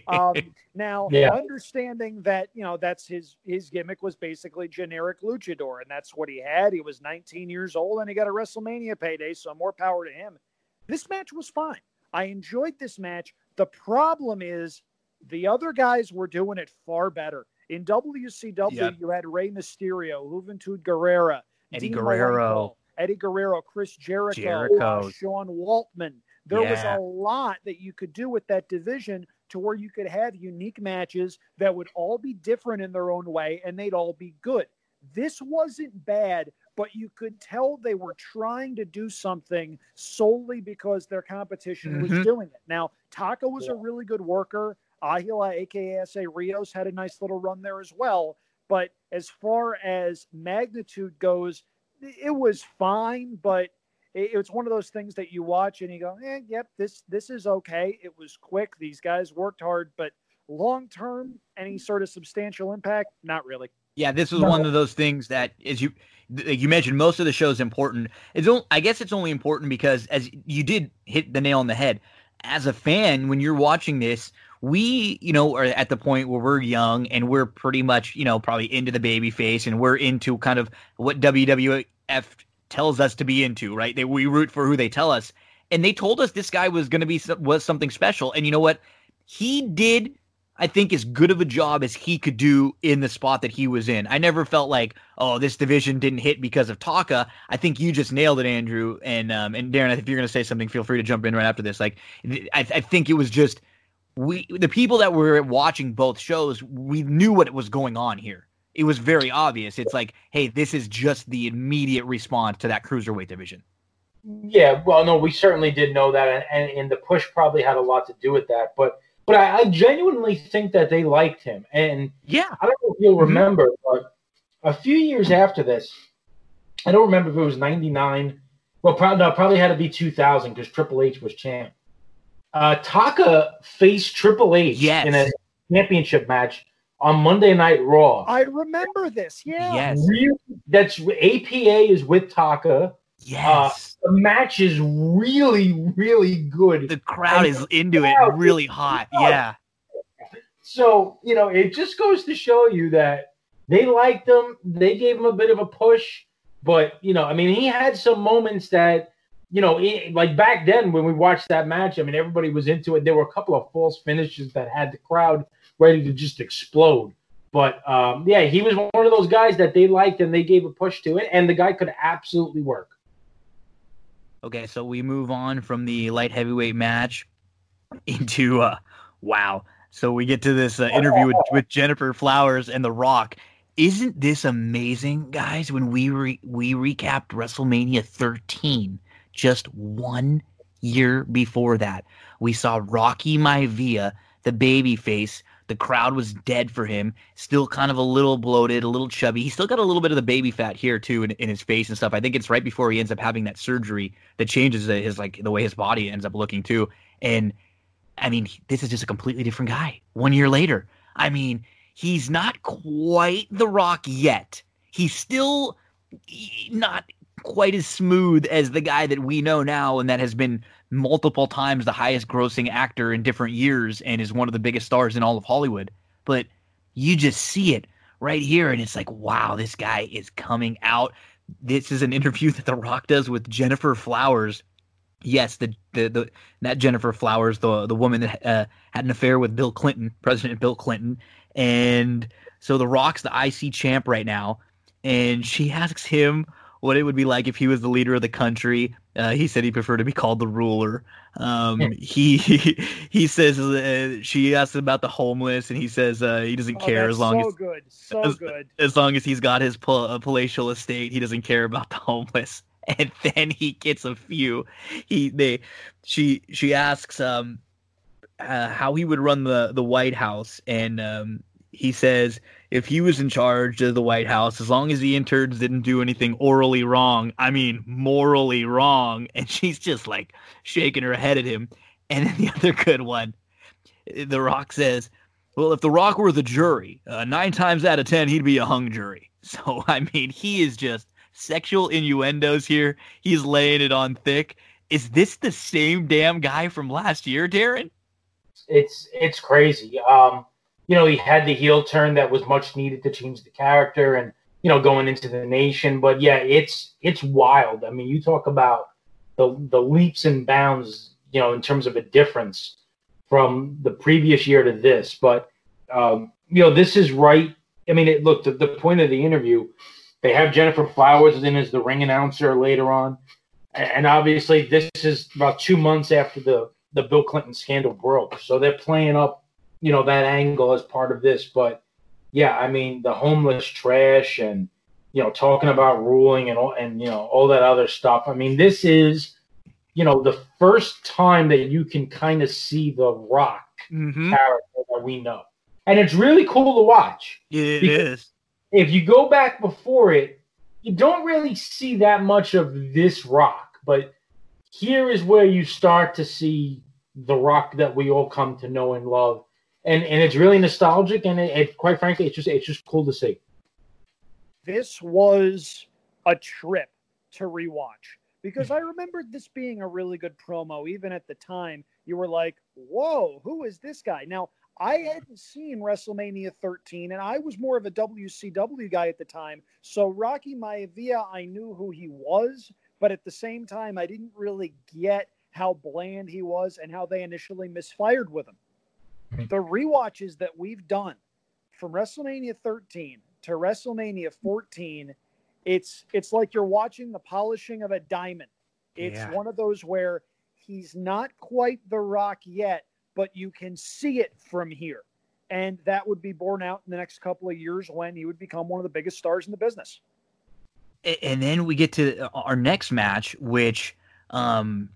Um, <laughs> now, Yeah. understanding that you know that's his his gimmick was basically generic luchador, and that's what he had. He was 19 years old, and he got a WrestleMania payday, so more power to him. This match was fine. I enjoyed this match. The problem is the other guys were doing it far better. In WCW, Yep. you had Rey Mysterio, Juventud Guerrera, Eddie Dean Guerrero. Malenko, Eddie Guerrero, Chris Jericho, Jericho. uh, Sean Waltman. There was a lot that you could do with that division to where you could have unique matches that would all be different in their own way and they'd all be good. This wasn't bad, but you could tell they were trying to do something solely because their competition Mhm. was doing it. Now, Taka was a really good worker. Aguila, aka Essa Rios, had a nice little run there as well. But as far as magnitude goes, it was fine, but it, it's one of those things that you watch and you go, eh, yep, this this is okay. It was quick. These guys worked hard, but long term, any sort of substantial impact, not really. Yeah, this was No. one of those things that, as you like you mentioned, most of the show is important. It's only, I guess it's only important because, as you did hit the nail on the head, as a fan, when you're watching this, we, you know, are at the point where we're young and we're pretty much, you know, probably into the baby face and we're into kind of what WWF tells us to be into, right? They, we root for who they tell us, and they told us this guy was going to be was something special, and you know what? He did I think as good of a job as he could do in the spot that he was in. I never felt like, oh, this division didn't hit because of Taka. I think you just nailed it, Andrew. And um, and Darin, if you're going to say something, feel free to jump in right after this. Like, I, I think it was just we, the people that were watching both shows, we knew what was going on here. It was very obvious. It's like, hey, this is just the immediate response to that cruiserweight division. Yeah, well, no, we certainly did know that, and, and, the push probably had a lot to do with that. But but I, I, genuinely think that they liked him, and yeah, I don't know if you'll mm-hmm. remember, but a few years after this, I don't remember if it was '99. Well, probably no, probably had to be 2000 because Triple H was champ. Uh, Taka faced Triple H yes. in a championship match on Monday Night Raw. I remember this. Yeah. Yes. Really, that's APA is with Taka. Yes. Uh, the match is really, really good. The crowd and is into crowd it really hot. Yeah. So, you know, it just goes to show you that they liked him. They gave him a bit of a push. But, you know, I mean, he had some moments that, you know, like back then when we watched that match, I mean, everybody was into it. There were a couple of false finishes that had the crowd ready to just explode. But um, yeah, he was one of those guys that they liked and they gave a push to it, and the guy could absolutely work. Okay, so we move on from the light heavyweight match <laughs> into uh wow. So we get to this uh, interview with, with Gennifer Flowers and The Rock. Isn't this amazing, guys? When we re- we recapped WrestleMania 13, just one year before that, we saw Rocky Maivia, the babyface, the crowd was dead for him. Still kind of a little bloated, a little chubby. He's still got a little bit of the baby fat here too in, in his face and stuff. I think it's right before he ends up having that surgery that changes his like the way his body ends up looking too. And I mean, this is just a completely different guy. One year later, I mean, he's not quite the Rock yet. He's still not quite as smooth as the guy that we know now and that has been multiple times the highest grossing actor in different years and is one of the biggest stars in all of Hollywood. But you just see it right here and it's like, wow, this guy is coming out. This is an <laughs> interview that The Rock does with Gennifer Flowers. Yes, the the, the not Gennifer Flowers, the the woman that uh, had an affair with Bill Clinton, President Bill Clinton, and so The Rock's the IC champ right now, and she asks him what it would be like if he was the leader of the country. Uh, he said he preferred to be called the ruler. Um, he, he, <laughs> he says uh, she asks about the homeless, and he says uh, he doesn't oh, care as long so as good, so as, good. As long as he's got his pal- uh, palatial estate, he doesn't care about the homeless. <laughs> And then he gets a few. He they she she asks um uh, how he would run the the White House, and um, he says if he was in charge of the White House, as long as the interns didn't do anything orally wrong, I mean morally wrong, <laughs> and she's just like shaking her head at him. And then the <laughs> other good one, The Rock says, "Well, if The Rock were the jury, uh, nine times out of ten, he'd be a hung jury." <laughs> So I mean, he is just sexual innuendos here. He's laying it on thick. Is this the same damn guy from last year, Darin? It's it's crazy. Um, you know, he had the heel turn that was much needed to change the character and, you know, going into the nation. But yeah, it's it's wild. I mean, you talk about the the leaps and bounds, you know, in terms of a difference from the previous year to this. But um, you know, this is right. I mean, it, look, the, the point of the interview, they have Gennifer Flowers in as the ring announcer later on, and obviously this is about two months after the the Bill Clinton scandal broke, so they're playing up you know that angle as part of this. But yeah, I mean the homeless trash and you know talking about ruling and all and you know all that other stuff. I mean this is you know the first time that you can kind of see the Rock mm-hmm. character that we know, and it's really cool to watch. It is. If you go back before it, you don't really see that much of this Rock, but here is where you start to see the rock that we all come to know and love and and it's really nostalgic, and it, it, quite frankly, it's just it's just cool to see. This was a trip to rewatch because I remembered this being a really good promo. Even at the time, you were like, "Whoa, who is this guy?" Now, I hadn't seen WrestleMania 13, and I was more of a WCW guy at the time. So Rocky Maivia, I knew who he was, but at the same time, I didn't really get how bland he was and how they initially misfired with him the re-watches that we've done from WrestleMania 13 to WrestleMania 14, it's it's like you're watching the polishing of a diamond. It's yeah. one of those where he's not quite the rock yet, but you can see it from here. and that would be borne out in the next couple of years when he would become one of the biggest stars in the business. And then we get to our next match, which, um,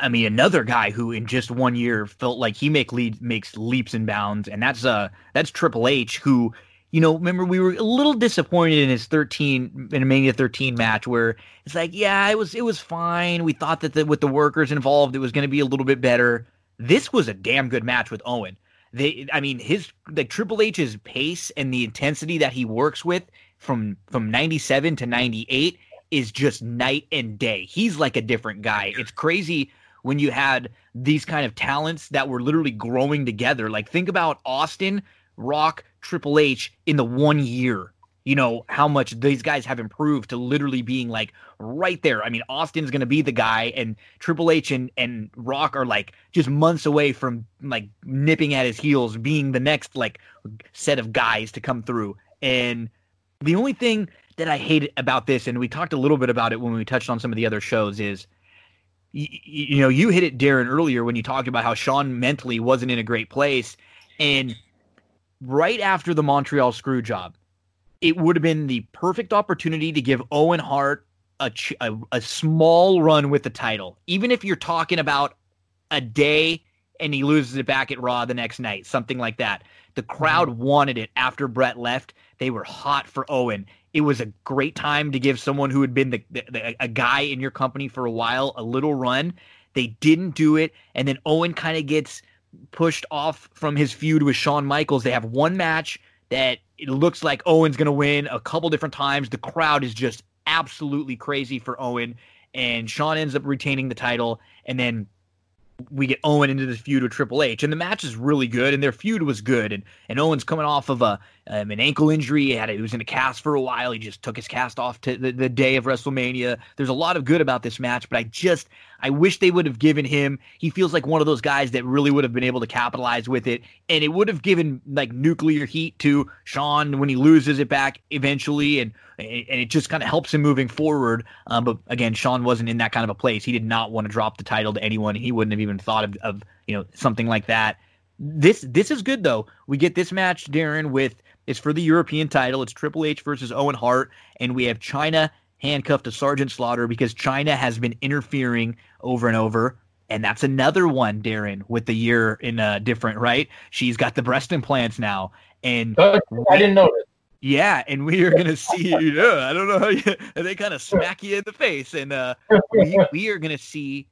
I mean, another guy who in just one year felt like he make lead, makes leaps and bounds, and that's uh that's Triple H, who you know, remember we were a little disappointed in his 13 in a Mania 13 match where it's like, yeah, it was it was fine. We thought that the, with the workers involved, it was going to be a little bit better. This was a damn good match with Owen. They, I mean, his like Triple H's pace and the intensity that he works with from from 97 to 98 is just night and day. He's like a different guy. It's crazy when you had these kind of talents that were literally growing together. Like think about Austin, Rock, Triple H in the one year. You know how much these guys have improved to literally being like right there. I mean, Austin's going to be the guy, and Triple H and and Rock are like just months away from like nipping at his heels, being the next like set of guys to come through. And the only thing that I hate about this, and we talked a little bit about it when we touched on some of the other shows, is you, you know you hit it, Darin, earlier when you talked about how Shawn mentally wasn't in a great place, and right after the Montreal screw job, it would have been the perfect opportunity to give Owen Hart a, a, a, small run with the title. Even if you're talking about a day and he loses it back at Raw the next night, something like that. The crowd mm-hmm. wanted it after Bret left. They were hot for Owen. It was a great time to give someone who had been the, the, the a guy in your company for a while a little run. They didn't do it, and then Owen kind of gets pushed off from his feud with Shawn Michaels. They have one match that it looks like Owen's going to win a couple different times. The crowd is just absolutely crazy for Owen, and Shawn ends up retaining the title. And then we get Owen into this feud with Triple H, and the match is really good, and their feud was good, and and Owen's coming off of a um, an ankle injury. He had it. he was in a cast for a while. He just took his cast off to the, the day of WrestleMania. There's a lot of good about this match, but I just I wish they would have given him. He feels like one of those guys that really would have been able to capitalize with it, and it would have given like nuclear heat to Shawn when he loses it back eventually, and and it just kind of helps him moving forward. Um, but again, Shawn wasn't in that kind of a place. He did not want to drop the title to anyone. He wouldn't have even thought of, of you know something like that. This this is good though. We get this match, Darin, with it's for the European title. It's Triple H versus Owen Hart, and we have Chyna handcuffed to Sergeant Slaughter because Chyna has been interfering over and over. And that's another one, Darin, with the year in uh, different, right? She's got the breast implants now, and uh, I didn't know that. Yeah, and we are gonna see. You know, I don't know how you, <laughs> they kind of smack you in the face, and uh, we, we are gonna see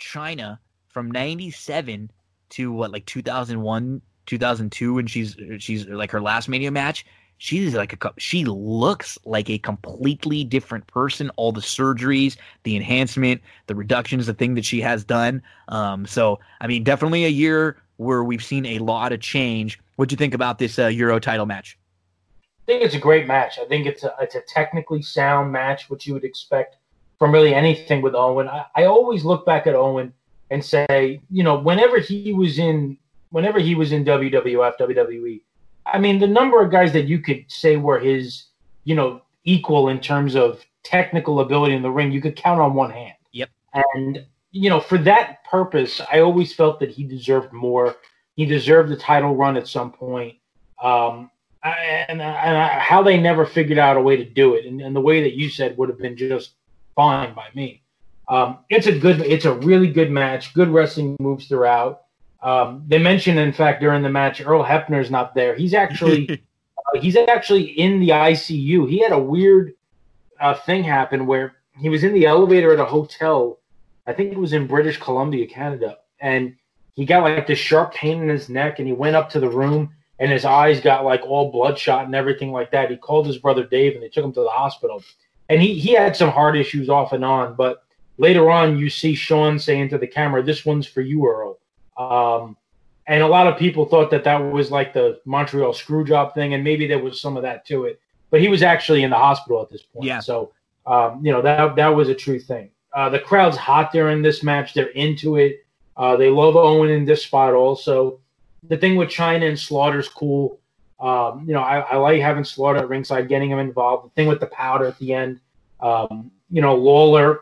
Chyna from '97 to what, like 2001, 2002, and she's she's like her last Mania match. She's like a she looks like a completely different person. All the surgeries, the enhancement, the reductions, the thing that she has done. Um, so I mean, definitely a year where we've seen a lot of change. What do you think about this uh, Euro title match? I think it's a great match. I think it's a it's a technically sound match, which you would expect from really anything with Owen. I, I always look back at Owen and say, you know, whenever he was in whenever he was in WWF, WWE, I mean, the number of guys that you could say were his, you know, equal in terms of technical ability in the ring, you could count on one hand. Yep. And you know, for that purpose, I always felt that he deserved more. He deserved the title run at some point. Um, and, and how they never figured out a way to do it, and, and, the way that you said would have been just fine by me. Um, it's a good, it's a really good match. Good wrestling moves throughout. Um, they mentioned, in fact, during the match, Earl Hebner's not there. He's actually, <laughs> uh, he's actually in the ICU. He had a weird uh, thing happen where he was in the elevator at a hotel. I think it was in British Columbia, Canada, and he got like this sharp pain in his neck, and he went up to the room and his eyes got like all bloodshot and everything like that. He called his brother Dave and they took him to the hospital. And he, he had some heart issues off and on, but later on you see Shawn saying to the camera, This one's for you, Earl. Um, and a lot of people thought that that was like the Montreal screw job thing, and maybe there was some of that to it. But he was actually in the hospital at this point. Yeah. So, um, you know, that, that was a true thing. Uh, the crowd's hot during this match. They're into it. Uh, they love Owen in this spot also the thing with Chyna and Slaughter's cool. Um, you know, I, I, like having Slaughter at ringside, getting him involved. The thing with the powder at the end, um, you know, Lawler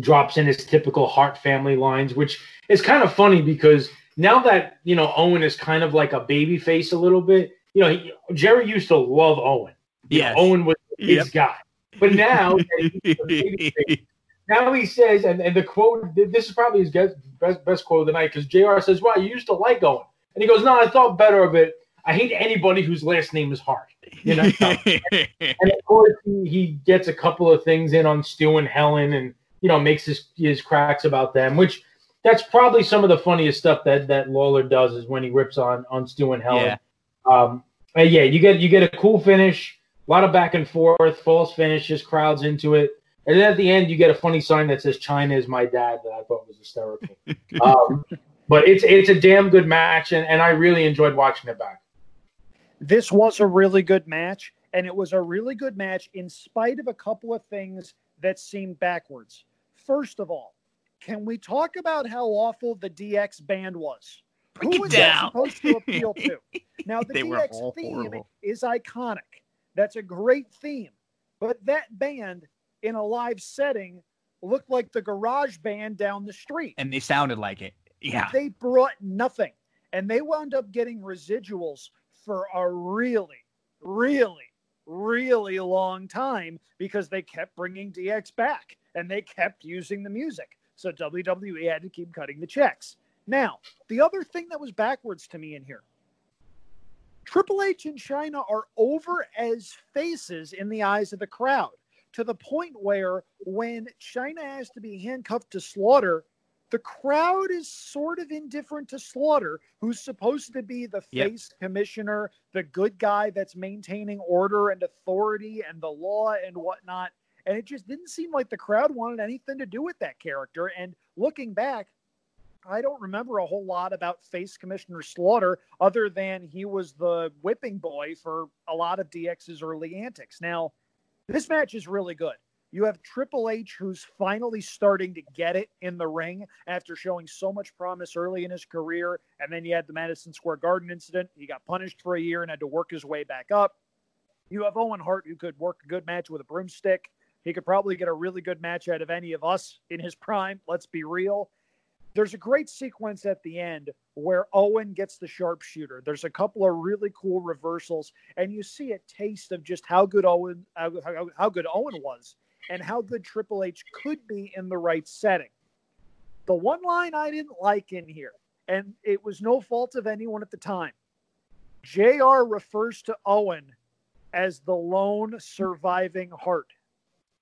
drops in his typical Hart family lines, which is kind of funny because now that you know Owen is kind of like a baby face a little bit. You know, he, Jerry used to love Owen. Yeah, Owen was his yep. guy. But now, <laughs> now he says, and, and the quote, this is probably his best, best, best quote of the night because JR says, Wow, you used to like Owen. And he goes, No, I thought better of it. I hate anybody whose last name is Hart. You know, <laughs> and of course he, he, gets a couple of things in on Stu and Helen, and you know makes his his cracks about them, which that's probably some of the funniest stuff that that Lawler does is when he rips on on Stu and Helen. Yeah. Um, yeah, you get you get a cool finish, a lot of back and forth, false finishes, crowds into it, and then at the end you get a funny sign that says "Chyna is my dad" that I thought was hysterical. <laughs> um, but it's it's a damn good match, and, and I really enjoyed watching it back. This was a really good match, and it was a really good match in spite of a couple of things that seemed backwards. First of all, can we talk about how awful the DX band was? Break Who was that supposed to appeal to? <laughs> Now the DX theme horrible. is iconic. That's a great theme. But that band in a live setting looked like the garage band down the street. And they sounded like it. Yeah. They brought nothing. And they wound up getting residuals for a really, really, really long time because they kept bringing DX back and they kept using the music. So WWE had to keep cutting the checks. Now, the other thing that was backwards to me in here Triple H and Chyna are over as faces in the eyes of the crowd to the point where when Chyna has to be handcuffed to Slaughter, the crowd is sort of indifferent to Slaughter, who's supposed to be the yep. face commissioner, the good guy that's maintaining order and authority and the law and whatnot. And it just didn't seem like the crowd wanted anything to do with that character. And looking back, I don't remember a whole lot about face commissioner Slaughter other than he was the whipping boy for a lot of DX's early antics. Now, this match is really good. You have Triple H, who's finally starting to get it in the ring after showing so much promise early in his career. And then you had the Madison Square Garden incident. He got punished for a year and had to work his way back up. You have Owen Hart, who could work a good match with a broomstick. He could probably get a really good match out of any of us in his prime. Let's be real. There's a great sequence at the end where Owen gets the sharpshooter. There's a couple of really cool reversals, and you see a taste of just how good Owen how, how, how good Owen was and how good Triple H could be in the right setting. The one line I didn't like in here, and it was no fault of anyone at the time. JR refers to Owen as the lone surviving Hart.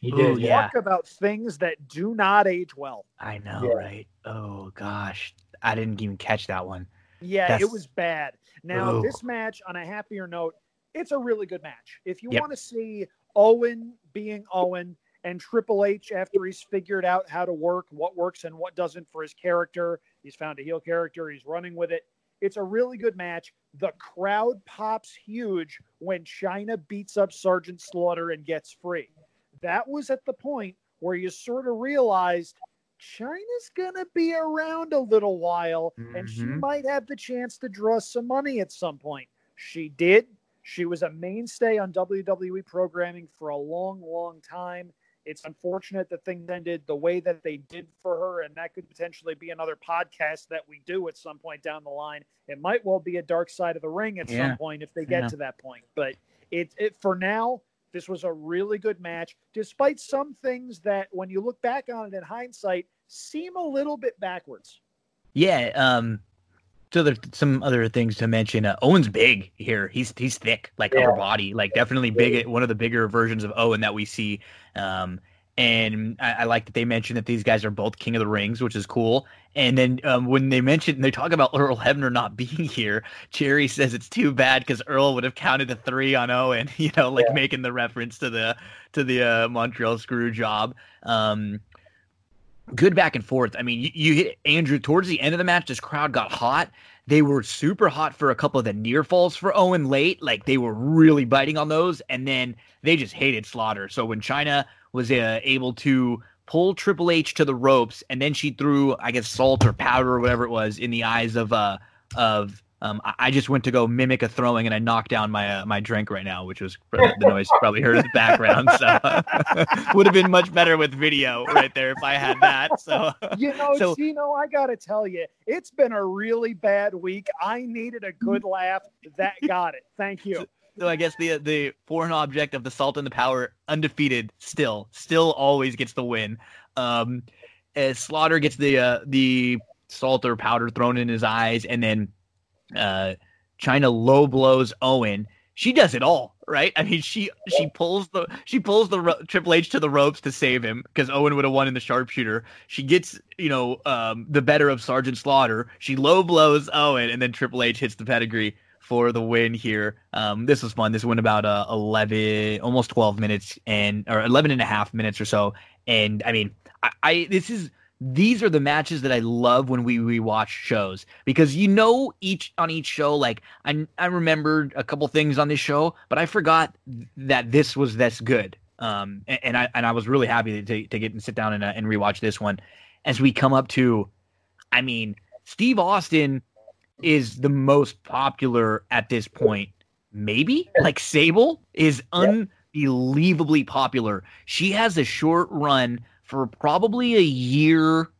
He did, Ooh, yeah. Talk about things that do not age well. I know, yeah. right? Oh gosh, I didn't even catch that one. Yeah, That's... it was bad. Now, Ooh. this match, on a happier note, it's a really good match. If you yep. want to see Owen being Owen, and Triple H, after he's figured out how to work, what works and what doesn't for his character, he's found a heel character, he's running with it. It's a really good match. The crowd pops huge when Chyna beats up Sergeant Slaughter and gets free. That was at the point where you sort of realized Chyna's going to be around a little while mm-hmm. and she mm-hmm. might have the chance to draw some money at some point. She did. She was a mainstay on WWE programming for a long, long time. It's unfortunate that things ended the way that they did for her, and that could potentially be another podcast that we do at some point down the line. It might well be a dark side of the ring at yeah. some point if they get yeah. to that point. But it, it for now, this was a really good match, despite some things that, when you look back on it in hindsight, seem a little bit backwards. Yeah, um, so there's some other things to mention. Uh, Owen's big here. He's he's thick, like yeah. upper body, like definitely big. One of the bigger versions of Owen that we see. Um, and I, I, like that they mentioned that these guys are both King of the Rings, which is cool. And then um, when they mentioned they talk about <laughs> Earl Hebner not being here, Jerry says it's too bad because Earl would have counted the three on Owen. <laughs> You know, like yeah. making the reference to the to the uh, Montreal screw job. Um, good back and forth. I mean, you, you, hit Andrew towards the end of the match. This crowd got hot. They were super hot for a couple of the near falls for Owen late. Like they were really biting on those, and then they just hated Slaughter. So when Chyna was uh, able to pull Triple H to the ropes, and then she threw, I guess, salt or powder or whatever it was in the eyes of uh of Um, I, just went to go mimic a throwing, and I knocked down my uh, my drink right now, which was the noise you probably heard in the background. So <laughs> would have been much better with video right there if I had that. So <laughs> You know, So- Tino, I got to tell you, it's been a really bad week. I needed a good laugh. That got it. Thank you. So I guess the the foreign object of the salt and the power, undefeated, still, still always gets the win. Um, as Slaughter gets the uh, the salt or powder thrown in his eyes, and then uh, Chyna low blows Owen. She does it all, right? I mean, she she pulls the she pulls the ro- Triple H to the ropes to save him because Owen would have won in the sharpshooter. She gets you know um, the better of Sergeant Slaughter. She low blows Owen, and then Triple H hits the pedigree for the win here. Um, this was fun. This went about uh, 11, almost 12 minutes and or 11 and a half minutes or so. And I mean, I, I this is these are the matches that I love when we rewatch shows because you know each on each show like I I remembered a couple things on this show, but I forgot that this was this good. Um, and, and I and I was really happy to to get and sit down and uh, and rewatch this one as we come up to, I mean, Steve Austin is the most popular at this point. Maybe like Sable is unbelievably popular. She has a short run for probably a year,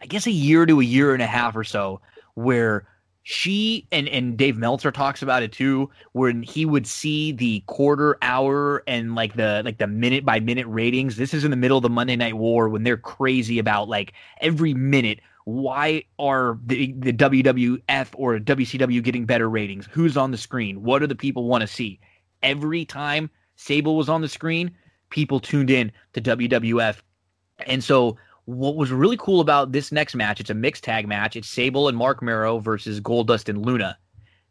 I guess a year to a year and a half or so, where she and and Dave Meltzer talks about it too, when he would see the quarter hour and like the like the minute by minute ratings. This is in the middle of the Monday Night War when they're crazy about like every minute why are the, the WWF or WCW getting better ratings? Who's on the screen? What do the people want to see? Every time Sable was on the screen, people tuned in to WWF. And so, what was really cool about this next match, it's a mixed tag match. It's Sable and Marc Mero versus Goldust and Luna.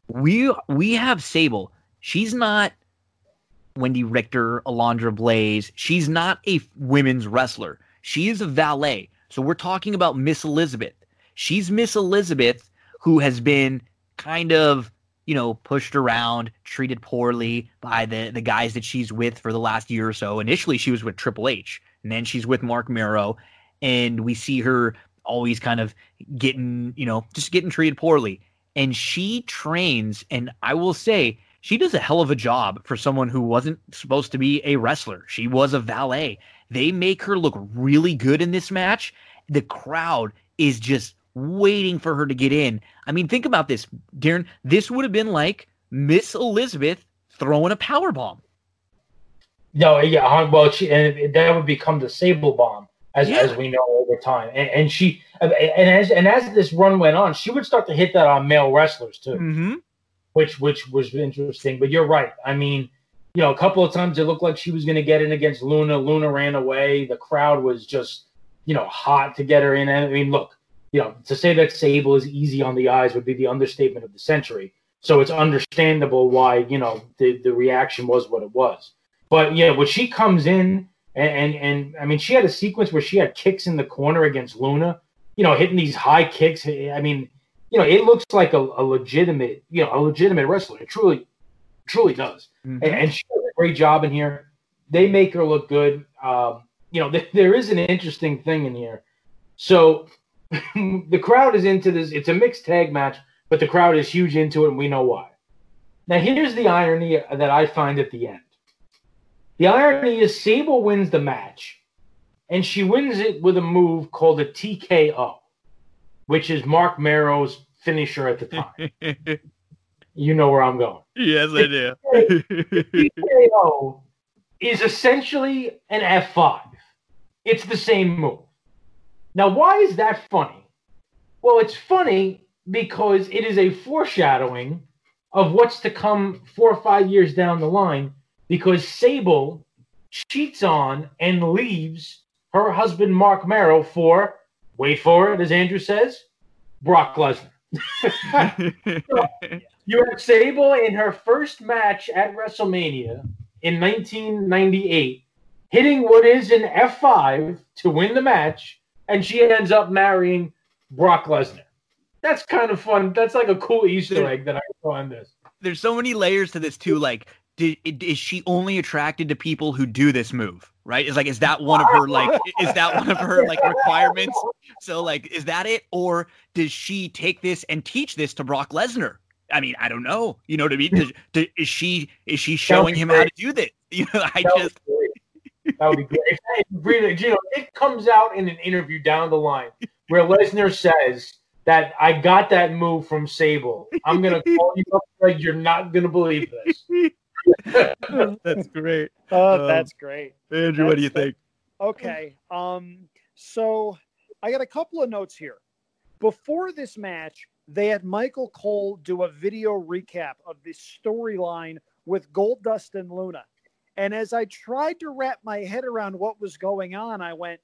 We we have Sable. She's not Wendi Richter, Alundra Blayze. She's not a women's wrestler. She is a valet. So we're talking about Miss Elizabeth. She's Miss Elizabeth who has been kind of, you know, pushed around, treated poorly by the the guys that she's with for the last year or so. Initially she was with Triple H, and then she's with Marc Mero, and we see her always kind of getting, you know, just getting treated poorly. And she trains, and I will say, she does a hell of a job for someone who wasn't supposed to be a wrestler. She was a valet. They make her look really good in this match. The crowd is just waiting for her to get in. I mean, think about this, Darin. This would have been like Miss Elizabeth throwing a power bomb. No, yeah, huh, well, she and that would become the Sable Bomb, as Yeah. as we know over time. And, and she and as and as this run went on, she would start to hit that on male wrestlers too, Mm-hmm. Which which was interesting. But you're right. I mean, you know, a couple of times it looked like she was going to get in against Luna. Luna ran away. The crowd was just, you know, hot to get her in. I mean, look, you know, to say that Sable is easy on the eyes would be the understatement of the century. So it's understandable why you know the the reaction was what it was. But yeah, when she comes in and, and and I mean, she had a sequence where she had kicks in the corner against Luna. You know, hitting these high kicks. I mean, you know, it looks like a, a legitimate, you know, a legitimate wrestler. It truly, truly does. Mm-hmm. And, and she does a great job in here. They make her look good. Um, you know, th- there is an interesting thing in here. So <laughs> the crowd is into this. It's a mixed tag match, but the crowd is huge into it, and we know why. Now, here's the irony that I find at the end. The irony is Sable wins the match, and she wins it with a move called a TKO, which is Marc Mero's finisher at the time. <laughs> you know where I'm going. yes, I do. TKO is essentially an F5. It's the same move. Now, why is that funny? Well, it's funny because it is a foreshadowing of what's to come four or five years down the line because Sable cheats on and leaves her husband, Marc Mero, for, wait for it, as Andrew says, Brock Lesnar. <laughs> You have Sable in her first match at WrestleMania in 1998, hitting what is an F5 to win the match, and she ends up marrying Brock Lesnar. That's kind of fun. That's like a cool Easter egg that I saw in this. There's so many layers to this too. Like, did, is she only attracted to people who do this move? Right? Is like, is that one of her like, is that one of her like requirements? So like, is that it, or does she take this and teach this to Brock Lesnar? I mean, I don't know. You know what I mean? Does, does, is she is she showing him great. how to do this? <laughs> You know, I that just that would be great. Really, you know, it comes out in an interview down the line where Lesnar says that I got that move from Sable. I'm gonna call you up, like you're not gonna believe this. <laughs> that's great. Oh, um, that's great. Andrew, that's what do you think? Okay. Um, so I got a couple of notes here. Before this match, they had Michael Cole do a video recap of the storyline with Goldust and Luna. And as I tried to wrap my head around what was going on, I went,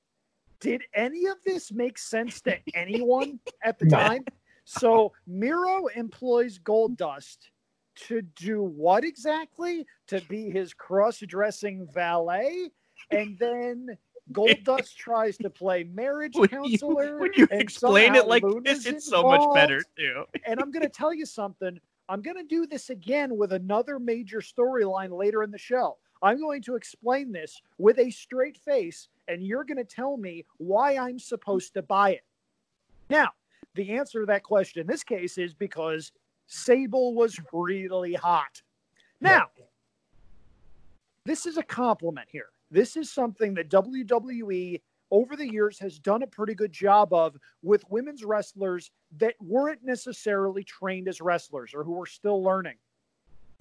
did any of this make sense to anyone at the <laughs> time? So Mero employs Goldust to do what exactly? To be his cross-dressing valet, and then Goldust <laughs> tries to play marriage when counselor. You, when you explain it like Luna's this, it's so much better too. and I'm going to tell you something. I'm going to do this again with another major storyline later in the show. I'm going to explain this with a straight face, and you're going to tell me why I'm supposed to buy it. Now, the answer to that question in this case is because Sable was really hot. Now, this is a compliment here. This is something that WWE over the years has done a pretty good job of with women's wrestlers that weren't necessarily trained as wrestlers or who were still learning.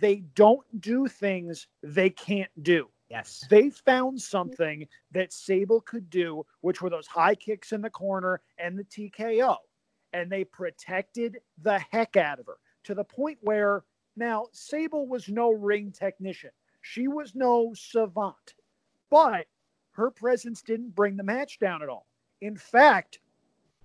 They don't do things they can't do. Yes. They found something that Sable could do, which were those high kicks in the corner and the TKO. And they protected the heck out of her to the point where now Sable was no ring technician. She was no savant, but her presence didn't bring the match down at all. In fact,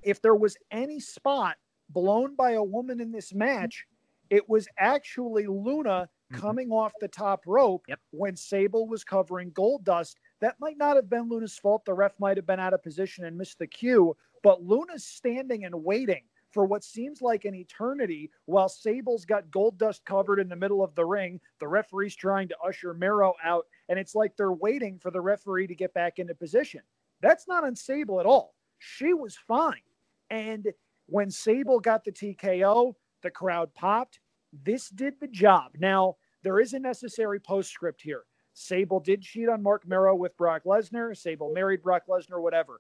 if there was any spot blown by a woman in this match, it was actually Luna mm-hmm. coming off the top rope yep. when Sable was covering Goldust. That might not have been Luna's fault. The ref might have been out of position and missed the cue, but Luna's standing and waiting for what seems like an eternity while Sable's got Goldust covered in the middle of the ring. The referee's trying to usher Mero out, and it's like they're waiting for the referee to get back into position. That's not on Sable at all. She was fine. And when Sable got the TKO, the crowd popped. This did the job. Now, there is a necessary postscript here. Sable did cheat on Marc Mero with Brock Lesnar. Sable married Brock Lesnar, whatever.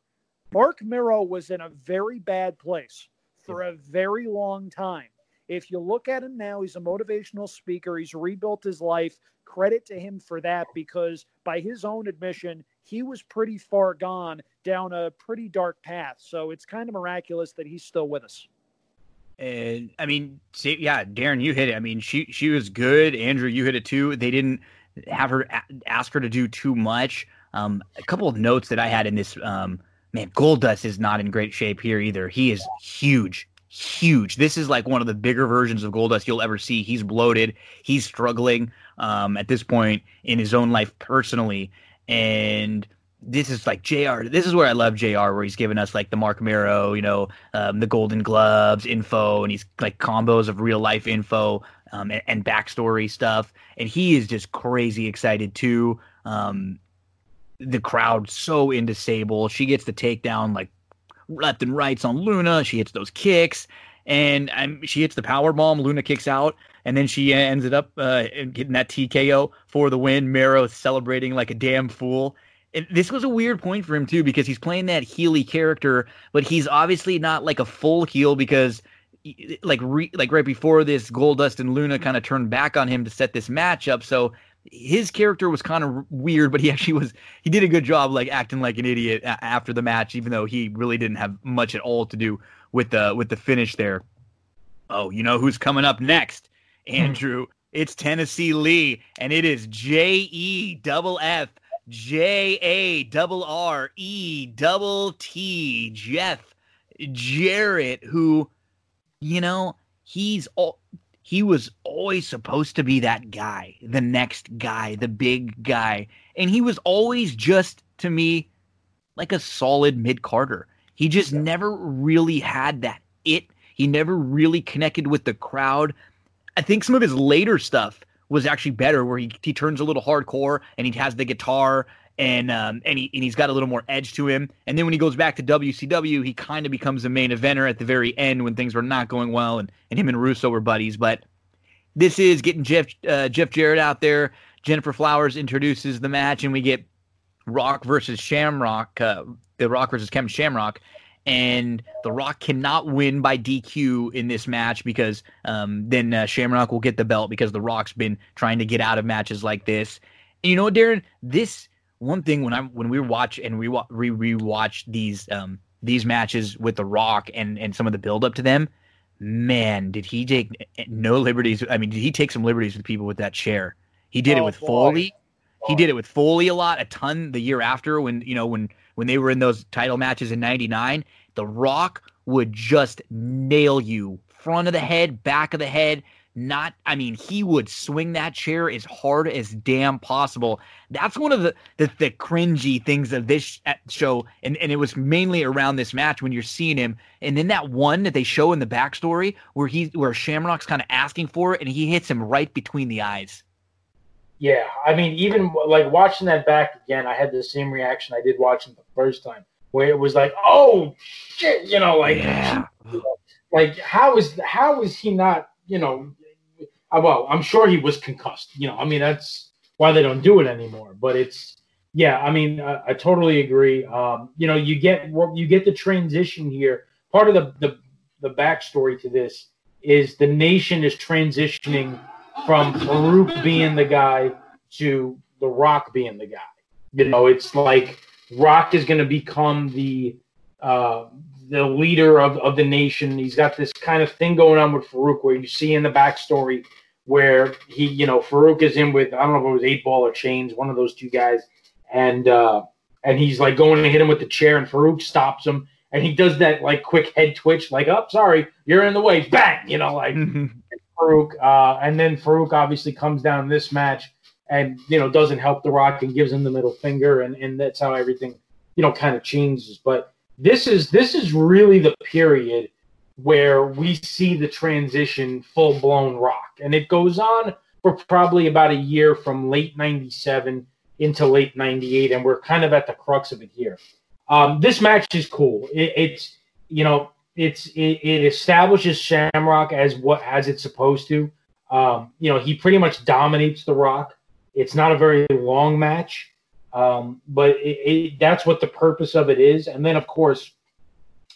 Marc Mero was in a very bad place for a very long time. If you look at him now, he's a motivational speaker. He's rebuilt his life. Credit to him for that because, by his own admission, he was pretty far gone down a pretty dark path. So it's kind of miraculous that he's still with us. And I mean, see, yeah, Darin, you hit it. I mean, she she was good. Andrew, you hit it too. They didn't have her ask her to do too much. Um, a couple of notes that I had in this um, man, Goldust is not in great shape here either. He is huge, huge. This is like one of the bigger versions of Goldust you'll ever see. He's bloated. He's struggling um, at this point in his own life personally, and this is like JR. This is where I love JR. Where he's giving us like the Marc Mero, you know, um, the Golden Gloves info, and he's like combos of real life info um, and, and, backstory stuff, and he is just crazy excited too. Um, the crowd so into Sable. She gets the takedown like left and rights on Luna. She hits those kicks, and um, she hits the power bomb. Luna kicks out, and then she ends it up uh, getting that TKO for the win. Mero celebrating like a damn fool. And this was a weird point for him too because he's playing that Healy character, but he's obviously not like a full heel because like re, like right before this, Goldust and Luna kind of turned back on him to set this match up. So his character was kind of weird, but he actually was he did a good job like acting like an idiot after the match, even though he really didn't have much at all to do with the with the finish there. Oh, you know who's coming up next, hmm. Andrew? It's Tennessee Lee, and it is J E double F J A double R E double T Jeff Jarrett, who, you know, he's all he was always supposed to be that guy, the next guy, the big guy. And he was always just, to me, like a solid mid carder. He just yeah. never really had that it. He never really connected with the crowd. I think some of his later stuff was actually better, where he, he turns a little hardcore and he has the guitar and um, and he and he's got a little more edge to him. And then when he goes back to WCW, he kind of becomes a main eventer at the very end when things were not going well, and and him and Russo were buddies. But this is getting Jeff uh, Jeff Jarrett out there. Gennifer Flowers introduces the match, and we get Rock versus Shamrock. Uh, the Rock versus Kevin Shamrock, and The Rock cannot win by DQ in this match because um, then uh, Shamrock will get the belt because The Rock's been trying to get out of matches like this. And you know, what, Darin, this one thing when I'm when we watch and we re rewatch these um, these matches with The Rock and and some of the build up to them, man, did he take no liberties? I mean, did he take some liberties with people with that chair? He did oh, it with boy. Foley. Boy. He did it with Foley a lot, a ton the year after when you know when when they were in those title matches in 99, The Rock would just nail you front of the head, back of the head. Not, I mean, he would swing that chair as hard as damn possible. That's one of the the, the cringy things of this show, and, and it was mainly around this match when you're seeing him. And then that one that they show in the backstory where he where Shamrock's kind of asking for it, and he hits him right between the eyes. Yeah, I mean, even like watching that back again, I had the same reaction I did watching the first time, where it was like, "Oh shit," you know, like, yeah. like how is how is he not, you know? Uh, well, I'm sure he was concussed. You know, I mean, that's why they don't do it anymore. But it's, yeah, I mean, I, I totally agree. Um, you know, you get you get the transition here. Part of the the the backstory to this is the nation is transitioning from Faarooq being the guy to The Rock being the guy. You know, it's like Rock is going to become the uh, the leader of, of the nation. He's got this kind of thing going on with Faarooq where you see in the backstory where he, you know, Faarooq is in with I don't know if it was eight ball or chains, one of those two guys, and uh, and he's like going to hit him with the chair, and Faarooq stops him, and he does that like quick head twitch, like, "Oh, sorry, you're in the way," bang, you know, like <laughs> Faarooq, uh, and then Faarooq obviously comes down in this match and you know doesn't help The Rock and gives him the middle finger, and and that's how everything you know kind of changes. But this is this is really the period where we see the transition full blown Rock, and it goes on for probably about a year from late '97 into late '98, and we're kind of at the crux of it here. Um, this match is cool. It, it's you know it's it, it, establishes Shamrock as what as it's supposed to. Um, you know, he pretty much dominates the Rock. It's not a very long match, um, but it, it, that's what the purpose of it is. And then, of course,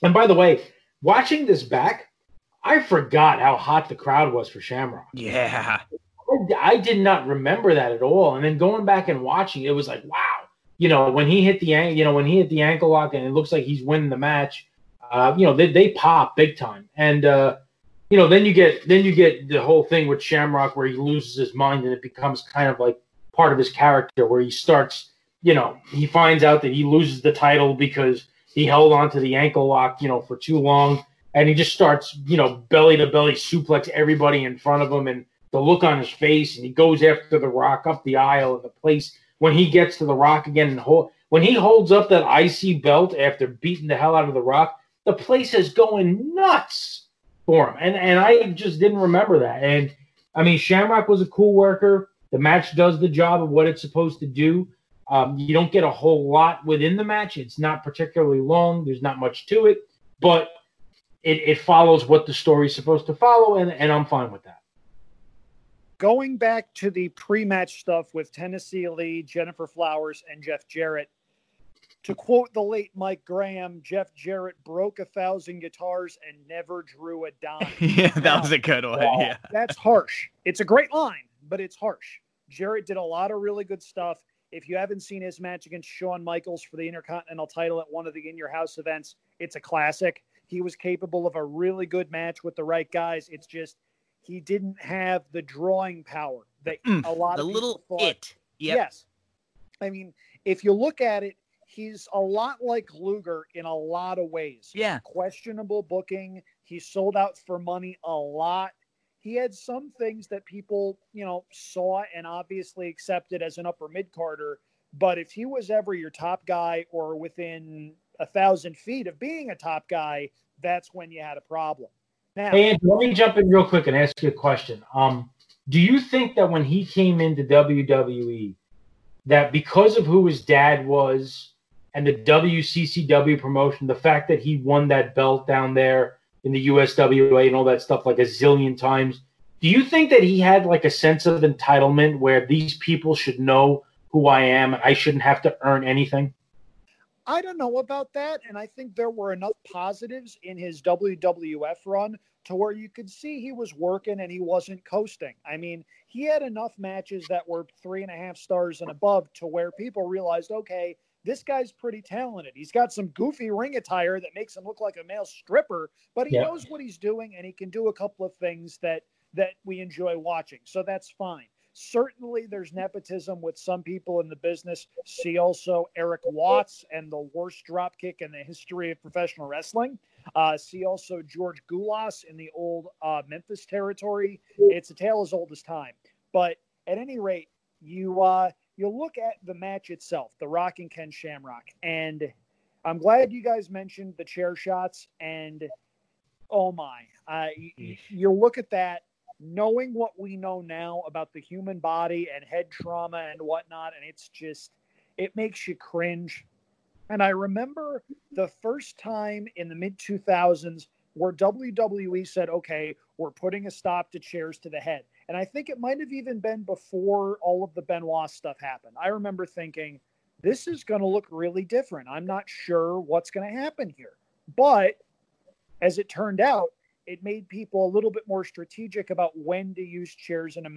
and by the way, watching this back, I forgot how hot the crowd was for Shamrock. Yeah, I, did not remember that at all. And then going back and watching, it was like, wow. You know, when he hit the you know when he hit the ankle lock and it looks like he's winning the match uh, you know, they, they pop big time. And, uh, you know, then you get then you get the whole thing with Shamrock where he loses his mind and it becomes kind of like part of his character where he starts, you know, he finds out that he loses the title because he held on to the ankle lock, you know, for too long. And he just starts, you know, belly to belly suplex everybody in front of him and the look on his face. And he goes after the rock up the aisle and the place when he gets to the rock again and hold, when he holds up that IC belt after beating the hell out of the rock, the place is going nuts for him. And and I just didn't remember that. And I mean, Shamrock was a cool worker. The match does the job of what it's supposed to do. Um, you don't get a whole lot within the match. It's not particularly long. There's not much to it, but it, it follows what the story's supposed to follow, and, and I'm fine with that. Going back to the pre-match stuff with Tennessee Lee, Gennifer Flowers, and Jeff Jarrett, to quote the late Mike Graham, Jeff Jarrett broke a thousand guitars and never drew a dime. <laughs> yeah, that now, was a good one. Yeah. That's harsh. It's a great line, but it's harsh. Jarrett did a lot of really good stuff. If you haven't seen his match against Shawn Michaels for the Intercontinental title at one of the In Your House events, it's a classic. He was capable of a really good match with the right guys. It's just he didn't have the drawing power that mm, <clears throat> a lot the of little thought. it. Yep. Yes. I mean, if you look at it, he's a lot like Luger in a lot of ways. Yeah. Questionable booking. He sold out for money a lot. He had some things that people, you know, saw and obviously accepted as an upper mid carder. But if he was ever your top guy or within a thousand feet of being a top guy, that's when you had a problem. Now, hey, Andrew, let me jump in real quick and ask you a question. Um, do you think that when he came into WWE, that because of who his dad was and the WCCW promotion, the fact that he won that belt down there in the USWA and all that stuff like a zillion times, Do you think that he had like a sense of entitlement where these people should know who I am and I shouldn't have to earn anything? I don't know about that. And I think there were enough positives in his WWF run to where you could see he was working and he wasn't coasting. I mean, he had enough matches that were three and a half stars and above to where people realized, okay, this guy's pretty talented. He's got some goofy ring attire that makes him look like a male stripper, but he yep. knows what he's doing and he can do a couple of things that that we enjoy watching. So that's fine. Certainly, there's nepotism with some people in the business. See also Erik Watts and the worst dropkick in the history of professional wrestling. Uh, see also George Gulas in the old uh, Memphis territory. It's a tale as old as time. But at any rate, you uh, you look at the match itself, The Rock and Ken Shamrock, and I'm glad you guys mentioned the chair shots. And oh my, uh, you, you look at that knowing what we know now about the human body and head trauma and whatnot, and it's just, it makes you cringe. And I remember the first time in the mid 2000s where WWE said, okay, we're putting a stop to chairs to the head. And I think it might have even been before all of the Benoit stuff happened. I remember thinking, this is going to look really different. I'm not sure what's going to happen here. But as it turned out, it made people a little bit more strategic about when to use chairs and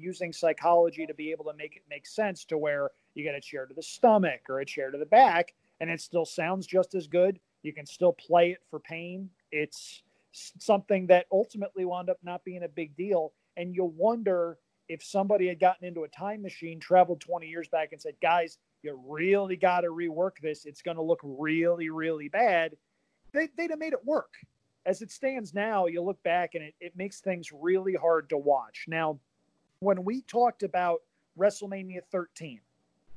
using psychology to be able to make it make sense to where you get a chair to the stomach or a chair to the back and it still sounds just as good. You can still play it for pain. It's something that ultimately wound up not being a big deal. And you'll wonder if somebody had gotten into a time machine, traveled 20 years back, and said, guys, you really got to rework this. It's going to look really, really bad. They, would have made it work as it stands now, you look back and it, it makes things really hard to watch. Now, when we talked about WrestleMania 13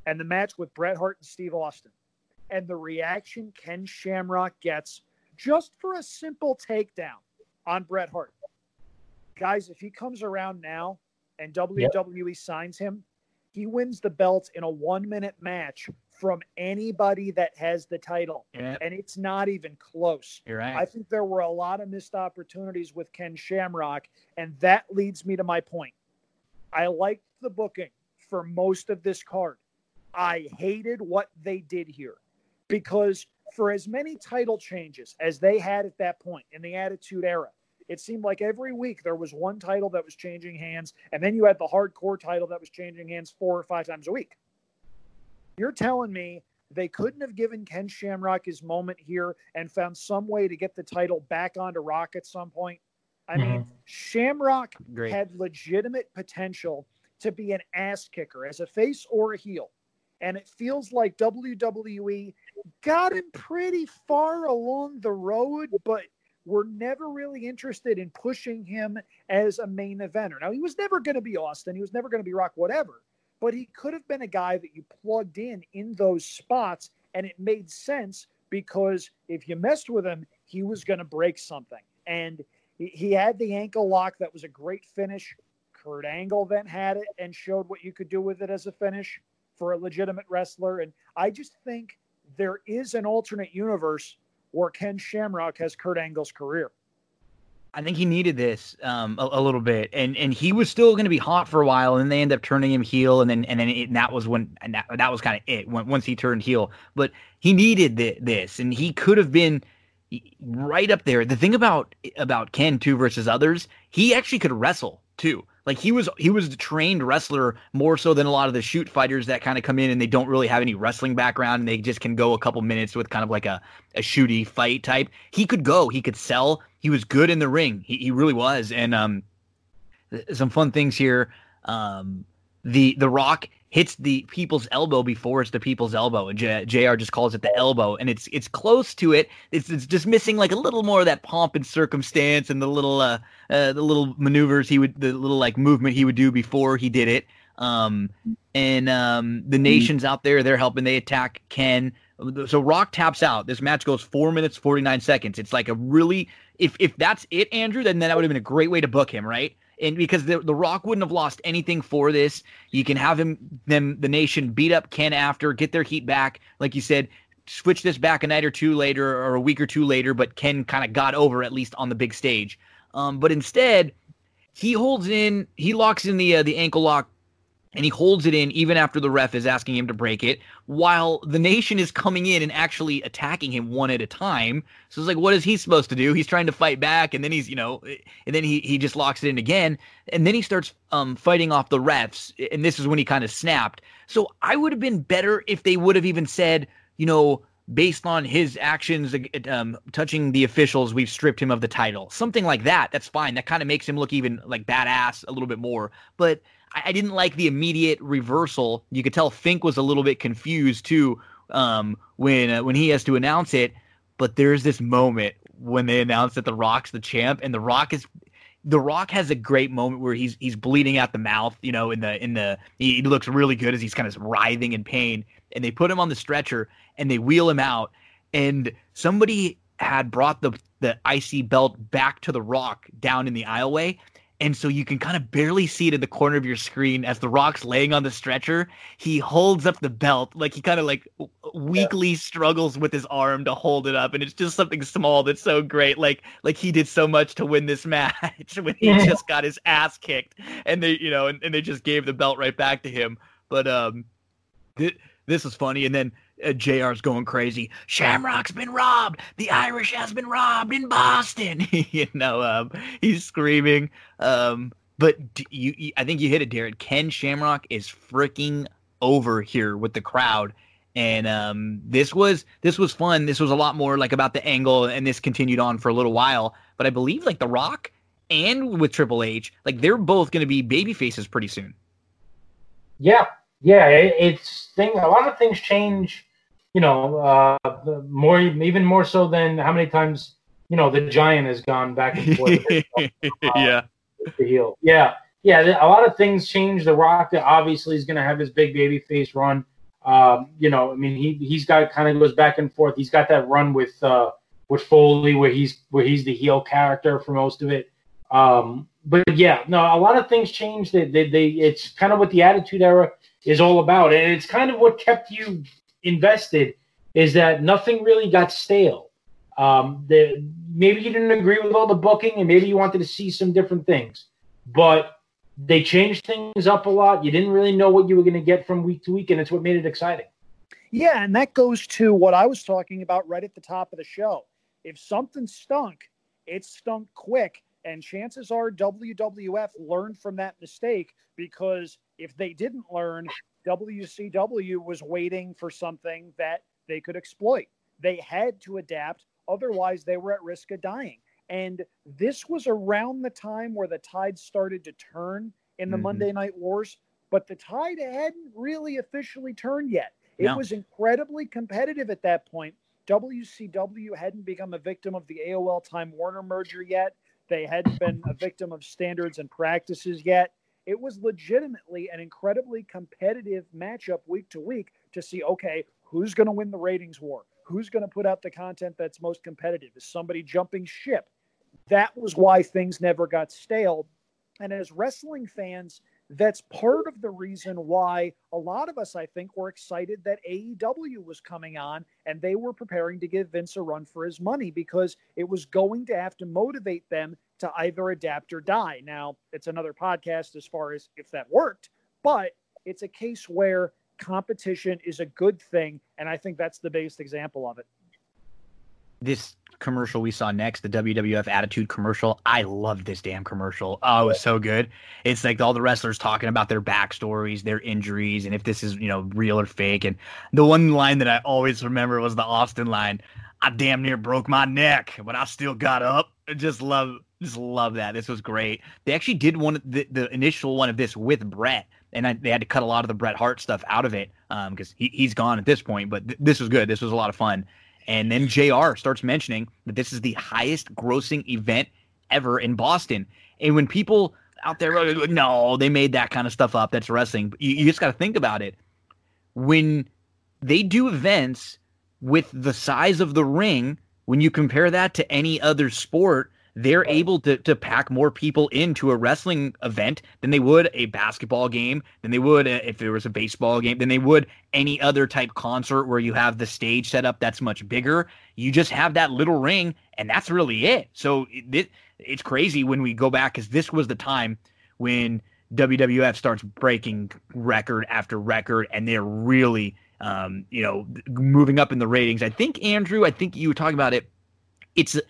and the match with Bret Hart and Steve Austin, and the reaction Ken Shamrock gets just for a simple takedown on Bret Hart. Guys, if he comes around now and WWE yep. signs him, he wins the belt in a one minute match from anybody that has the title. Yep. And it's not even close. You're right. I think there were a lot of missed opportunities with Ken Shamrock. And that leads me to my point. I liked the booking for most of this card. I hated what they did here because for as many title changes as they had at that point in the Attitude Era, it seemed like every week there was one title that was changing hands, and then you had the hardcore title that was changing hands four or five times a week. You're telling me they couldn't have given Ken Shamrock his moment here and found some way to get the title back onto Rock at some point? I mm-hmm. mean, Shamrock Great. had legitimate potential to be an ass kicker as a face or a heel. And it feels like WWE got him pretty far along the road, but were never really interested in pushing him as a main eventer. Now, he was never going to be Austin, he was never going to be Rock, whatever, but he could have been a guy that you plugged in in those spots, and it made sense because if you messed with him, he was going to break something. And he, had the ankle lock that was a great finish. Kurt Angle then had it and showed what you could do with it as a finish for a legitimate wrestler. And I just think there is an alternate universe where Ken Shamrock has Kurt Angle's career. I think he needed this um, a, a, little bit, and and he was still going to be hot for a while, and then they end up turning him heel, and then and then it, and that was when and that, that was kind of it when, once he turned heel. But he needed th- this, and he could have been right up there. The thing about about Ken too versus others, he actually could wrestle too. Like he was he was a trained wrestler more so than a lot of the shoot fighters that kind of come in and they don't really have any wrestling background and they just can go a couple minutes with kind of like a, a shooty fight type. He could go, he could sell, he was good in the ring. He he really was. And um some fun things here. Um the the rock hits the people's elbow before it's the people's elbow, and J- JR. just calls it the elbow, and it's it's close to it. It's it's just missing like a little more of that pomp and circumstance and the little uh, uh the little maneuvers he would the little like movement he would do before he did it. Um, and um, the nations out there they're helping. They attack Ken. So Rock taps out. This match goes four minutes forty nine seconds. It's like a really if if that's it, Andrew, then, then that would have been a great way to book him, right? And because the, the Rock wouldn't have lost anything for this, you can have him them the nation beat up Ken after, get their heat back, like you said, switch this back a night or two later or a week or two later, but Ken kind of got over at least on the big stage. Um, but instead, he holds in, he locks in the uh, the ankle lock and he holds it in even after the ref is asking him to break it while the nation is coming in and actually attacking him one at a time so it's like what is he supposed to do he's trying to fight back and then he's you know and then he, he just locks it in again and then he starts um, fighting off the refs and this is when he kind of snapped so i would have been better if they would have even said you know based on his actions um, touching the officials, we've stripped him of the title. Something like that. That's fine. That kind of makes him look even like badass a little bit more. But I, didn't like the immediate reversal. You could tell Fink was a little bit confused too um, when uh, when he has to announce it. But there's this moment when they announce that The Rock's the champ, and The Rock is the Rock has a great moment where he's he's bleeding out the mouth, you know, in the in the he looks really good as he's kind of writhing in pain, and they put him on the stretcher and they wheel him out, and somebody had brought the the IC belt back to the Rock down in the aisleway, and so you can kind of barely see it in the corner of your screen as the rock's laying on the stretcher. He holds up the belt, like he kind of like weakly yeah. struggles with his arm to hold it up, and it's just something small that's so great. Like like he did so much to win this <laughs> match when he yeah. just got his ass kicked, and they you know and, and they just gave the belt right back to him. But um, th- this is funny, and then uh, JR's going crazy. Shamrock's been robbed. The Irish has been robbed in Boston. <laughs> you know, um, he's screaming. Um, but you, you, I think you hit it, Darin. Ken Shamrock is freaking over here with the crowd. And um, this was this was fun. This was a lot more like about the angle, and this continued on for a little while. But I believe like The Rock and with Triple H, like they're both going to be baby faces pretty soon. Yeah, yeah, it, it's thing. A lot of things change. You know, uh, more even more so than how many times you know the giant has gone back and forth. <laughs> uh, yeah, the heel. Yeah, yeah. A lot of things change. The Rock obviously is going to have his big baby face run. Um, you know, I mean, he he's got kind of goes back and forth. He's got that run with uh, with Foley where he's where he's the heel character for most of it. Um, but yeah, no, a lot of things change. They, they, they, it's kind of what the Attitude Era is all about. And it's kind of what kept you invested is that nothing really got stale. Um, the, maybe you didn't agree with all the booking and maybe you wanted to see some different things, but they changed things up a lot. You didn't really know what you were going to get from week to week, and it's what made it exciting. Yeah, and that goes to what I was talking about right at the top of the show. If something stunk, it stunk quick. And chances are WWF learned from that mistake because if they didn't learn, WCW was waiting for something that they could exploit. They had to adapt, otherwise, they were at risk of dying. And this was around the time where the tide started to turn in the mm-hmm. Monday Night Wars, but the tide hadn't really officially turned yet. It no. was incredibly competitive at that point. WCW hadn't become a victim of the AOL Time Warner merger yet. They hadn't been a victim of standards and practices yet. It was legitimately an incredibly competitive matchup week to week to see okay who's going to win the ratings war? Who's going to put out the content that's most competitive? Is somebody jumping ship? That was why things never got stale. And as wrestling fans that's part of the reason why a lot of us, I think, were excited that AEW was coming on and they were preparing to give Vince a run for his money because it was going to have to motivate them to either adapt or die. Now, it's another podcast as far as if that worked, but it's a case where competition is a good thing. And I think that's the biggest example of it. This commercial we saw next, the WWF Attitude commercial. I love this damn commercial. Oh, it was so good. It's like all the wrestlers talking about their backstories, their injuries, and if this is, you know, real or fake. And the one line that I always remember was the Austin line. I damn near broke my neck, but I still got up. I just love just love that. This was great. They actually did one the, the initial one of this with Bret, and I, they had to cut a lot of the Bret Hart stuff out of it because um, he, he's gone at this point. But th- this was good. This was a lot of fun. And then JR starts mentioning that this is the highest grossing event ever in Boston. And when people out there, no, they made that kind of stuff up. That's wrestling. But you, you just got to think about it. When they do events with the size of the ring, when you compare that to any other sport, they're able to to pack more people into a wrestling event than they would a basketball game, than they would a, if there was a baseball game, than they would any other type concert where you have the stage set up that's much bigger. You just have that little ring, and that's really it. So it, it's crazy when we go back because this was the time when WWF starts breaking record after record, and they're really, um, you know, moving up in the ratings. I think Andrew, I think you were talking about it. It's uh,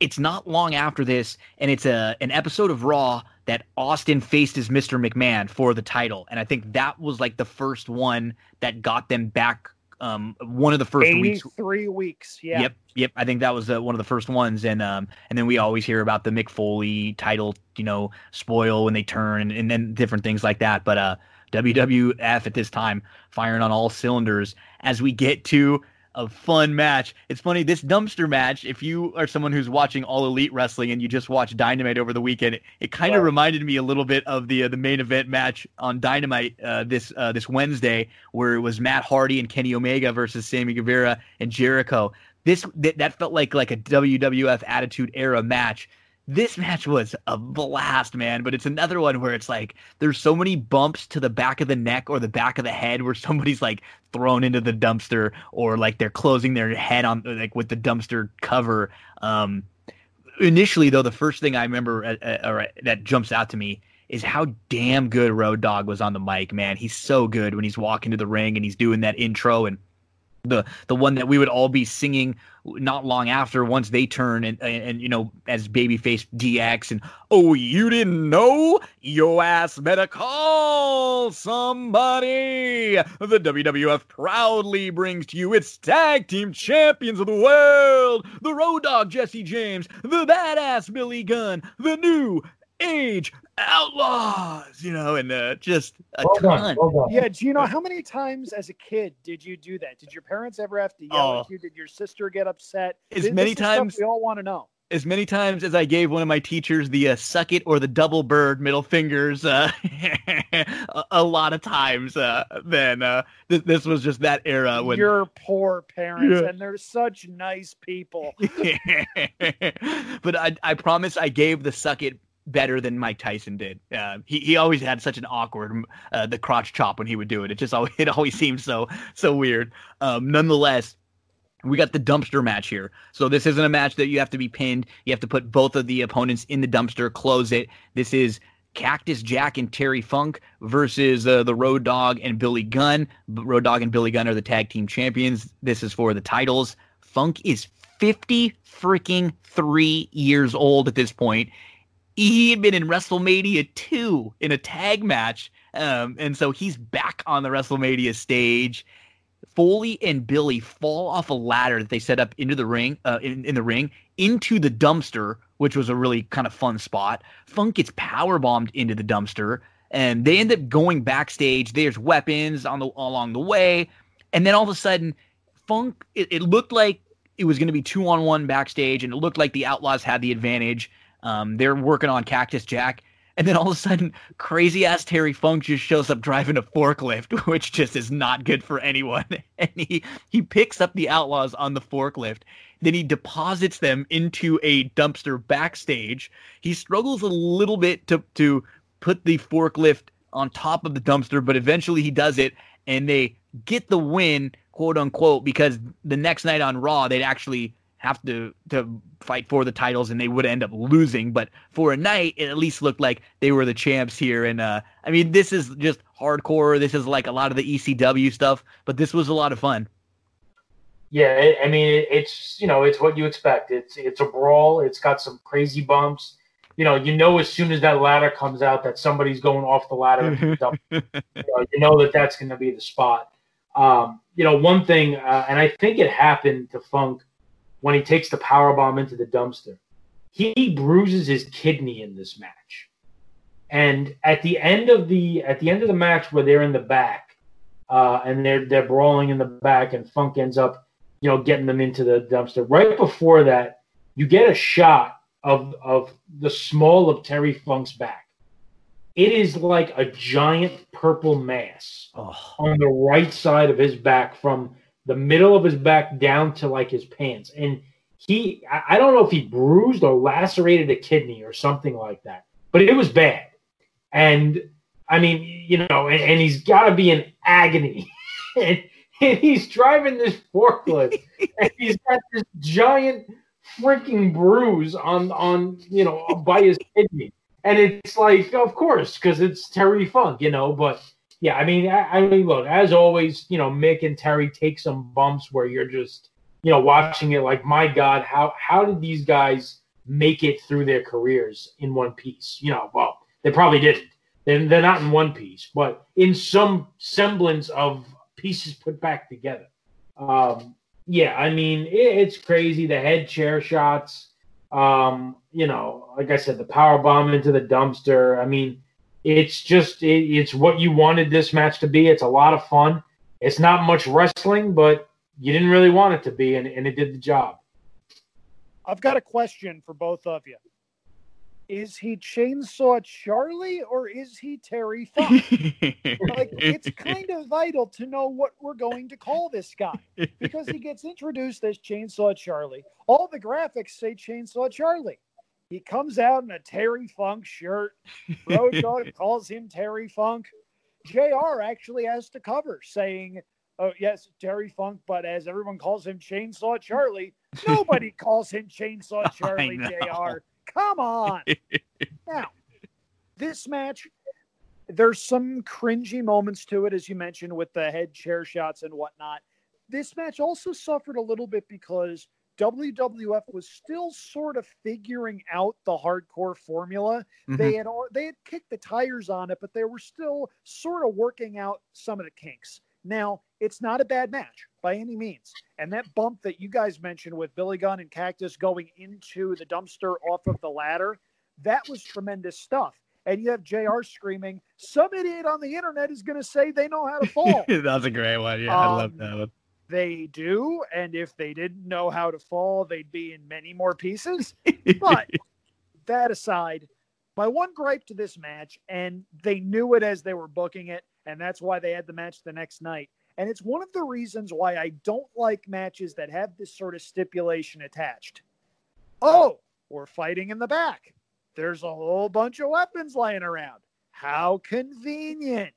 it's not long after this, and it's a an episode of Raw that Austin faced as Mr. McMahon for the title, and I think that was like the first one that got them back. Um, one of the first weeks, three weeks, yeah. Yep, yep. I think that was uh, one of the first ones, and um, and then we always hear about the Mick Foley title, you know, spoil when they turn, and, and then different things like that. But uh, WWF at this time firing on all cylinders as we get to a fun match. It's funny, this dumpster match, if you are someone who's watching All Elite Wrestling and you just watched Dynamite over the weekend, it, it kind of right. reminded me a little bit of the uh, the main event match on Dynamite uh, this uh, this Wednesday, where it was Matt Hardy and Kenny Omega versus Sammy Guevara and Jericho. This that, that felt like like a WWF Attitude Era match this match was a blast, man. But it's another one where it's like there's so many bumps to the back of the neck or the back of the head where <laughs> somebody's like thrown into the dumpster or like they're closing their head on like with the dumpster cover. Um, initially, though, the first thing I remember uh, uh, that jumps out to me is how damn good Road Dog was on the mic, man. He's so good when he's walking to the ring and he's doing that intro and the the one that we would all be singing not long after once they turn and, and, and you know as babyface DX and oh you didn't know? Your ass better call somebody. The WWF proudly brings to you its tag team champions of the world the road dog Jesse James the badass Billy Gunn the new age outlaws, you know, and uh, just a well ton. Done, well yeah, Gino, how many times as a kid did you do that? Did your parents ever have to yell oh, at you? Did your sister get upset? As this, many times we all want to know. As many times as I gave one of my teachers the uh, suck it or the double bird middle fingers, uh, <laughs> a, a, lot of times, uh, then uh, th- this was just that era when your poor parents, yeah. and they're such nice people. <laughs> but I, I promise I gave the suck it better than Mike Tyson did. Uh, he he always had such an awkward uh, the crotch chop when he would do it. It just always <laughs> it always seemed so so weird. Um, nonetheless, we got the dumpster match here. So this isn't a match that you have to be pinned. You have to put both of the opponents in the dumpster, close it. This is Cactus Jack and Terry Funk versus uh, the Road Dog and Billy Gunn. Road Dog and Billy Gunn are the tag team champions. This is for the titles. Funk is 50 freaking 3 years old at this point he had been in WrestleMania 2 in a tag match. Um, and so he's back on the WrestleMania stage. Foley and Billy fall off a ladder that they set up into the ring, uh, in, in the ring, into the dumpster, which was a really kind of fun spot. Funk gets power bombed into the dumpster, and they end up going backstage. There's weapons on the along the way, and then all of a sudden, Funk. It, it looked like it was going to be two on one backstage, and it looked like the Outlaws had the advantage. Um, they're working on Cactus Jack. And then all of a sudden, crazy ass Terry Funk just shows up driving a forklift, <laughs> which just is not good for anyone. <laughs> And he he picks up the outlaws on the forklift. Then he deposits them into a dumpster backstage. He struggles a little bit to to put the forklift on top of the dumpster, but eventually he does it, and they get the win, quote unquote, because the next night on Raw they'd actually have to to fight for the titles and they would end up losing but for a night it at least looked like they were the champs here. And uh i mean this is just hardcore. This is like a lot of the ecw stuff but this was a lot of fun. Yeah i mean it's you know it's what you expect. It's it's a brawl. It's got some crazy bumps. You know you know as soon as that ladder comes out that somebody's going off the ladder <laughs> you, know, you know that that's going to be the spot. Um you know one thing uh, and i think it happened to funk when he takes the power bomb into the dumpster. He bruises his kidney in this match. And at the end of the at the end of the match where they're in the back, uh, and they're they're brawling in the back, and Funk ends up, you know, getting them into the dumpster. Right before that, you get a shot of of the small of Terry Funk's back. It is like a giant purple mass oh. on the right side of his back from the middle of his back down to like his pants. And he I don't know if he bruised or lacerated a kidney or something like that, but it was bad. And I mean, you know, and, and he's got to be in agony. <laughs> and, and he's driving this forklift, <laughs> and he's got this giant freaking bruise on on you know by his kidney, and it's like, of course, because it's Terry Funk, you know. But yeah, I mean, I, I mean, look, as always, you know, Mick and Terry take some bumps where you're just you know, watching it like, my God, how how did these guys make it through their careers in one piece? You know, well, they probably didn't. They're, they're not in one piece, but in some semblance of pieces put back together. Um, yeah, I mean, it, it's crazy. The head chair shots, um, you know, like I said, the power bomb into the dumpster. I mean, it's just it, it's what you wanted this match to be. It's a lot of fun. It's not much wrestling, but you didn't really want it to be, and, and it did the job. I've got a question for both of you. Is he Chainsaw Charlie or is he Terry Funk? <laughs> like, it's kind of vital to know what we're going to call this guy because he gets introduced as Chainsaw Charlie. All the graphics say Chainsaw Charlie. He comes out in a Terry Funk shirt. Road <laughs> Dog calls him Terry Funk. JR actually has to cover saying oh yes, Terry Funk, but as everyone calls him Chainsaw Charlie, nobody <laughs> calls him Chainsaw Charlie Jr. Come on. <laughs> now, this match, there's some cringy moments to it, as you mentioned, with the head chair shots and whatnot. This match also suffered a little bit because WWF was still sort of figuring out the hardcore formula. Mm-hmm. They had they had kicked the tires on it, but they were still sort of working out some of the kinks. Now, it's not a bad match by any means. And that bump that you guys mentioned with Billy Gunn and Cactus going into the dumpster off of the ladder, that was tremendous stuff. And you have JR screaming, some idiot on the internet is going to say they know how to <laughs> fall. That's a great one. Yeah, um, I love that one. They do. And if they didn't know how to fall, they'd be in many more pieces. but <laughs> that aside, my one gripe to this match, and they knew it as they were booking it, and that's why they had the match the next night. And it's one of the reasons why I don't like matches that have this sort of stipulation attached. Oh, we're fighting in the back. There's a whole bunch of weapons lying around. How convenient.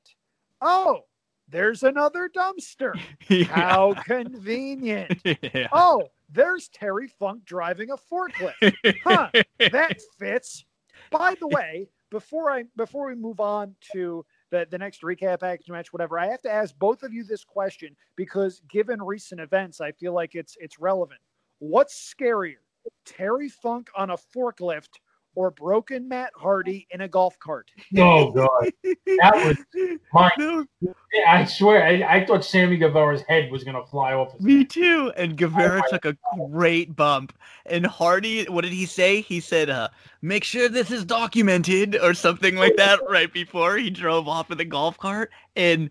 Oh, there's another dumpster. <laughs> Yeah. How convenient. <laughs> Yeah. Oh, there's Terry Funk driving a forklift. Huh, that fits. By the way, before I before we move on to the, the next recap package match, whatever, I have to ask both of you this question because given recent events, I feel like it's it's relevant. What's scarier, Terry Funk on a forklift or broken Matt Hardy in a golf cart. <laughs> Oh god, that was my. <laughs> I swear, I, I, thought Sammy Guevara's head was gonna fly off. Me head. too. And Guevara oh, took a great bump. And Hardy, what did he say? He said, uh, "Make sure this is documented" or something like that. <laughs> right before he drove off in the golf cart, and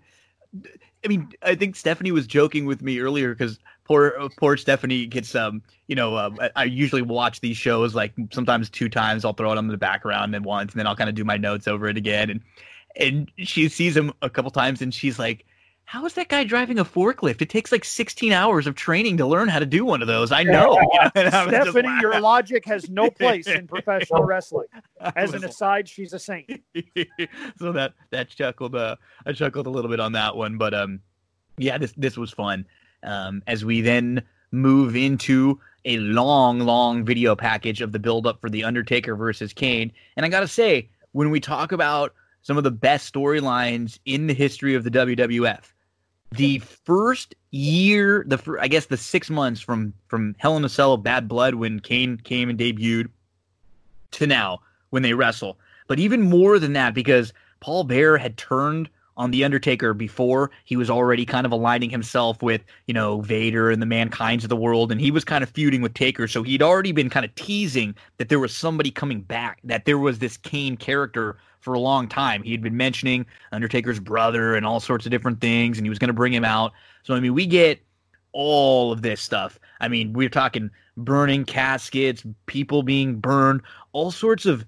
I mean, I think Stephanie was joking with me earlier because poor poor Stephanie gets um you know uh, I usually watch these shows like sometimes two times I'll throw it on the background and once and then I'll kind of do my notes over it again and and she sees him a couple times and she's like how is that guy driving a forklift? It takes like 16 hours of training to learn how to do one of those. I know. <laughs> You know Stephanie, your logic has no <laughs> place in professional <laughs> wrestling. As an aside, she's a saint. so that that chuckled uh I chuckled a little bit on that one, but um yeah, this this was fun um, as we then move into a long, long video package of the build up for The Undertaker versus Kane. And I got to say, when we talk about some of the best storylines in the history of the WWF, the first year, the I guess the six months from from Hell in a Cell of Badd Blood when Kane came and debuted to now when they wrestle, but even more than that because Paul Bearer had turned on the Undertaker before he was already kind of aligning himself with you know Vader and the mankind's of the world, and he was kind of feuding with Taker. So he'd already been kind of teasing that there was somebody coming back, that there was this Kane character for a long time. He had been mentioning Undertaker's brother and all sorts of different things, and he was going to bring him out. So I mean, we get all of this stuff. I mean, we're talking burning caskets, people being burned, all sorts of.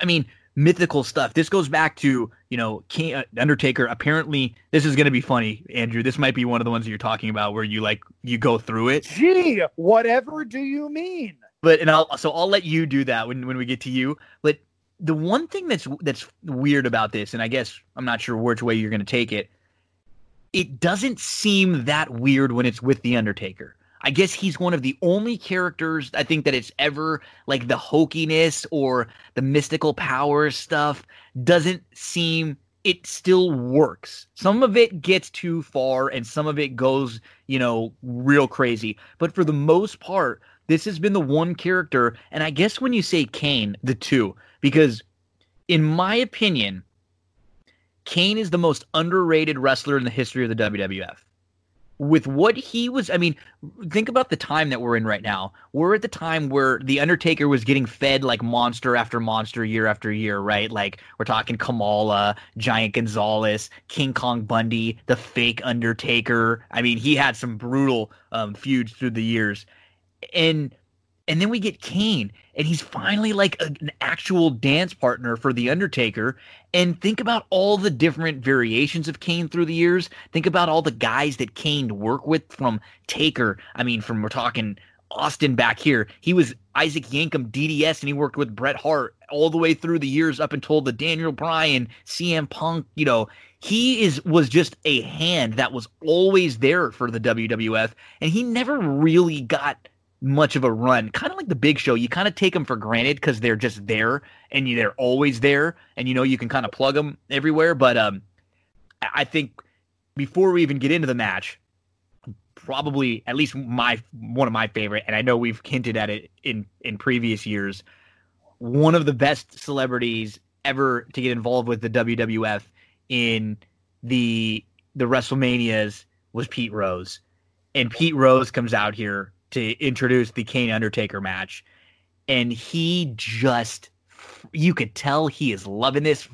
I mean, mythical stuff. This goes back to you know King, uh, Undertaker. Apparently, this is going to be funny, Andrew. This might be one of the ones that you're talking about where you like you go through it. Gee, whatever do you mean? But and I'll so I'll let you do that when when we get to you. But the one thing that's that's weird about this, and I guess I'm not sure which way you're going to take it. It doesn't seem that weird when it's with the Undertaker. I guess he's one of the only characters I think that it's ever like the hokiness or the mystical powers stuff doesn't seem it still works. Some of it gets too far and some of it goes, you know, real crazy. But for the most part, this has been the one character and I guess when you say Kane, the two because in my opinion, Kane is the most underrated wrestler in the history of the WWF with what he was i mean think about the time that we're in right now. We're at the time where the undertaker was getting fed like monster after monster year after year right? Like we're talking kamala giant gonzalez king kong bundy the fake undertaker. I mean he had some brutal um, feuds through the years. And and then we get Kane, and he's finally like a, an actual dance partner for The Undertaker. And think about all the different variations of Kane through the years. Think about all the guys that Kane worked with from Taker. I mean, from we're talking Austin back here. He was Isaac Yankem DDS, and he worked with Bret Hart all the way through the years up until the Daniel Bryan, CM Punk. You know, he is was just a hand that was always there for the WWF, and he never really got much of a run. Kind of like the big show. You kind of take them for granted because they're just there and they're always there and you know you can kind of plug them everywhere. But um, I think before we even get into the match, probably at least my one of my favorite, and I know we've hinted at it in in previous years, one of the best celebrities ever to get involved with the WWF in the the WrestleManias was Pete Rose. And Pete Rose comes out here to introduce the Kane Undertaker match. And he just you could tell he is loving this.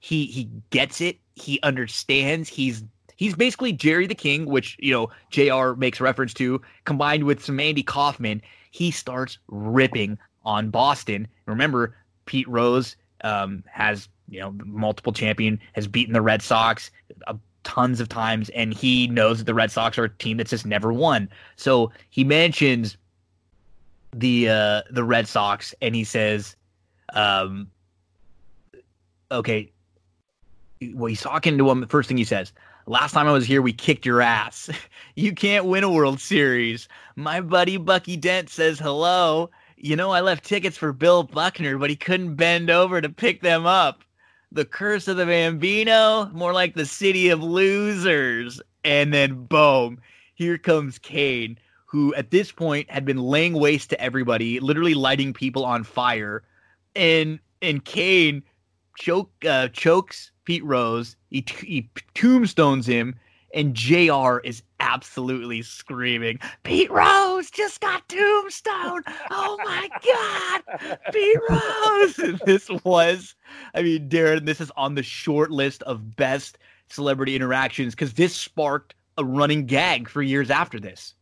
He he gets it. He understands. He's he's basically Jerry the King, which you know JR makes reference to, combined with some Andy Kaufman. He starts ripping on Boston. Remember, Pete Rose um, has you know multiple champion, has beaten the Red Sox. A tons of times, and he knows that the Red Sox are a team that's just never won. So he mentions the uh, the Red Sox, and he says, um, "Okay." Well, he's talking to him. The first thing he says, "Last time I was here, we kicked your ass. <laughs> you can't win a World Series." My buddy Bucky Dent says hello. You know, I left tickets for Bill Buckner, but he couldn't bend over to pick them up the curse of the Bambino, more like the city of losers. And then boom, here comes Kane, who at this point had been laying waste to everybody, literally lighting people on fire. And and Kane choke uh, chokes Pete Rose. He, he tombstones him and JR is absolutely screaming, Pete Rose just got tombstone. Oh my God, Pete Rose. <laughs> This was, I mean, Darin, this is on the short list of best celebrity interactions because this sparked a running gag for years after this.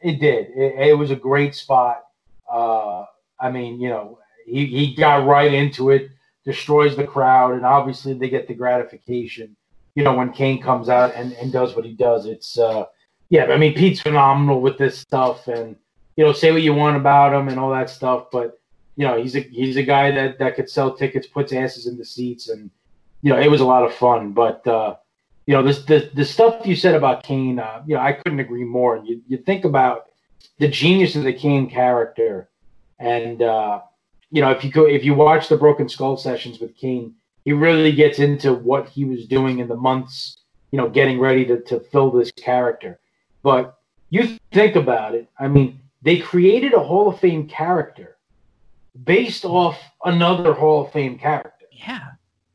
It did. It, it was a great spot. Uh, I mean, you know, he, he got right into it, destroys the crowd, and obviously they get the gratification you know, when Kane comes out and, and does what he does, it's uh, yeah. I mean, Pete's phenomenal with this stuff, and you know, say what you want about him and all that stuff, but you know, he's a he's a guy that that could sell tickets, puts asses in the seats, and you know, it was a lot of fun. But uh, you know, this the the stuff you said about Kane, uh, you know, I couldn't agree more. And You you think about the genius of the Kane character, and uh, you know, if you go if you watch the Broken Skull sessions with Kane he really gets into what he was doing in the months, you know, getting ready to, to fill this character. But you think about it, I mean, they created a Hall of Fame character based off another Hall of Fame character. Yeah.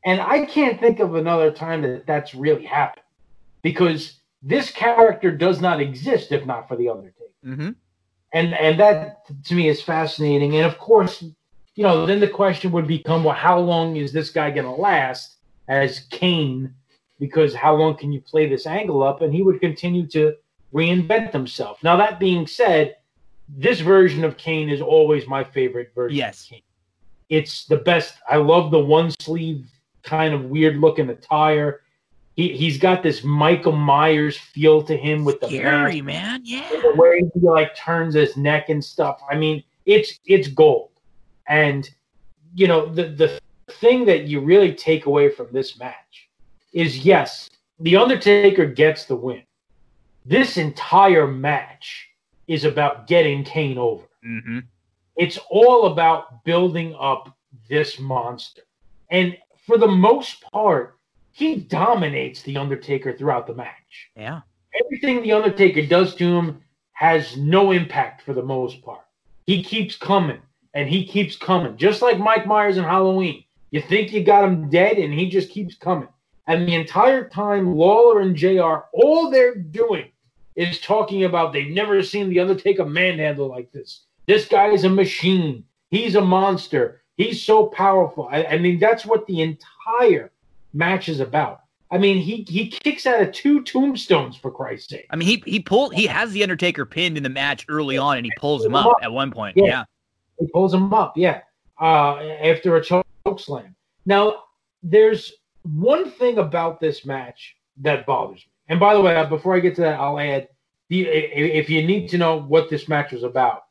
And I can't think of another time that that's really happened because this character does not exist if not for the Undertaker. Mm-hmm. And and that to me is fascinating. And of course, you know, then the question would become, well, how long is this guy going to last as Kane? Because how long can you play this angle up? And he would continue to reinvent himself. Now, that being said, this version of Kane is always my favorite version. Yes. It's the best. I love the one sleeve kind of weird looking attire. He he's got this Michael Myers feel to him with the Scary, mask, man. Yeah. the way he like turns his neck and stuff. I mean, it's it's gold. And you know, the the thing that you really take away from this match is yes, the Undertaker gets the win. This entire match is about getting Kane over. Mm-hmm. It's all about building up this monster. And for the most part, he dominates the Undertaker throughout the match. Yeah. Everything the Undertaker does to him has no impact for the most part. He keeps coming and he keeps coming, just like Mike Myers in Halloween. You think you got him dead, and he just keeps coming. And the entire time, Lawler and JR, all they're doing is talking about they've never seen the Undertaker manhandle like this. This guy is a machine. He's a monster. He's so powerful. I, I mean, that's what the entire match is about. I mean, he he kicks out of two tombstones for Christ's sake. I mean, he he pulled he has the Undertaker pinned in the match early on, and he pulls him up at one point. Yeah. Yeah. He pulls him up, yeah, uh, after a choke slam. Now, there's one thing about this match that bothers me. And by the way, before I get to that, I'll add the if you need to know what this match was about,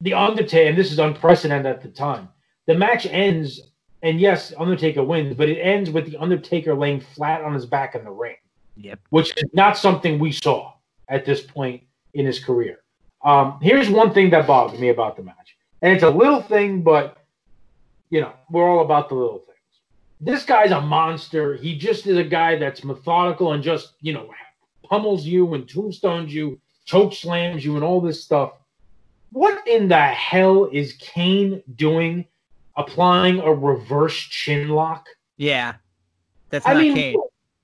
the Undertaker, and this is unprecedented at the time. The match ends, and yes, Undertaker wins, but it ends with the Undertaker laying flat on his back in the ring Yep. which is not something we saw at this point in his career. Um, here's one thing that bothered me about the match, and it's a little thing, but you know we're all about the little things. This guy's a monster. He just is a guy that's methodical and just you know pummels you and tombstones you, choke slams you, and all this stuff. What in the hell is Kane doing? Applying a reverse chin lock? Yeah. That's I not mean, Kane.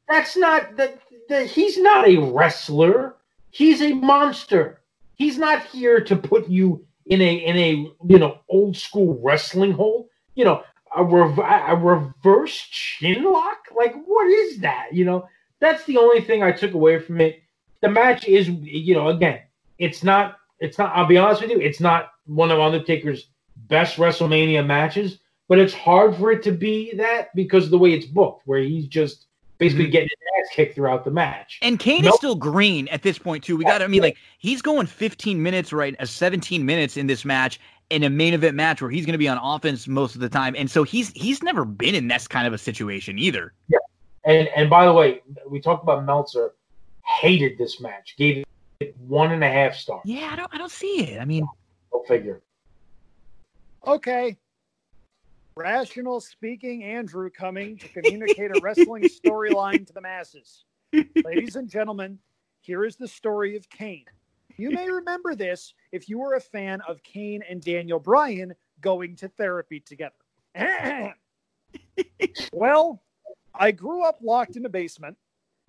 that's not that. that he's not a wrestler. He's a monster. He's not here to put you in a in a you know old school wrestling hole. You know a, rev- a reverse chin lock. Like what is that? You know that's the only thing I took away from it. The match is you know again it's not it's not. I'll be honest with you. It's not one of Undertaker's best WrestleMania matches, but it's hard for it to be that because of the way it's booked, where he's just basically Mhm. getting his ass kicked throughout the match. And Kane is still green at this point too. We got. I mean, like he's going 15 minutes, right? Uh, 17 minutes in this match in a main event match where he's going to be on offense most of the time, and so he's he's never been in this kind of a situation either. Yeah, And and by the way, we talked about Meltzer. Hated this match. Gave it one and a half stars. Yeah, I don't I don't see it. I mean, Go figure. Okay. Rational speaking, Andrew coming to communicate a wrestling storyline to the masses. <laughs> Ladies and gentlemen, here is the story of Kane. You may remember this if you were a fan of Kane and Daniel Bryan going to therapy together. <clears throat> well, I grew up locked in a basement,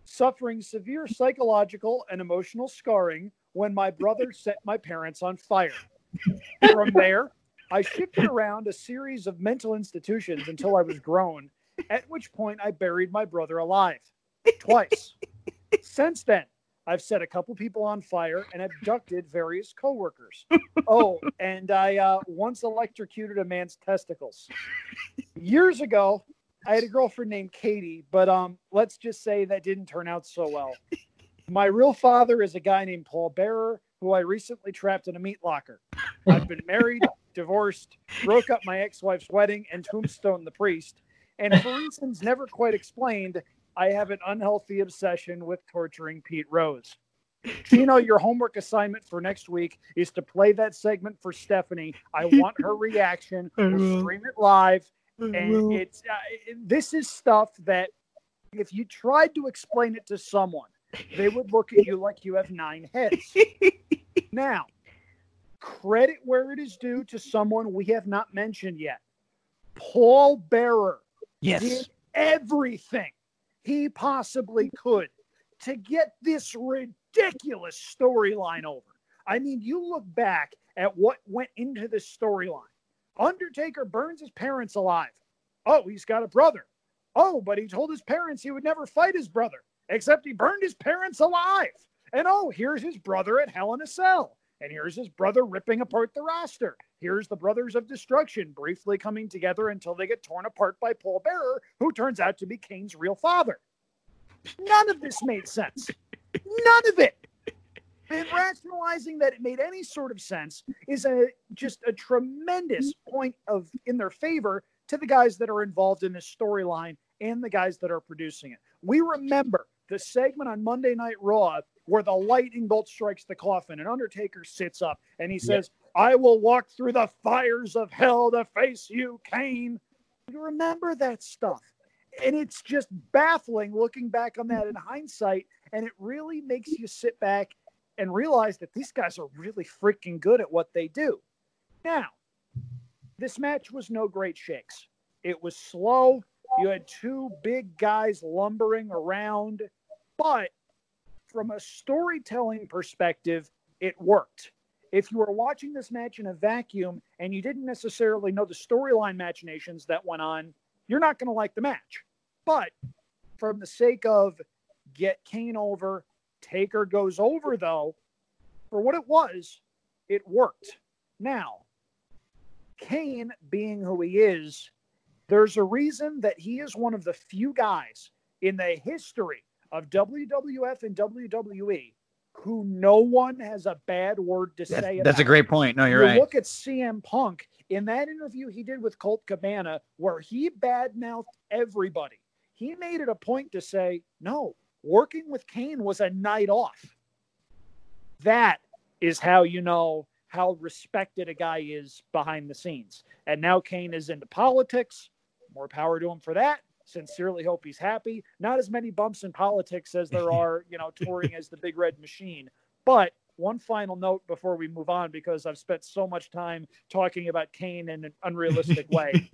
suffering severe psychological and emotional scarring when my brother set my parents on fire. From there, I shifted around a series of mental institutions until I was grown, at which point I buried my brother alive twice. Since then, I've set a couple people on fire and abducted various coworkers. Oh, and I uh, once electrocuted a man's testicles. Years ago, I had a girlfriend named Katie, but um, let's just say that didn't turn out so well. My real father is a guy named Paul Bearer, who I recently trapped in a meat locker. I've been married, divorced, broke up my ex wife's wedding, and tombstone the priest. And for reasons never quite explained, I have an unhealthy obsession with torturing Pete Rose. Tino, your homework assignment for next week is to play that segment for Stephanie. I want her <laughs> reaction. We'll stream it live. And it's uh, this is stuff that if you tried to explain it to someone, they would look at you like you have nine heads. <laughs> now, credit where it is due to someone we have not mentioned yet. Paul Bearer yes. did everything he possibly could to get this ridiculous storyline over. I mean, you look back at what went into this storyline. Undertaker burns his parents alive. Oh, he's got a brother. Oh, but he told his parents he would never fight his brother, except he burned his parents alive. And oh, here's his brother at Hell in a Cell. And here's his brother ripping apart the roster. Here's the Brothers of Destruction briefly coming together until they get torn apart by Paul Bearer, who turns out to be Kane's real father. None of this made sense. None of it. And rationalizing that it made any sort of sense is a just a tremendous point of in their favor to the guys that are involved in this storyline and the guys that are producing it. We remember the segment on Monday Night Raw where the lightning bolt strikes the coffin and Undertaker sits up and he says, I will walk through the fires of hell to face you, Kane. You remember that stuff. And it's just baffling looking back on that in hindsight. And it really makes you sit back and realize that these guys are really freaking good at what they do. Now, this match was no great shakes. It was slow. You had two big guys lumbering around, but from a storytelling perspective, it worked. If you were watching this match in a vacuum and you didn't necessarily know the storyline machinations that went on, you're not going to like the match. But from the sake of get Kane over, Taker goes over, though, for what it was, it worked. Now, Kane, being who he is, there's a reason that he is one of the few guys in the history of WWF and WWE who no one has a bad word to That's, say that's a great point. No, you're you right. look at CM Punk in that interview he did with Colt Cabana, where he badmouthed everybody. He made it a point to say, no, working with Kane was a night off. That is how you know how respected a guy is behind the scenes. And now Kane is into politics. More power to him for that. Sincerely hope he's happy. Not as many bumps in politics as there <laughs> are, you know, touring as the big red machine. But one final note before we move on, because I've spent so much time talking about Kane in an unrealistic <laughs> way.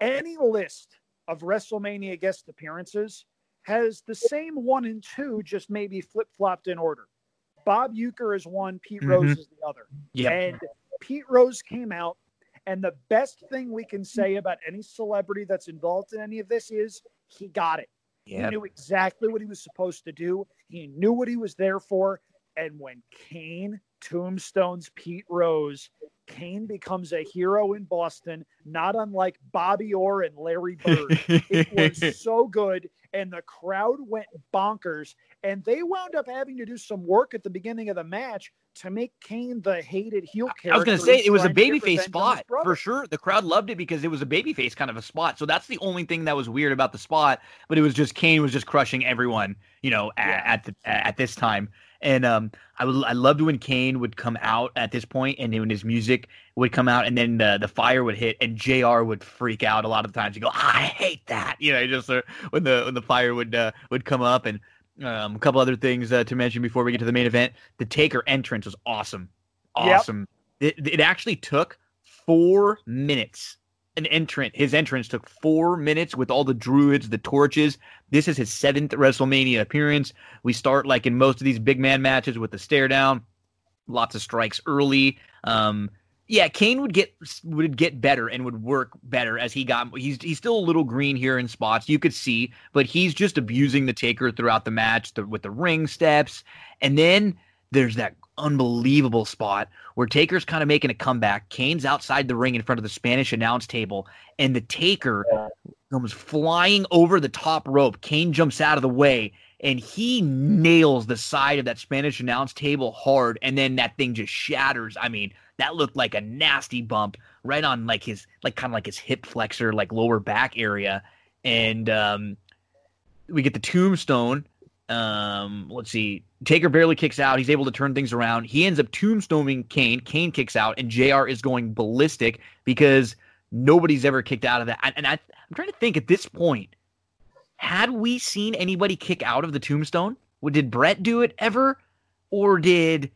Any list of WrestleMania guest appearances has the same one and two, just maybe flip flopped in order. Bob Uecker is one, Pete Rose Mhm. is the other. Yep. And Pete Rose came out, and the best thing we can say about any celebrity that's involved in any of this is he got it. He knew exactly what he was supposed to do. He knew what he was there for. And when Kane tombstones Pete Rose, Kane becomes a hero in Boston, not unlike Bobby Orr and Larry Bird. It was <laughs> so good, and the crowd went bonkers. And they wound up having to do some work at the beginning of the match to make Kane the hated heel character. I was going to say it was a babyface revenge on his spot for sure. The crowd loved it because it was a babyface kind of a spot. So that's the only thing that was weird about the spot. But it was just Kane was just crushing everyone, you know, at, Yeah. at the at this time. And um, I would I loved when Kane would come out at this point, and when his music would come out, and then the the fire would hit, and JR would freak out a lot of the times. He'd go, "I hate that," you know, just uh, when the when the fire would uh, would come up, and um, a couple other things uh, to mention before we get to the main event. The Taker entrance was awesome, Yep. awesome. It, it actually took four minutes. An entrant, his entrance took four minutes with all the druids, the torches. This is his seventh WrestleMania appearance. We start like in most of these big man matches with the stare down, lots of strikes early. Um, yeah, Kane would get would get better and would work better as he got. He's he's still a little green here in spots you could see, but he's just abusing the Taker throughout the match the, with the ring steps, and then there's that unbelievable spot where Taker's kind of making a comeback. Kane's outside the ring in front of the Spanish announce table, and the Taker comes flying over the top rope. Kane jumps out of the way, and he nails the side of that Spanish announce table hard, and then that thing just shatters. I mean, that looked like a nasty bump right on like his like kind of like his hip flexor, like lower back area, and um, we get the tombstone. Um, let's see. Taker barely kicks out. He's able to turn things around. He ends up tombstoning Kane. Kane kicks out, and JR is going ballistic because nobody's ever kicked out of that. And- I, I'm trying to think at this point, had we seen anybody kick out of the tombstone? Did Bret do it ever, or did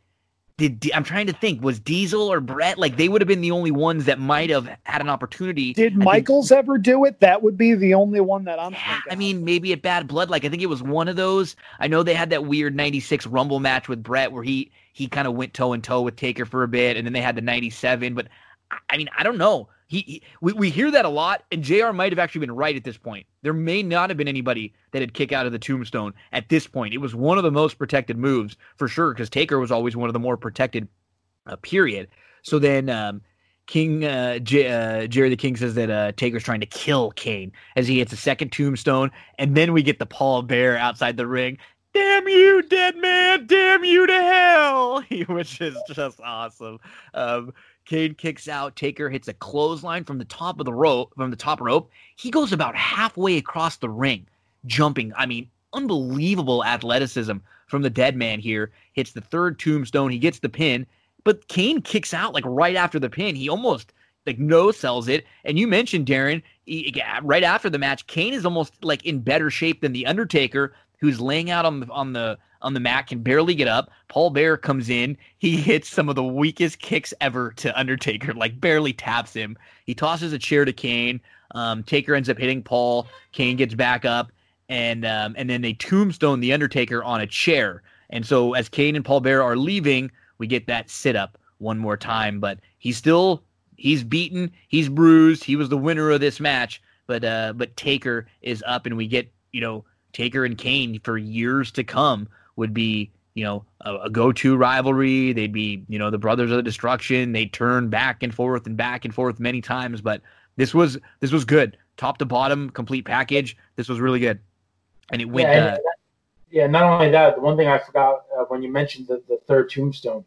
did I'm trying to think? Was Diesel or Bret like they would have been the only ones that might have had an opportunity? Did I think- Michaels ever do it? That would be the only one that I'm Yeah, thinking. I mean, maybe at Badd Blood, like I think it was one of those. I know they had that weird '96 Rumble match with Bret where he he kind of went toe and toe with Taker for a bit, and then they had the '97. But I mean, I don't know. He, he, we, we hear that a lot, and JR might have actually been right at this point. There may not have been anybody that had kick out of the tombstone at this point. It was one of the most protected moves for sure, because Taker was always one of the more protected. Uh, period. So then um, King uh, J- uh, Jerry the King says that uh, Taker's trying to kill Kane as he hits a second tombstone, and then we get the Paul Bear outside the ring. Damn you, dead man! Damn you to hell! <laughs> Which is just awesome. Um, Kane kicks out. Taker hits a clothesline from the top of the rope. From the top rope, he goes about halfway across the ring, jumping. I mean, unbelievable athleticism from the dead man here. Hits the third tombstone. He gets the pin, but Kane kicks out like right after the pin. He almost like no sells it. And you mentioned Darin he, right after the match, Kane is almost like in better shape than the Undertaker, who's laying out on the on the on the mat, can barely get up. Paul Bear comes in. He hits some of the weakest kicks ever to Undertaker, like barely taps him. He tosses a chair to Kane. Um, Taker ends up hitting Paul. Kane gets back up, and um, and then they tombstone the Undertaker on a chair. And so as Kane and Paul Bear are leaving, we get that sit up one more time. But he's still he's beaten, he's bruised. He was the winner of this match, but uh, but Taker is up, and we get you know Taker and Kane for years to come would be you know a, a, go-to rivalry. They'd be you know the brothers of the destruction. They turn back and forth and back and forth many times, but this was this was good, top to bottom, complete package. This was really good, and it went. Yeah, uh, yeah not only that, the one thing I forgot uh, when you mentioned the, the third tombstone,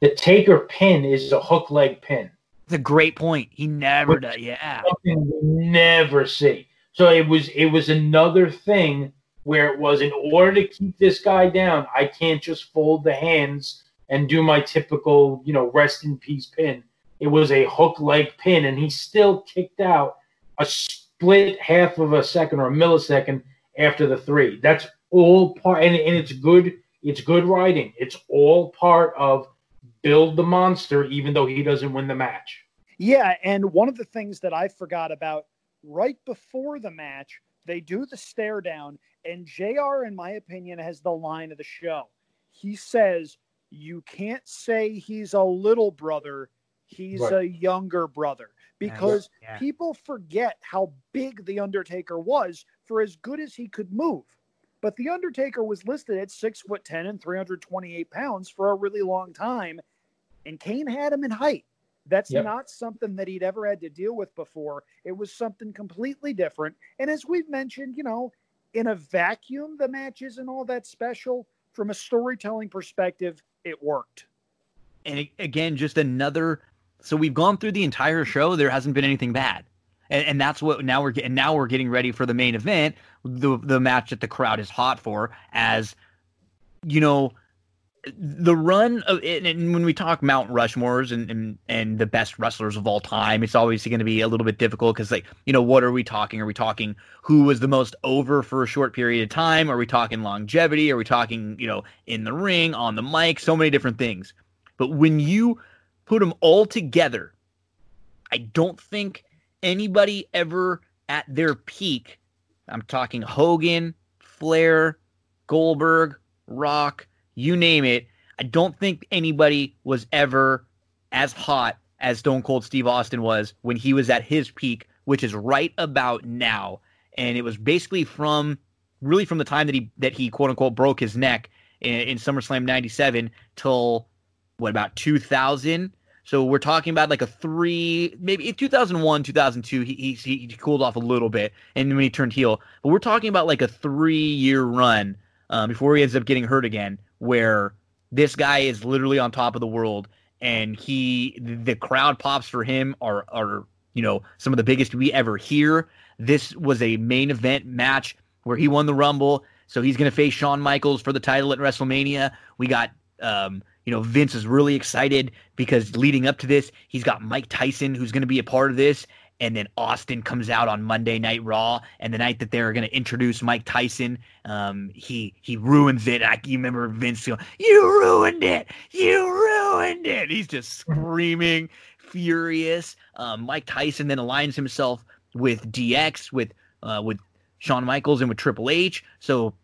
the Taker pin is a hook leg pin. It's a great point. He never does. Yeah, something we never see. So it was it was another thing where it was in order to keep this guy down, I can't just fold the hands and do my typical, you know, rest in peace pin. It was a hook leg pin, and he still kicked out a split half of a second or a millisecond after the three. That's all part, and, and it's good. It's good writing. It's all part of build the monster, even though he doesn't win the match. Yeah, and one of the things that I forgot about right before the match, they do the stare down, and JR, in my opinion, has the line of the show. He says, You can't say he's a little brother, he's right. a younger brother. Because yeah. people forget how big The Undertaker was for as good as he could move. But The Undertaker was listed at six foot 10 and 328 pounds for a really long time. And Kane had him in height. That's yep. not something that he'd ever had to deal with before. It was something completely different. And as we've mentioned, you know, in a vacuum, the match isn't all that special. From a storytelling perspective, it worked. And again, just another. So we've gone through the entire show. There hasn't been anything bad, and, and that's what now we're getting. Now we're getting ready for the main event, the the match that the crowd is hot for. As you know, the run of it, and when we talk Mount Rushmores and, and and the best wrestlers of all time, it's always going to be a little bit difficult because, like, you know, what are we talking? Are we talking who was the most over for a short period of time? Are we talking longevity? Are we talking, you know, in the ring, on the mic? So many different things. But when you put them all together, I don't think anybody ever at their peak. I'm talking Hogan, Flair, Goldberg, Rock you name it. I don't think anybody was ever as hot as Stone Cold Steve Austin was when he was at his peak, which is right about now. And it was basically from really from the time that he that he quote unquote broke his neck in, in SummerSlam '97 till what about 2000. So we're talking about like a three, maybe 2001, 2002. He, he he cooled off a little bit, and when he turned heel. But we're talking about like a three year run um, before he ends up getting hurt again, where this guy is literally on top of the world and he the crowd pops for him are are you know some of the biggest we ever hear. This was a main event match where he won the Rumble, so he's going to face Shawn Michaels for the title at WrestleMania. We got um, you know Vince is really excited because leading up to this, he's got Mike Tyson who's going to be a part of this, and then Austin comes out on Monday Night Raw, and the night that they're going to introduce Mike Tyson, um, he he ruins it. I you remember Vince going, "You ruined it! You ruined it!" He's just screaming, furious. Um, Mike Tyson then aligns himself with DX, with uh, with Shawn Michaels, and with Triple H. So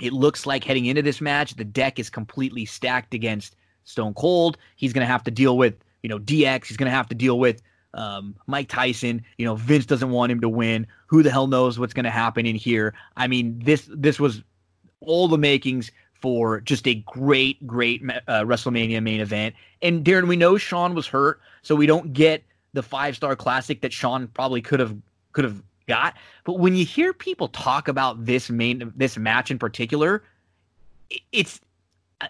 it looks like heading into this match, the deck is completely stacked against Stone Cold. He's going to have to deal with you know DX. He's going to have to deal with um, Mike Tyson. You know, Vince doesn't want him to win. Who the hell knows what's going to happen in here? I mean, this this was all the makings for just a great, great uh, WrestleMania main event. And Darin, we know Shawn was hurt, so we don't get the five star classic that Shawn probably could have could have got. But when you hear people talk about this main this match in particular, it's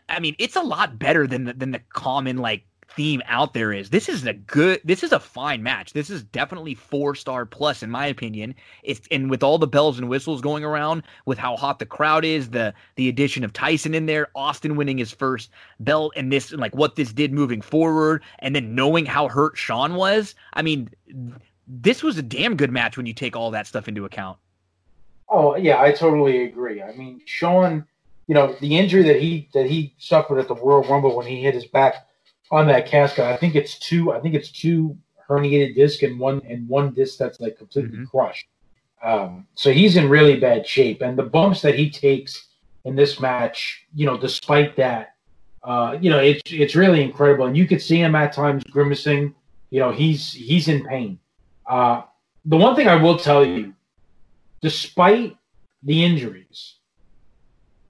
I mean, it's a lot better than the, than the common like theme out there is. This is a good, this is a fine match. This is definitely four star plus in my opinion. It's and with all the bells and whistles going around, with how hot the crowd is, the the addition of Tyson in there, Austin winning his first belt, and this and like what this did moving forward, and then knowing how hurt Shawn was. I mean, this was a damn good match when you take all that stuff into account. Oh yeah, I totally agree. I mean, Shawn, you know, the injury that he that he suffered at the Royal Rumble when he hit his back on that casket. I think it's two. I think it's two herniated disc and one and one disc that's like completely mm-hmm. crushed. Um, so he's in really bad shape, and the bumps that he takes in this match, you know, despite that, uh, you know, it's it's really incredible, and you could see him at times grimacing. You know, he's he's in pain. Uh, the one thing I will tell you, despite the injuries,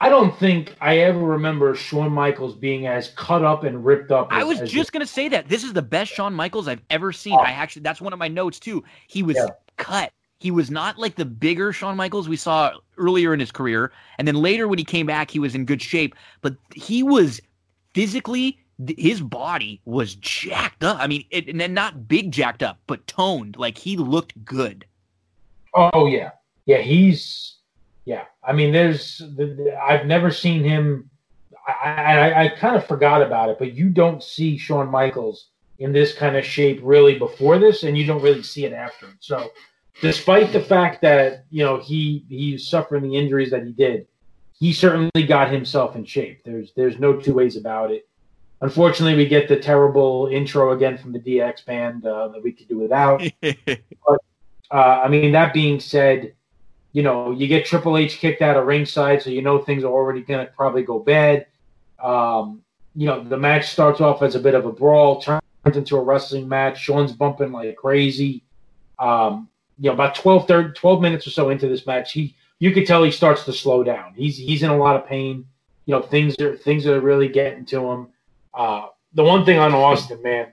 I don't think I ever remember Shawn Michaels being as cut up and ripped up. I was just going to say that this is the best Shawn Michaels I've ever seen. Oh. I actually that's one of my notes too. He was yeah. cut. He was not like the bigger Shawn Michaels we saw earlier in his career, and then later when he came back, he was in good shape. But he was physically, his body was jacked up. I mean, it, and then not big jacked up, but toned. Like he looked good. Oh yeah, yeah. He's yeah, I mean, there's I've never seen him. I, I, I kind of forgot about it, but you don't see Shawn Michaels in this kind of shape really before this, and you don't really see it after. So, despite the fact that you know he he's suffering the injuries that he did, he certainly got himself in shape. There's there's no two ways about it. Unfortunately, we get the terrible intro again from the DX band uh, that we could do without. <laughs> but uh, I mean, that being said, you know, you get Triple H kicked out of ringside, so you know things are already going to probably go bad. Um, you know, the match starts off as a bit of a brawl, turns into a wrestling match. Shawn's bumping like crazy. Um, you know, about 12, 30, 12 minutes or so into this match, he you could tell he starts to slow down. He's he's in a lot of pain. You know, things are things are really getting to him. Uh, the one thing on Austin, man,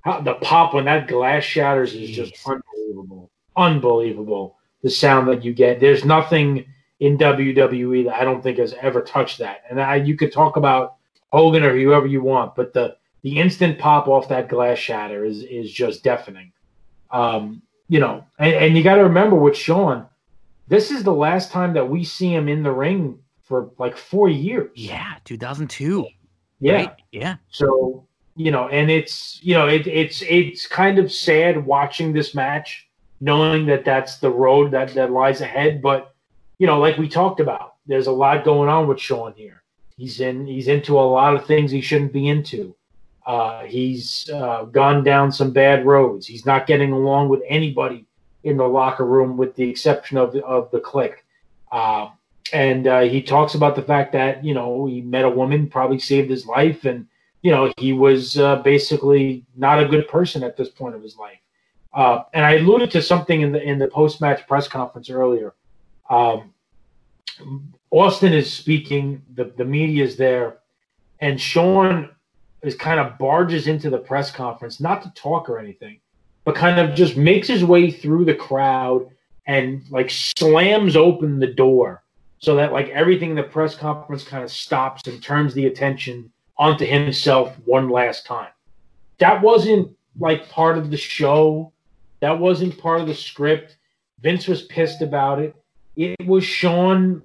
how, the pop when that glass shatters is just unbelievable, unbelievable the sound that you get. There's nothing in WWE that I don't think has ever touched that. And I, you could talk about Hogan or whoever you want, but the the instant pop off that glass shatter is is just deafening. Um, you know, and, and you got to remember with Shawn, this is the last time that we see him in the ring for like four years. Yeah, 2002. Yeah, right? yeah. So you know, and it's you know, it, it's it's kind of sad watching this match knowing that that's the road that, that lies ahead. But, you know, like we talked about, there's a lot going on with Shawn here. He's in, he's into a lot of things he shouldn't be into. Uh, he's uh, gone down some bad roads. He's not getting along with anybody in the locker room, with the exception of the, of the Kliq. Uh, and uh, he talks about the fact that you know he met a woman, probably saved his life, and you know he was uh, basically not a good person at this point of his life. Uh, and I alluded to something in the in the post match press conference earlier. Um, Austin is speaking, the the media is there, and Shawn is kind of barges into the press conference, not to talk or anything, but kind of just makes his way through the crowd and like slams open the door so that like everything in the press conference kind of stops and turns the attention onto himself one last time. That wasn't like part of the show. That wasn't part of the script. Vince was pissed about it. It was Shawn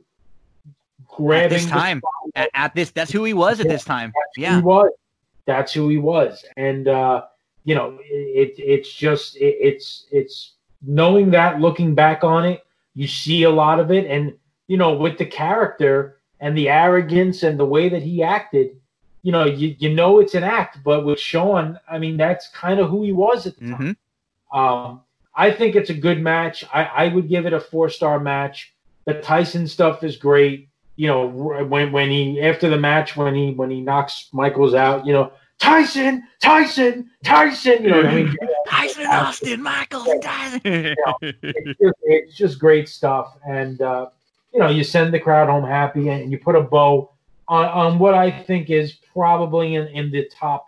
grabbing at this time. At, at, this, that's who he was at this time. Yeah, he was. That's who he was, and uh, you know, it, it's just it, it's it's knowing that, looking back on it, you see a lot of it, and you know, with the character and the arrogance and the way that he acted, you know, you, you know it's an act, but with Shawn, I mean, that's kind of who he was at the time. Um, I think it's a good match. I, I would give it a four star match. The Tyson stuff is great. You know, when when he after the match when he when he knocks Michaels out, you know, Tyson, Tyson, Tyson. You know what I mean? <laughs> Tyson. Austin, Michaels, Tyson. it's, just, it's just great stuff, and uh, you know, you send the crowd home happy, and you put a bow on, on what I think is probably in, in the top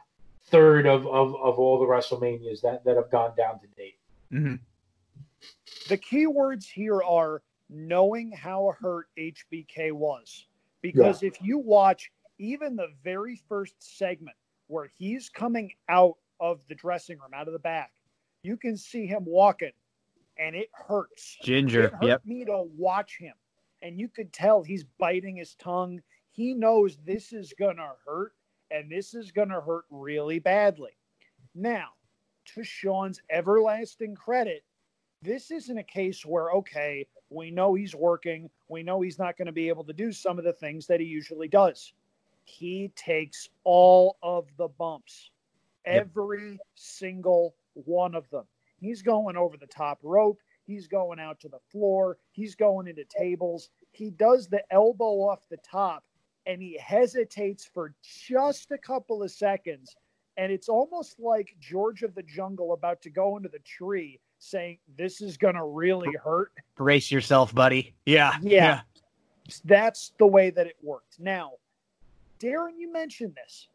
third of, of, of all the WrestleManias that, that have gone down to date. mm-hmm. The key words here are knowing how hurt HBK was. Because if you watch even the very first segment where he's coming out of the dressing room, out of the back, you can see him walking and it hurts. Ginger. It hurt Yep. me to watch him. And you could tell he's biting his tongue. He knows this is going to hurt and this is going to hurt really badly. Now, to Shawn's everlasting credit, this isn't a case where, okay, we know he's working. We know he's not going to be able to do some of the things that he usually does. He takes all of the bumps, Yep. every single one of them. He's going over the top rope. He's going out to the floor. He's going into tables. He does the elbow off the top and he hesitates for just a couple of seconds. And it's almost like George of the Jungle about to go into the tree saying, This is going to really hurt. Brace yourself, buddy. Yeah. Yeah. That's the way that it worked. Now, Darin, you mentioned this.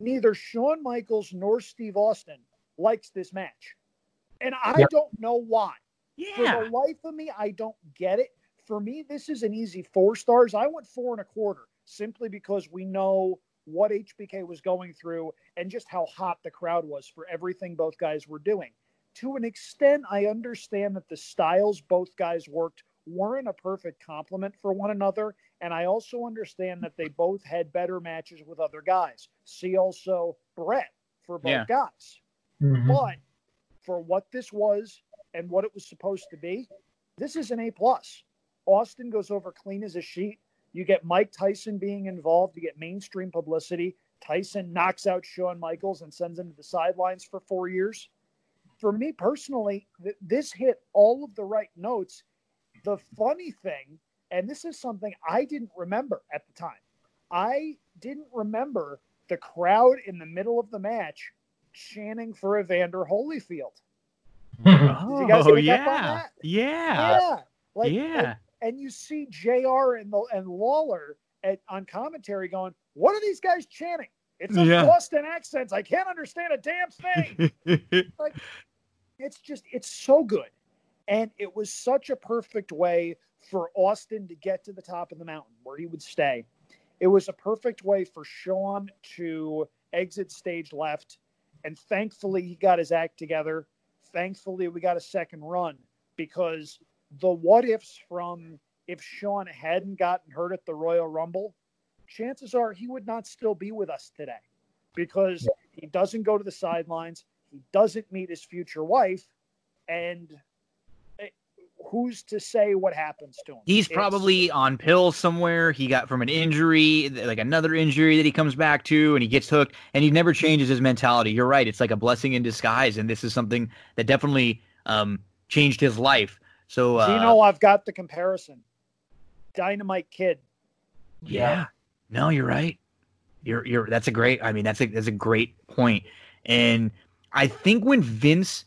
Neither Shawn Michaels nor Steve Austin likes this match. And I Yeah. don't know why. Yeah. For Yeah. the life of me, I don't get it. For me, this is an easy four stars. I went four and a quarter simply because we know what HBK was going through and just how hot the crowd was for everything both guys were doing. To an extent, I understand that the styles both guys worked weren't a perfect complement for one another. And I also understand that they both had better matches with other guys. See also Bret for both Yeah. guys. Mhm. But for what this was and what it was supposed to be, this is an A plus. Austin goes over clean as a sheet. You get Mike Tyson being involved. You get mainstream publicity. Tyson knocks out Shawn Michaels and sends him to the sidelines for four years. For me personally, th- this hit all of the right notes. The funny thing, and this is something I didn't remember at the time, I didn't remember the crowd in the middle of the match chanting for Evander Holyfield. <laughs> Oh, you guys pick up on yeah. Yeah. Yeah. Like, yeah. And you see JR and the, and Lawler at, on commentary going, "What are these guys chanting? It's Yeah. Boston accents. I can't understand a damn thing." <laughs> like, it's just it's so good, and it was such a perfect way for Austin to get to the top of the mountain where he would stay. It was a perfect way for Shawn to exit stage left, and thankfully he got his act together. Thankfully, we got a second run because the what ifs from if Shawn hadn't gotten hurt at the Royal Rumble, chances are he would not still be with us today because he doesn't go to the sidelines, he doesn't meet his future wife, and eh, who's to say what happens to him? He's It's- probably on pills somewhere. He got from an injury, like another injury that he comes back to, and he gets hooked, and he never changes his mentality. You're right; it's like a blessing in disguise, and this is something that definitely um, changed his life. So, uh, Gino, I've got the comparison. Dynamite Kid. yeah, no, you're right. You're you're. That's a great. I mean, that's a that's a great point. And I think when Vince,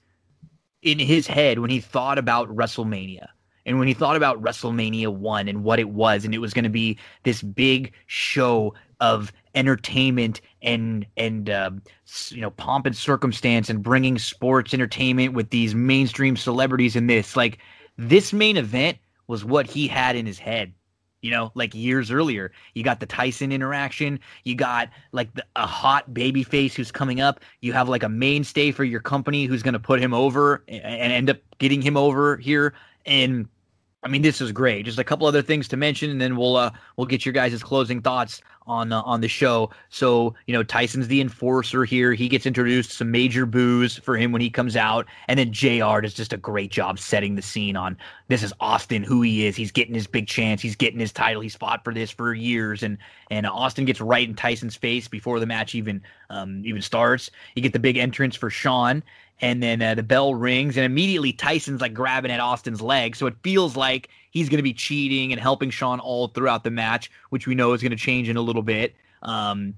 in his head, when he thought about WrestleMania, and when he thought about WrestleMania 1 and what it was, and it was going to be this big show of entertainment and and um, s- you know pomp and circumstance and bringing sports entertainment with these mainstream celebrities and this like this main event was what he had in his head you know like years earlier. You got the tyson interaction. You got like the, a hot baby face who's coming up. You have like a mainstay for your company who's going to put him over and, and end up getting him over here. And I mean, this is great. Just a couple other things to mention, and then we'll uh, we'll get your guys' closing thoughts on uh, on the show. So, you know, Tyson's the enforcer here. He gets introduced. Some major boos for him when he comes out, and then JR does just a great job setting the scene on this is Austin, who he is. He's getting his big chance. He's getting his title. He's fought for this for years, and and Austin gets right in Tyson's face before the match even um, even starts. You get the big entrance for Shawn, and then uh, the bell rings, and immediately Tyson's like grabbing at Austin's leg, so it feels like he's going to be cheating and helping Shawn all throughout the match, which we know is going to change in a little bit. Um,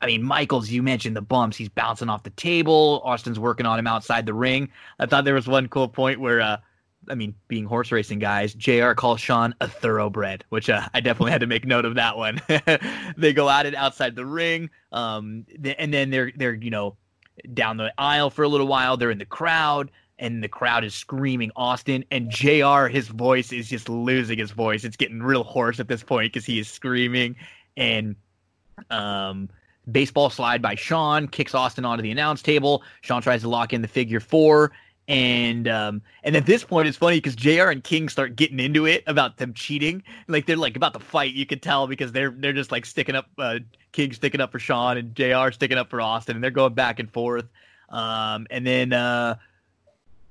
I mean, Michaels, you mentioned the bumps. He's bouncing off the table. Austin's working on him outside the ring. I thought there was one cool point where, uh, I mean, being horse racing guys, JR calls Shawn a thoroughbred, which uh, I definitely had to make note of that one. <laughs> they go at it outside the ring, um, and then they're they're you know down the aisle for a little while. They're in the crowd, and the crowd is screaming Austin. And JR, his voice is just losing his voice. It's getting real hoarse at this point because he is screaming. And um, baseball slide by Shawn kicks Austin onto the announce table. Shawn tries to lock in the figure four. And um, and at this point, it's funny because JR and King start getting into it about them cheating. Like they're like about to fight. You can tell because they're they're just like sticking up. Uh, King sticking up for Shawn and JR sticking up for Austin, and they're going back and forth. Um, and then uh,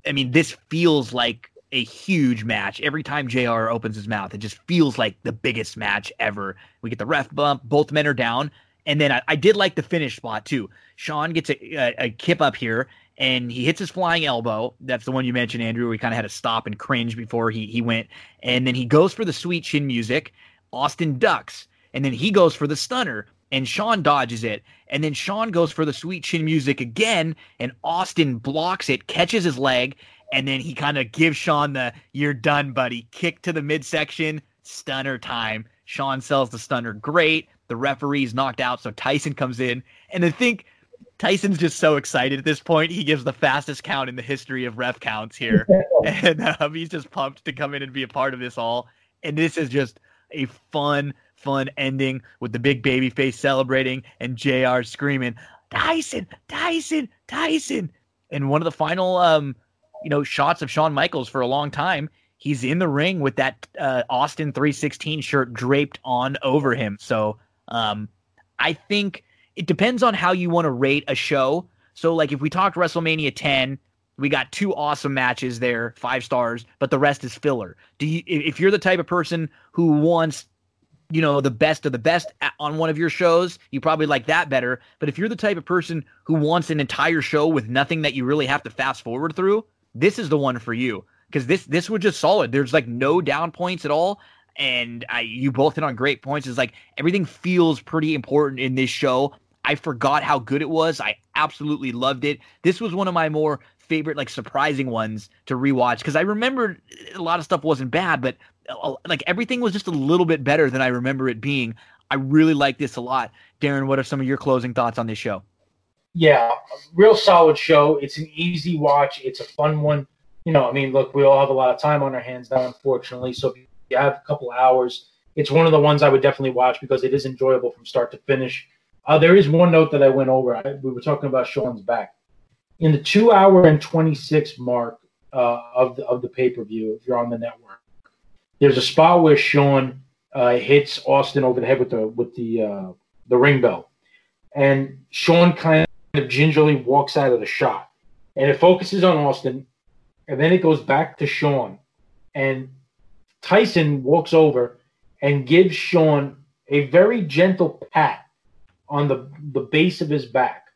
I mean, this feels like a huge match. Every time JR opens his mouth, it just feels like the biggest match ever. We get the ref bump, both men are down. And then I, I did like the finish spot too. Shawn gets a, a, a, kip up here and he hits his flying elbow. That's the one you mentioned, Andrew. We kind of had to stop and cringe before he, he went. And then he goes for the sweet chin music. Austin ducks. And then he goes for the stunner and Shawn dodges it. And then Shawn goes for the sweet chin music again, and Austin blocks it, catches his leg, and then he kind of gives Shawn the "You're done, buddy." Kick to the midsection, stunner time. Shawn sells the stunner great. The referee's knocked out, so Tyson comes in, and I think Tyson's just so excited at this point. He gives the fastest count in the history of ref counts here, and um, he's just pumped to come in and be a part of this all. And this is just a fun fun ending with the big baby face celebrating and JR screaming, Tyson, Tyson, Tyson. And one of the final, um, you know, shots of Shawn Michaels for a long time, he's in the ring with that uh, Austin 316 shirt draped on over him. So um, I think it depends on how you want to rate a show. So, like, if we talked WrestleMania 10, we got two awesome matches there, five stars, but the rest is filler. Do you, if you're the type of person who wants you know, the best of the best on one of your shows, you probably like that better. But if you're the type of person who wants an entire show with nothing that you really have to fast forward through, this is the one for you because this this was just solid. There's like no down points at all, and I, you both hit on great points. It's like everything feels pretty important in this show. I forgot how good it was. I absolutely loved it. This was one of my more favorite, like surprising ones to rewatch because I remembered uh, a lot of stuff wasn't bad, but uh, uh, like everything was just a little bit better than I remember it being. I really like this a lot. Darin, what are some of your closing thoughts on this show? Yeah, real solid show. It's an easy watch. It's a fun one. You know, I mean, look, we all have a lot of time on our hands now, unfortunately. So if you have a couple hours, it's one of the ones I would definitely watch because it is enjoyable from start to finish. Uh, there is one note that I went over. I, we were talking about Shawn's back. In the two hour and 26 mark uh, of the, of the pay per view, if you're on the network, there's a spot where Shawn uh, hits Austin over the head with the with the uh, the ring bell, and Shawn kind of gingerly walks out of the shot, and it focuses on Austin, and then it goes back to Shawn, and Tyson walks over and gives Shawn a very gentle pat on the the base of his back,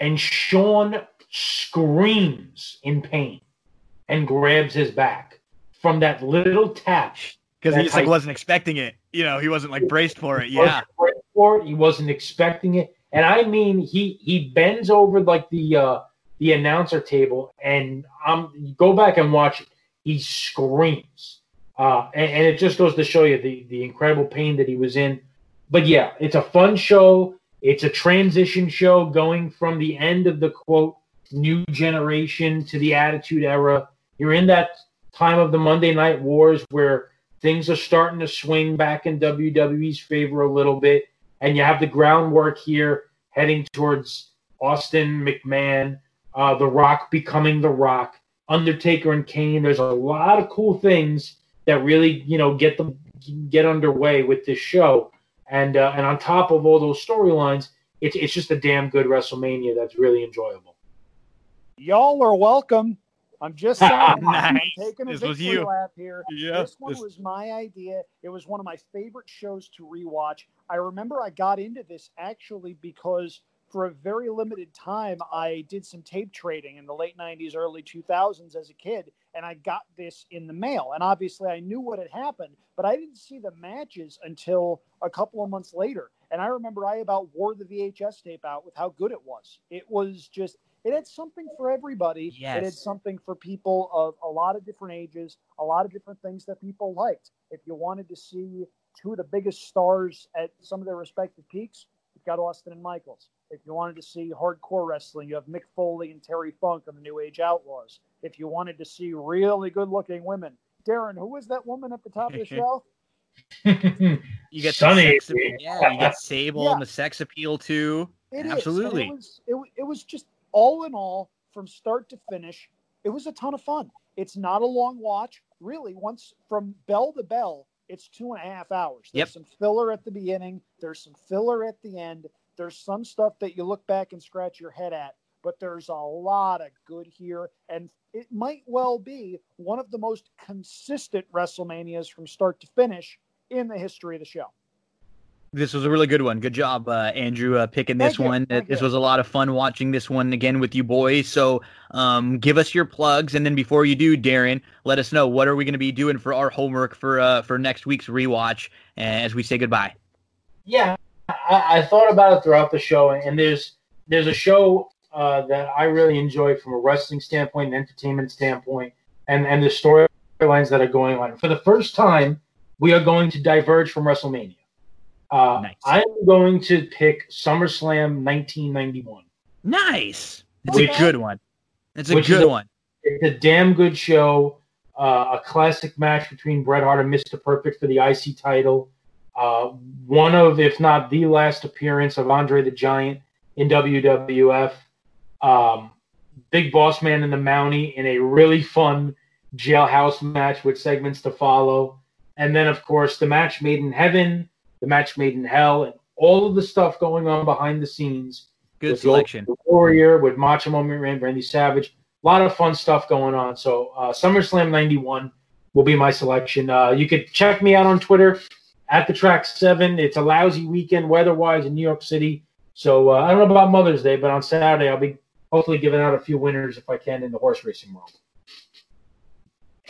and Shawn screams in pain and grabs his back from that little tap. Because he just like wasn't expecting it. You know, he wasn't like braced for it. Yeah. For it. He wasn't expecting it. And I mean, he he bends over like the uh, the announcer table, and um, go back and watch it. He screams, uh, and, and it just goes to show you the the incredible pain that he was in. But yeah, it's a fun show. It's a transition show going from the end of the quote new generation to the attitude era. You're in that time of the Monday Night Wars where things are starting to swing back in WWE's favor a little bit. And you have the groundwork here heading towards Austin McMahon, uh, The Rock becoming The Rock, Undertaker and Kane. There's a lot of cool things that really, you know, get them get underway with this show. And uh, and on top of all those storylines, it's it's just a damn good WrestleMania that's really enjoyable. Y'all are welcome. I'm just <laughs> saying, nice. taking a this victory you. lap here. Yeah, this one this- was my idea. It was one of my favorite shows to rewatch. I remember I got into this actually because for a very limited time I did some tape trading in the late 90s, early 2000s as a kid, and I got this in the mail. And obviously, I knew what had happened, but I didn't see the matches until a couple of months later. And I remember I about wore the VHS tape out with how good it was. It was just, it had something for everybody. Yes. It had something for people of a lot of different ages, a lot of different things that people liked. If you wanted to see two of the biggest stars at some of their respective peaks, you've got Austin and Michaels. If you wanted to see hardcore wrestling, you have Mick Foley and Terry Funk on the New Age Outlaws. If you wanted to see really good looking women, Darin, who was that woman at the top of the <laughs> show? <laughs> You get Sunny. the sex appeal, yeah, you get Sable Yeah. and the sex appeal too. It is, and Absolutely. It was, it, it was just all in all, from start to finish, it was a ton of fun. It's not a long watch. Really, once from bell to bell, it's two and a half hours. There's Yep. some filler at the beginning, there's some filler at the end, there's some stuff that you look back and scratch your head at, but there's a lot of good here. And it might well be one of the most consistent WrestleManias from start to finish in the history of the show. This was a really good one. Good job, uh, Andrew, uh, picking this Thank one. Uh, This was a lot of fun watching this one again with you boys. So, um, give us your plugs, and then before you do, Darin, let us know what are we going to be doing for our homework for uh, for next week's rewatch uh, as we say goodbye. Yeah, I, I thought about it throughout the show, and there's there's a show uh, that I really enjoy from a wrestling standpoint, an entertainment standpoint, and and the storylines that are going on. For the first time, we are going to diverge from WrestleMania. Uh, Nice. I'm going to pick SummerSlam 1991. Nice. It's a good one. It's a good a- one. It's a damn good show. Uh, a classic match between Bret Hart and Mr. Perfect for the IC title. Uh, one of, if not the last appearance of Andre the Giant in WWF. Um, Big Boss Man and the Mountie in a really fun jailhouse match with segments to follow. And then, of course, the match made in heaven, the match made in hell, and all of the stuff going on behind the scenes Good with the selection. Warrior, with Macho Man, Randy Savage. A lot of fun stuff going on. So uh, SummerSlam 91 will be my selection. Uh, you could check me out on Twitter at the track seven. It's a lousy weekend weather-wise in New York City. So uh, I don't know about Mother's Day, but on Saturday I'll be hopefully giving out a few winners if I can in the horse racing world.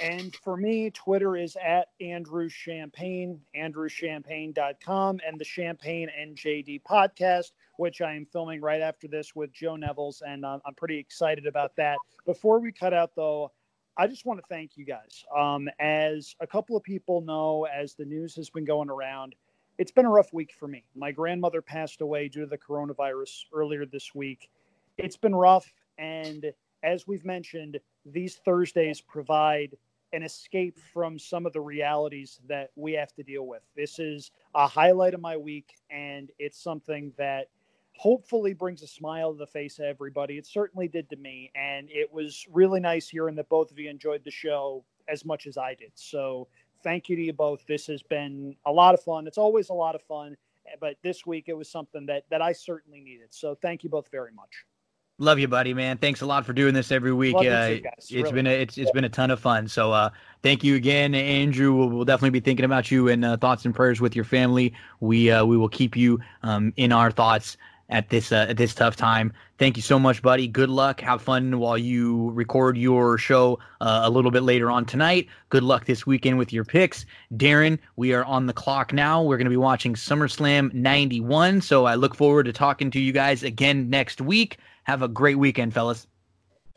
And for me, Twitter is at Andrew Champagne, andrewchampagne.com, and the Champagne and JD podcast, which I am filming right after this with Joe Nevels. And uh, I'm pretty excited about that. Before we cut out, though, I just want to thank you guys. Um, as a couple of people know, as the news has been going around, it's been a rough week for me. My grandmother passed away due to the coronavirus earlier this week. It's been rough. And as we've mentioned, these Thursdays provide an escape from some of the realities that we have to deal with. This is a highlight of my week, and it's something that hopefully brings a smile to the face of everybody. It certainly did to me, and it was really nice hearing that both of you enjoyed the show as much as I did. So, thank you to you both. This has been a lot of fun. It's always a lot of fun, but this week it was something that that I certainly needed. So, thank you both very much. Love you, buddy, man. Thanks a lot for doing this every week. Uh, too, it's Really. been a, it's it's been a ton of fun. So uh, thank you again, Andrew. We'll, we'll definitely be thinking about you and uh, thoughts and prayers with your family. We uh, we will keep you um, in our thoughts at this uh, at this tough time. Thank you so much, buddy. Good luck. Have fun while you record your show uh, a little bit later on tonight. Good luck this weekend with your picks, Darin. We are on the clock now. We're going to be watching SummerSlam '91. So I look forward to talking to you guys again next week. Have a great weekend, fellas.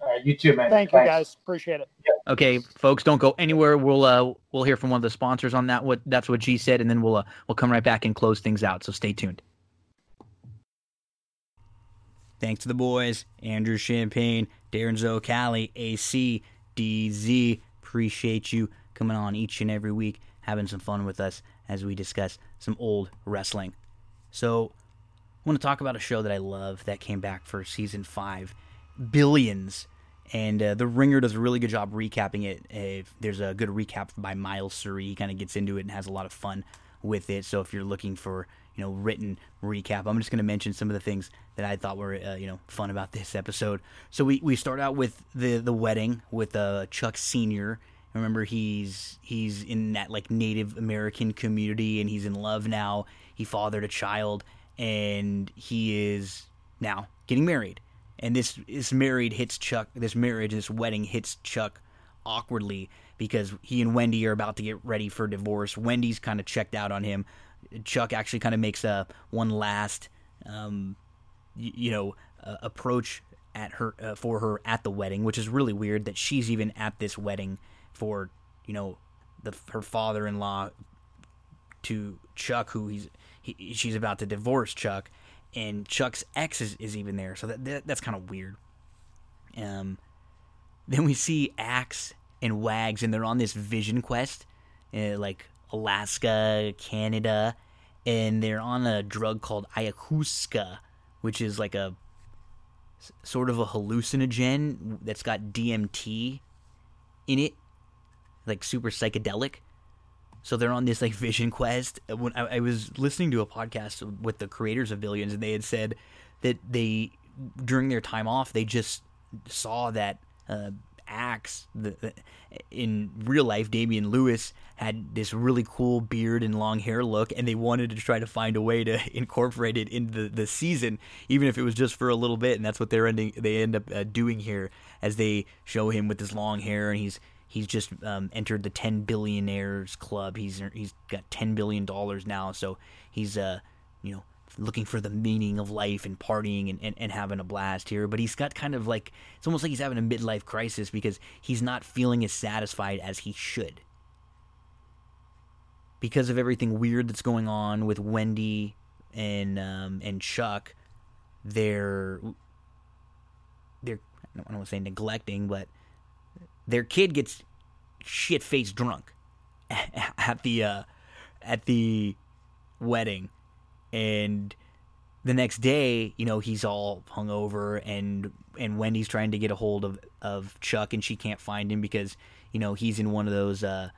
All right, you too, man. Thank you, guys. Appreciate it. Okay, folks, don't go anywhere. We'll uh we'll hear from one of the sponsors on that. What that's what G said, and then we'll uh, we'll come right back and close things out. So stay tuned. Thanks to the boys, Andrew Champagne, Darin Zoccali, AC, DZ. Appreciate you coming on each and every week, having some fun with us as we discuss some old wrestling. So, I want to talk about a show that I love that came back for season five, Billions. And uh, the Ringer does a really good job recapping it. There's a good recap by Miles Surrey. He kind of gets into it and has a lot of fun with it. So if you're looking for you know written recap, I'm just going to mention some of the things that I thought were uh, you know fun about this episode. So we, we start out with the the wedding with uh, Chuck Senior. Remember he's he's in that like Native American community and he's in love now. He fathered a child and he is now getting married. And this this married hits Chuck. This marriage, this wedding hits Chuck awkwardly because he and Wendy are about to get ready for divorce. Wendy's kind of checked out on him. Chuck actually kind of makes a one last, um, y- you know, uh, approach at her uh, for her at the wedding, which is really weird that she's even at this wedding for you know the her father-in-law to Chuck, who he's he, she's about to divorce Chuck, and Chuck's ex is, is even there, so that, that that's kind of weird. Um, then we see Axe and Wags, and they're on this vision quest, uh, like Alaska, Canada, and they're on a drug called ayahuasca, which is like a sort of a hallucinogen that's got DMT in it, like super psychedelic. So they're on this like <laughs> vision quest. When I, I was listening to a podcast with the creators of Billions, and they had said that they during their time off they just saw that uh, Axe the, the, in real life, Damian Lewis had this really cool beard and long hair look, and they wanted to try to find a way to <laughs> incorporate it into the, the season, even if it was just for a little bit. And that's what they're ending they end up uh, doing here as they show him with his long hair, and he's he's just um, entered the 10 billionaires club. He's he's got 10 billion dollars now, so he's uh you know looking for the meaning of life and partying and, and, and having a blast here. But he's got kind of like it's almost like he's having a midlife crisis because he's not feeling as satisfied as he should. Because of everything weird that's going on with Wendy and um, and Chuck, they're they're I don't want to say neglecting, but their kid gets shit faced drunk <laughs> at the uh, at the wedding, and the next day, you know, he's all hungover, and and Wendy's trying to get a hold of of Chuck, and she can't find him because you know he's in one of those uh,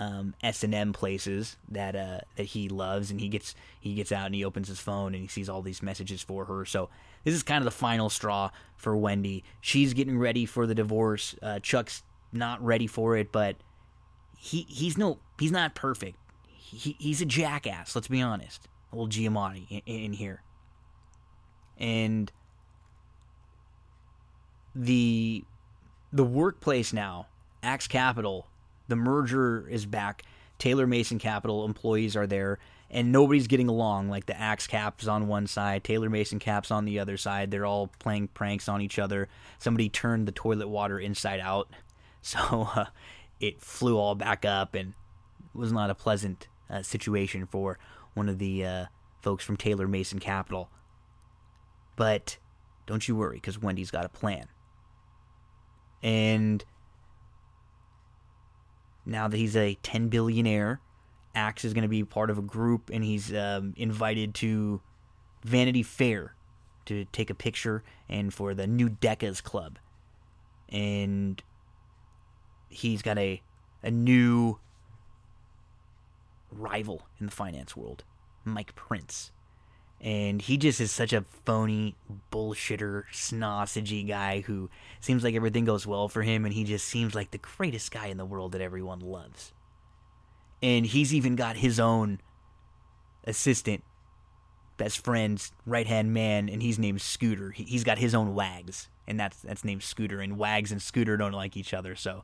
um, S and M places that uh, that he loves, and he gets he gets out and he opens his phone and he sees all these messages for her. So this is kind of the final straw for Wendy. She's getting ready for the divorce. Uh, Chuck's not ready for it, but he he's no he's not perfect. He, he's a jackass. Let's be honest. Old Giamatti in, in here, and the the workplace now, Axe Capital, the merger is back. Taylor Mason Capital employees are there, and nobody's getting along. Like the Axe Caps on one side, Taylor Mason Caps on the other side. They're all playing pranks on each other. Somebody turned the toilet water inside out, <laughs> so uh, it flew all back up, and was not a pleasant uh, situation for one of the uh, folks from Taylor Mason Capital. But don't you worry, because Wendy's got a plan. And now that he's a 10 billionaire, Axe is going to be part of a group, and he's um, invited to Vanity Fair to take a picture and for the new Decas Club. And he's got a a new rival in the finance world, Mike Prince. And he just is such a phony, bullshitter, snossagey guy who seems like everything goes well for him, and he just seems like the greatest guy in the world that everyone loves. And he's even got his own assistant, best friend's right hand man, and he's named Scooter. He, he's got his own Wags, and that's that's named Scooter. And Wags and Scooter don't like each other, so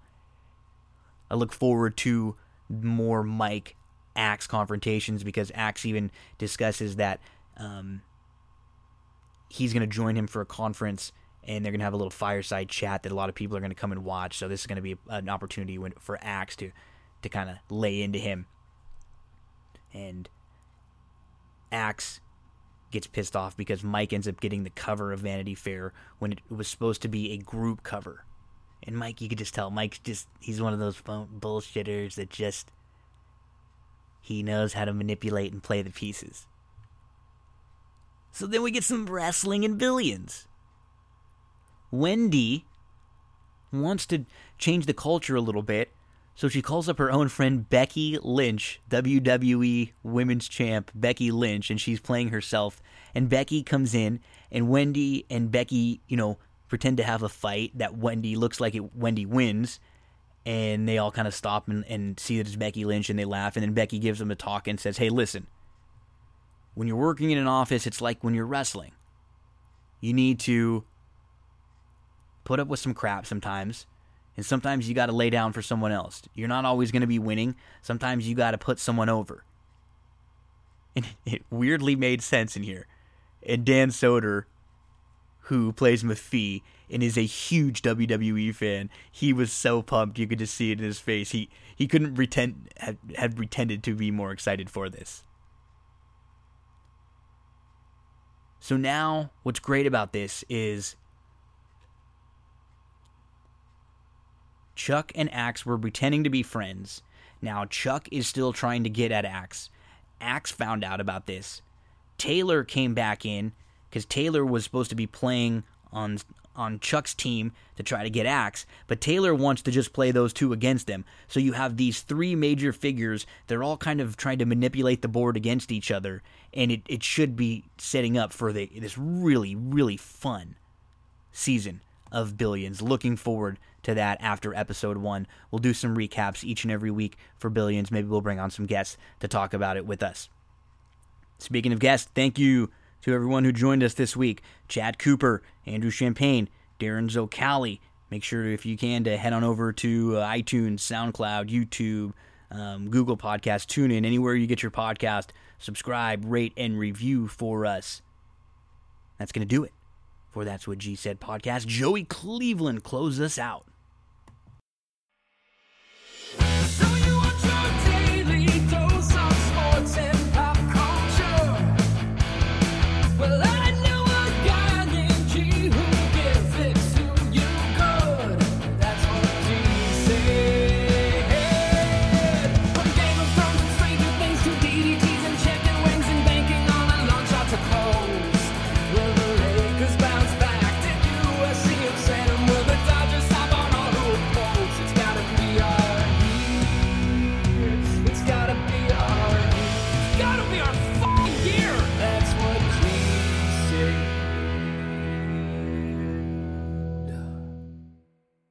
I look forward to more Mike Axe confrontations because Axe even discusses that um, he's going to join him for a conference and they're going to have a little fireside chat that a lot of people are going to come and watch. So this is going to be an opportunity when, for Axe to to kind of lay into him. And Axe gets pissed off because Mike ends up getting the cover of Vanity Fair when it was supposed to be a group cover. And Mike, you could just tell, Mike's just, he's one of those bullshitters that just, he knows how to manipulate and play the pieces. So then we get some wrestling and billions. Wendy wants to change the culture a little bit, so she calls up her own friend Becky Lynch, WWE Women's Champ Becky Lynch, and she's playing herself. And Becky comes in, and Wendy and Becky, you know, pretend to have a fight that Wendy looks like it, Wendy wins, and they all kind of stop and, and see that it's Becky Lynch, and they laugh, and then Becky gives them a talk and says, "Hey, listen, when you're working in an office, it's like when you're wrestling. You need to put up with some crap sometimes. And sometimes you got to lay down for someone else. You're not always going to be winning. Sometimes you got to put someone over. <laughs> And it weirdly made sense in here. And Dan Soder, who plays Mafee and is a huge WWE fan, he was so pumped. You could just see it in his face. He he couldn't pretend had, had pretended to be more excited for this. So now, what's great about this is Chuck and Axe were pretending to be friends. Now Chuck is still trying to get at Axe. Axe found out about this. Taylor came back in because Taylor was supposed to be playing on on Chuck's team to try to get Axe, but Taylor wants to just play those two against them. So you have these three major figures. They're all kind of trying to manipulate the board against each other, and it, it should be setting up for the, this really, really fun season of Billions. Looking forward to that after episode one. We'll do some recaps each and every week for Billions. Maybe we'll bring on some guests to talk about it with us. Speaking of guests, thank you to everyone who joined us this week Chad Cooper, Andrew Champagne, Darin Zoccali. Make sure, if you can, to head on over to uh, iTunes, SoundCloud, YouTube, um, Google Podcast, TuneIn, anywhere you get your podcast. Subscribe, rate, and review for us. That's going to do it for That's What G Said podcast. Joey Cleveland close us out.